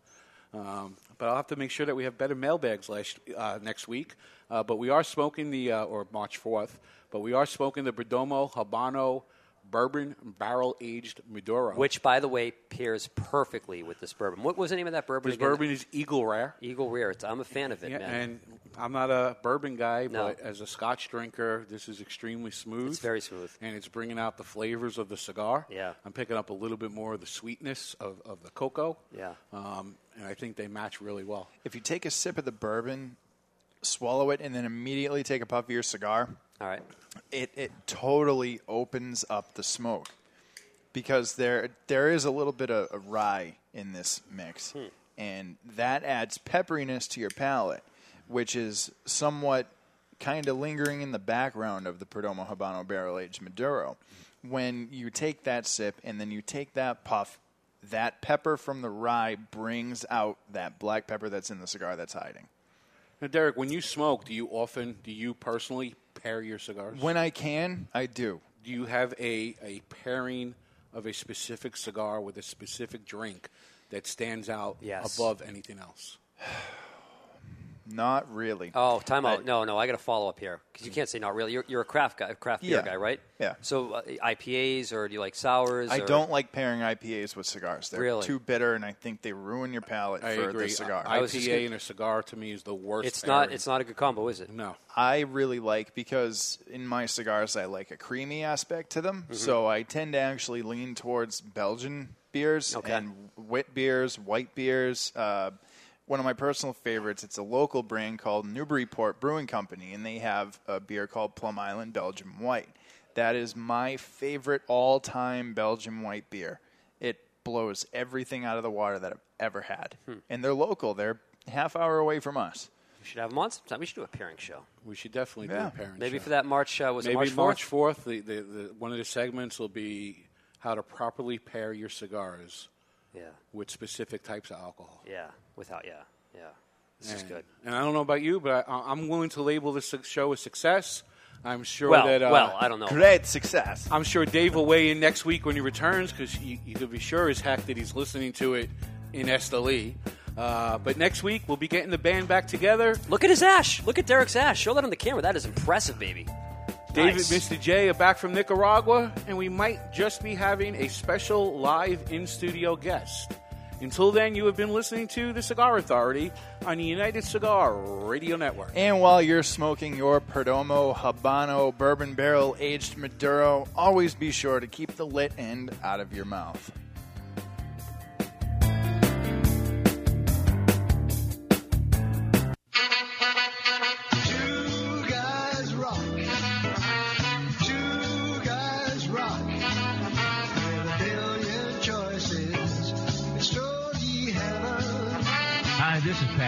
Um, but I'll have to make sure that we have better mailbags last, uh, next week. Uh, but we are smoking the, uh, or March 4th, but we are smoking the Perdomo Habano Bourbon Barrel Aged Maduro. Which, by the way, pairs perfectly with this bourbon. What was the name of that bourbon? This again? bourbon is Eagle Rare. Eagle Rare. It's, I'm a fan of it, Yeah, man. and I'm not a bourbon guy, No. but as a Scotch drinker, this is extremely smooth. It's very smooth, and it's bringing out the flavors of the cigar. Yeah. I'm picking up a little bit more of the sweetness of, of the cocoa. Yeah. um, and I think they match really well. If you take a sip of the bourbon, swallow it, and then immediately take a puff of your cigar, all right, it it totally opens up the smoke because there there is a little bit of, of rye in this mix, Hmm. and that adds pepperiness to your palate, which is somewhat kind of lingering in the background of the Perdomo Habano Barrel Aged Maduro. When you take that sip and then you take that puff, that pepper from the rye brings out that black pepper that's in the cigar that's hiding. Now, Derek, when you smoke, do you often, do you personally pair your cigars? When I can, I do. do you have a, a pairing of a specific cigar with a specific drink that stands out Yes. above anything else? Not really. Oh, time out. I- no, no, I got to follow up here because you can't say not really. You're, you're a craft guy, craft beer Yeah. guy, right? Yeah. So uh, IPAs or do you like sours? I or- don't like pairing IPAs with cigars. They're Really? too bitter, and I think they ruin your palate I for agree. the cigar. I- IPA and a cigar to me is the worst. It's not. pairing. It's not a good combo, is it? No. I really like because in my cigars I like a creamy aspect to them, Mhm. so I tend to actually lean towards Belgian beers Okay. and wit beers, white beers. Uh, one of my personal favorites. It's a local brand called Newburyport Brewing Company, and they have a beer called Plum Island Belgian White. That is my favorite all-time Belgian white beer. It blows everything out of the water that I've ever had, Hmm. and they're local. They're half hour away from us. We should have them on sometime. We should do a pairing show. We should definitely Yeah. do a pairing. Maybe show. for that March. Uh, was Maybe it March 4th? March 4th, the, the, the, one of the segments will be how to properly pair your cigars Yeah. with specific types of alcohol. Yeah. Without. Yeah. Yeah. This is good. And I don't know about you, but I, I'm willing to label this show a success. I'm sure Well, that. Uh, well, I don't know. Great success. I'm sure Dave will weigh in next week when he returns because you, you can be sure as heck that he's listening to it in Esteli. Uh, but next week we'll be getting the band back together. Look at his ash. Look at Derek's ash. Show that on the camera. That is impressive, baby. David, Nice. Mr. J are back from Nicaragua, and we might just be having a special live in studio guest. Until then, you have been listening to The Cigar Authority on the United Cigar Radio Network. And while you're smoking your Perdomo Habano Bourbon Barrel Aged Maduro, always be sure to keep the lit end out of your mouth.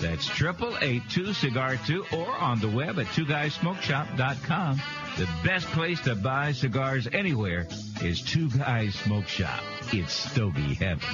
That's 888-2-CIGAR-2 or on the web at twoguysmokeshop.com. The best place to buy cigars anywhere is Two Guys Smoke Shop. It's Stogie Heaven.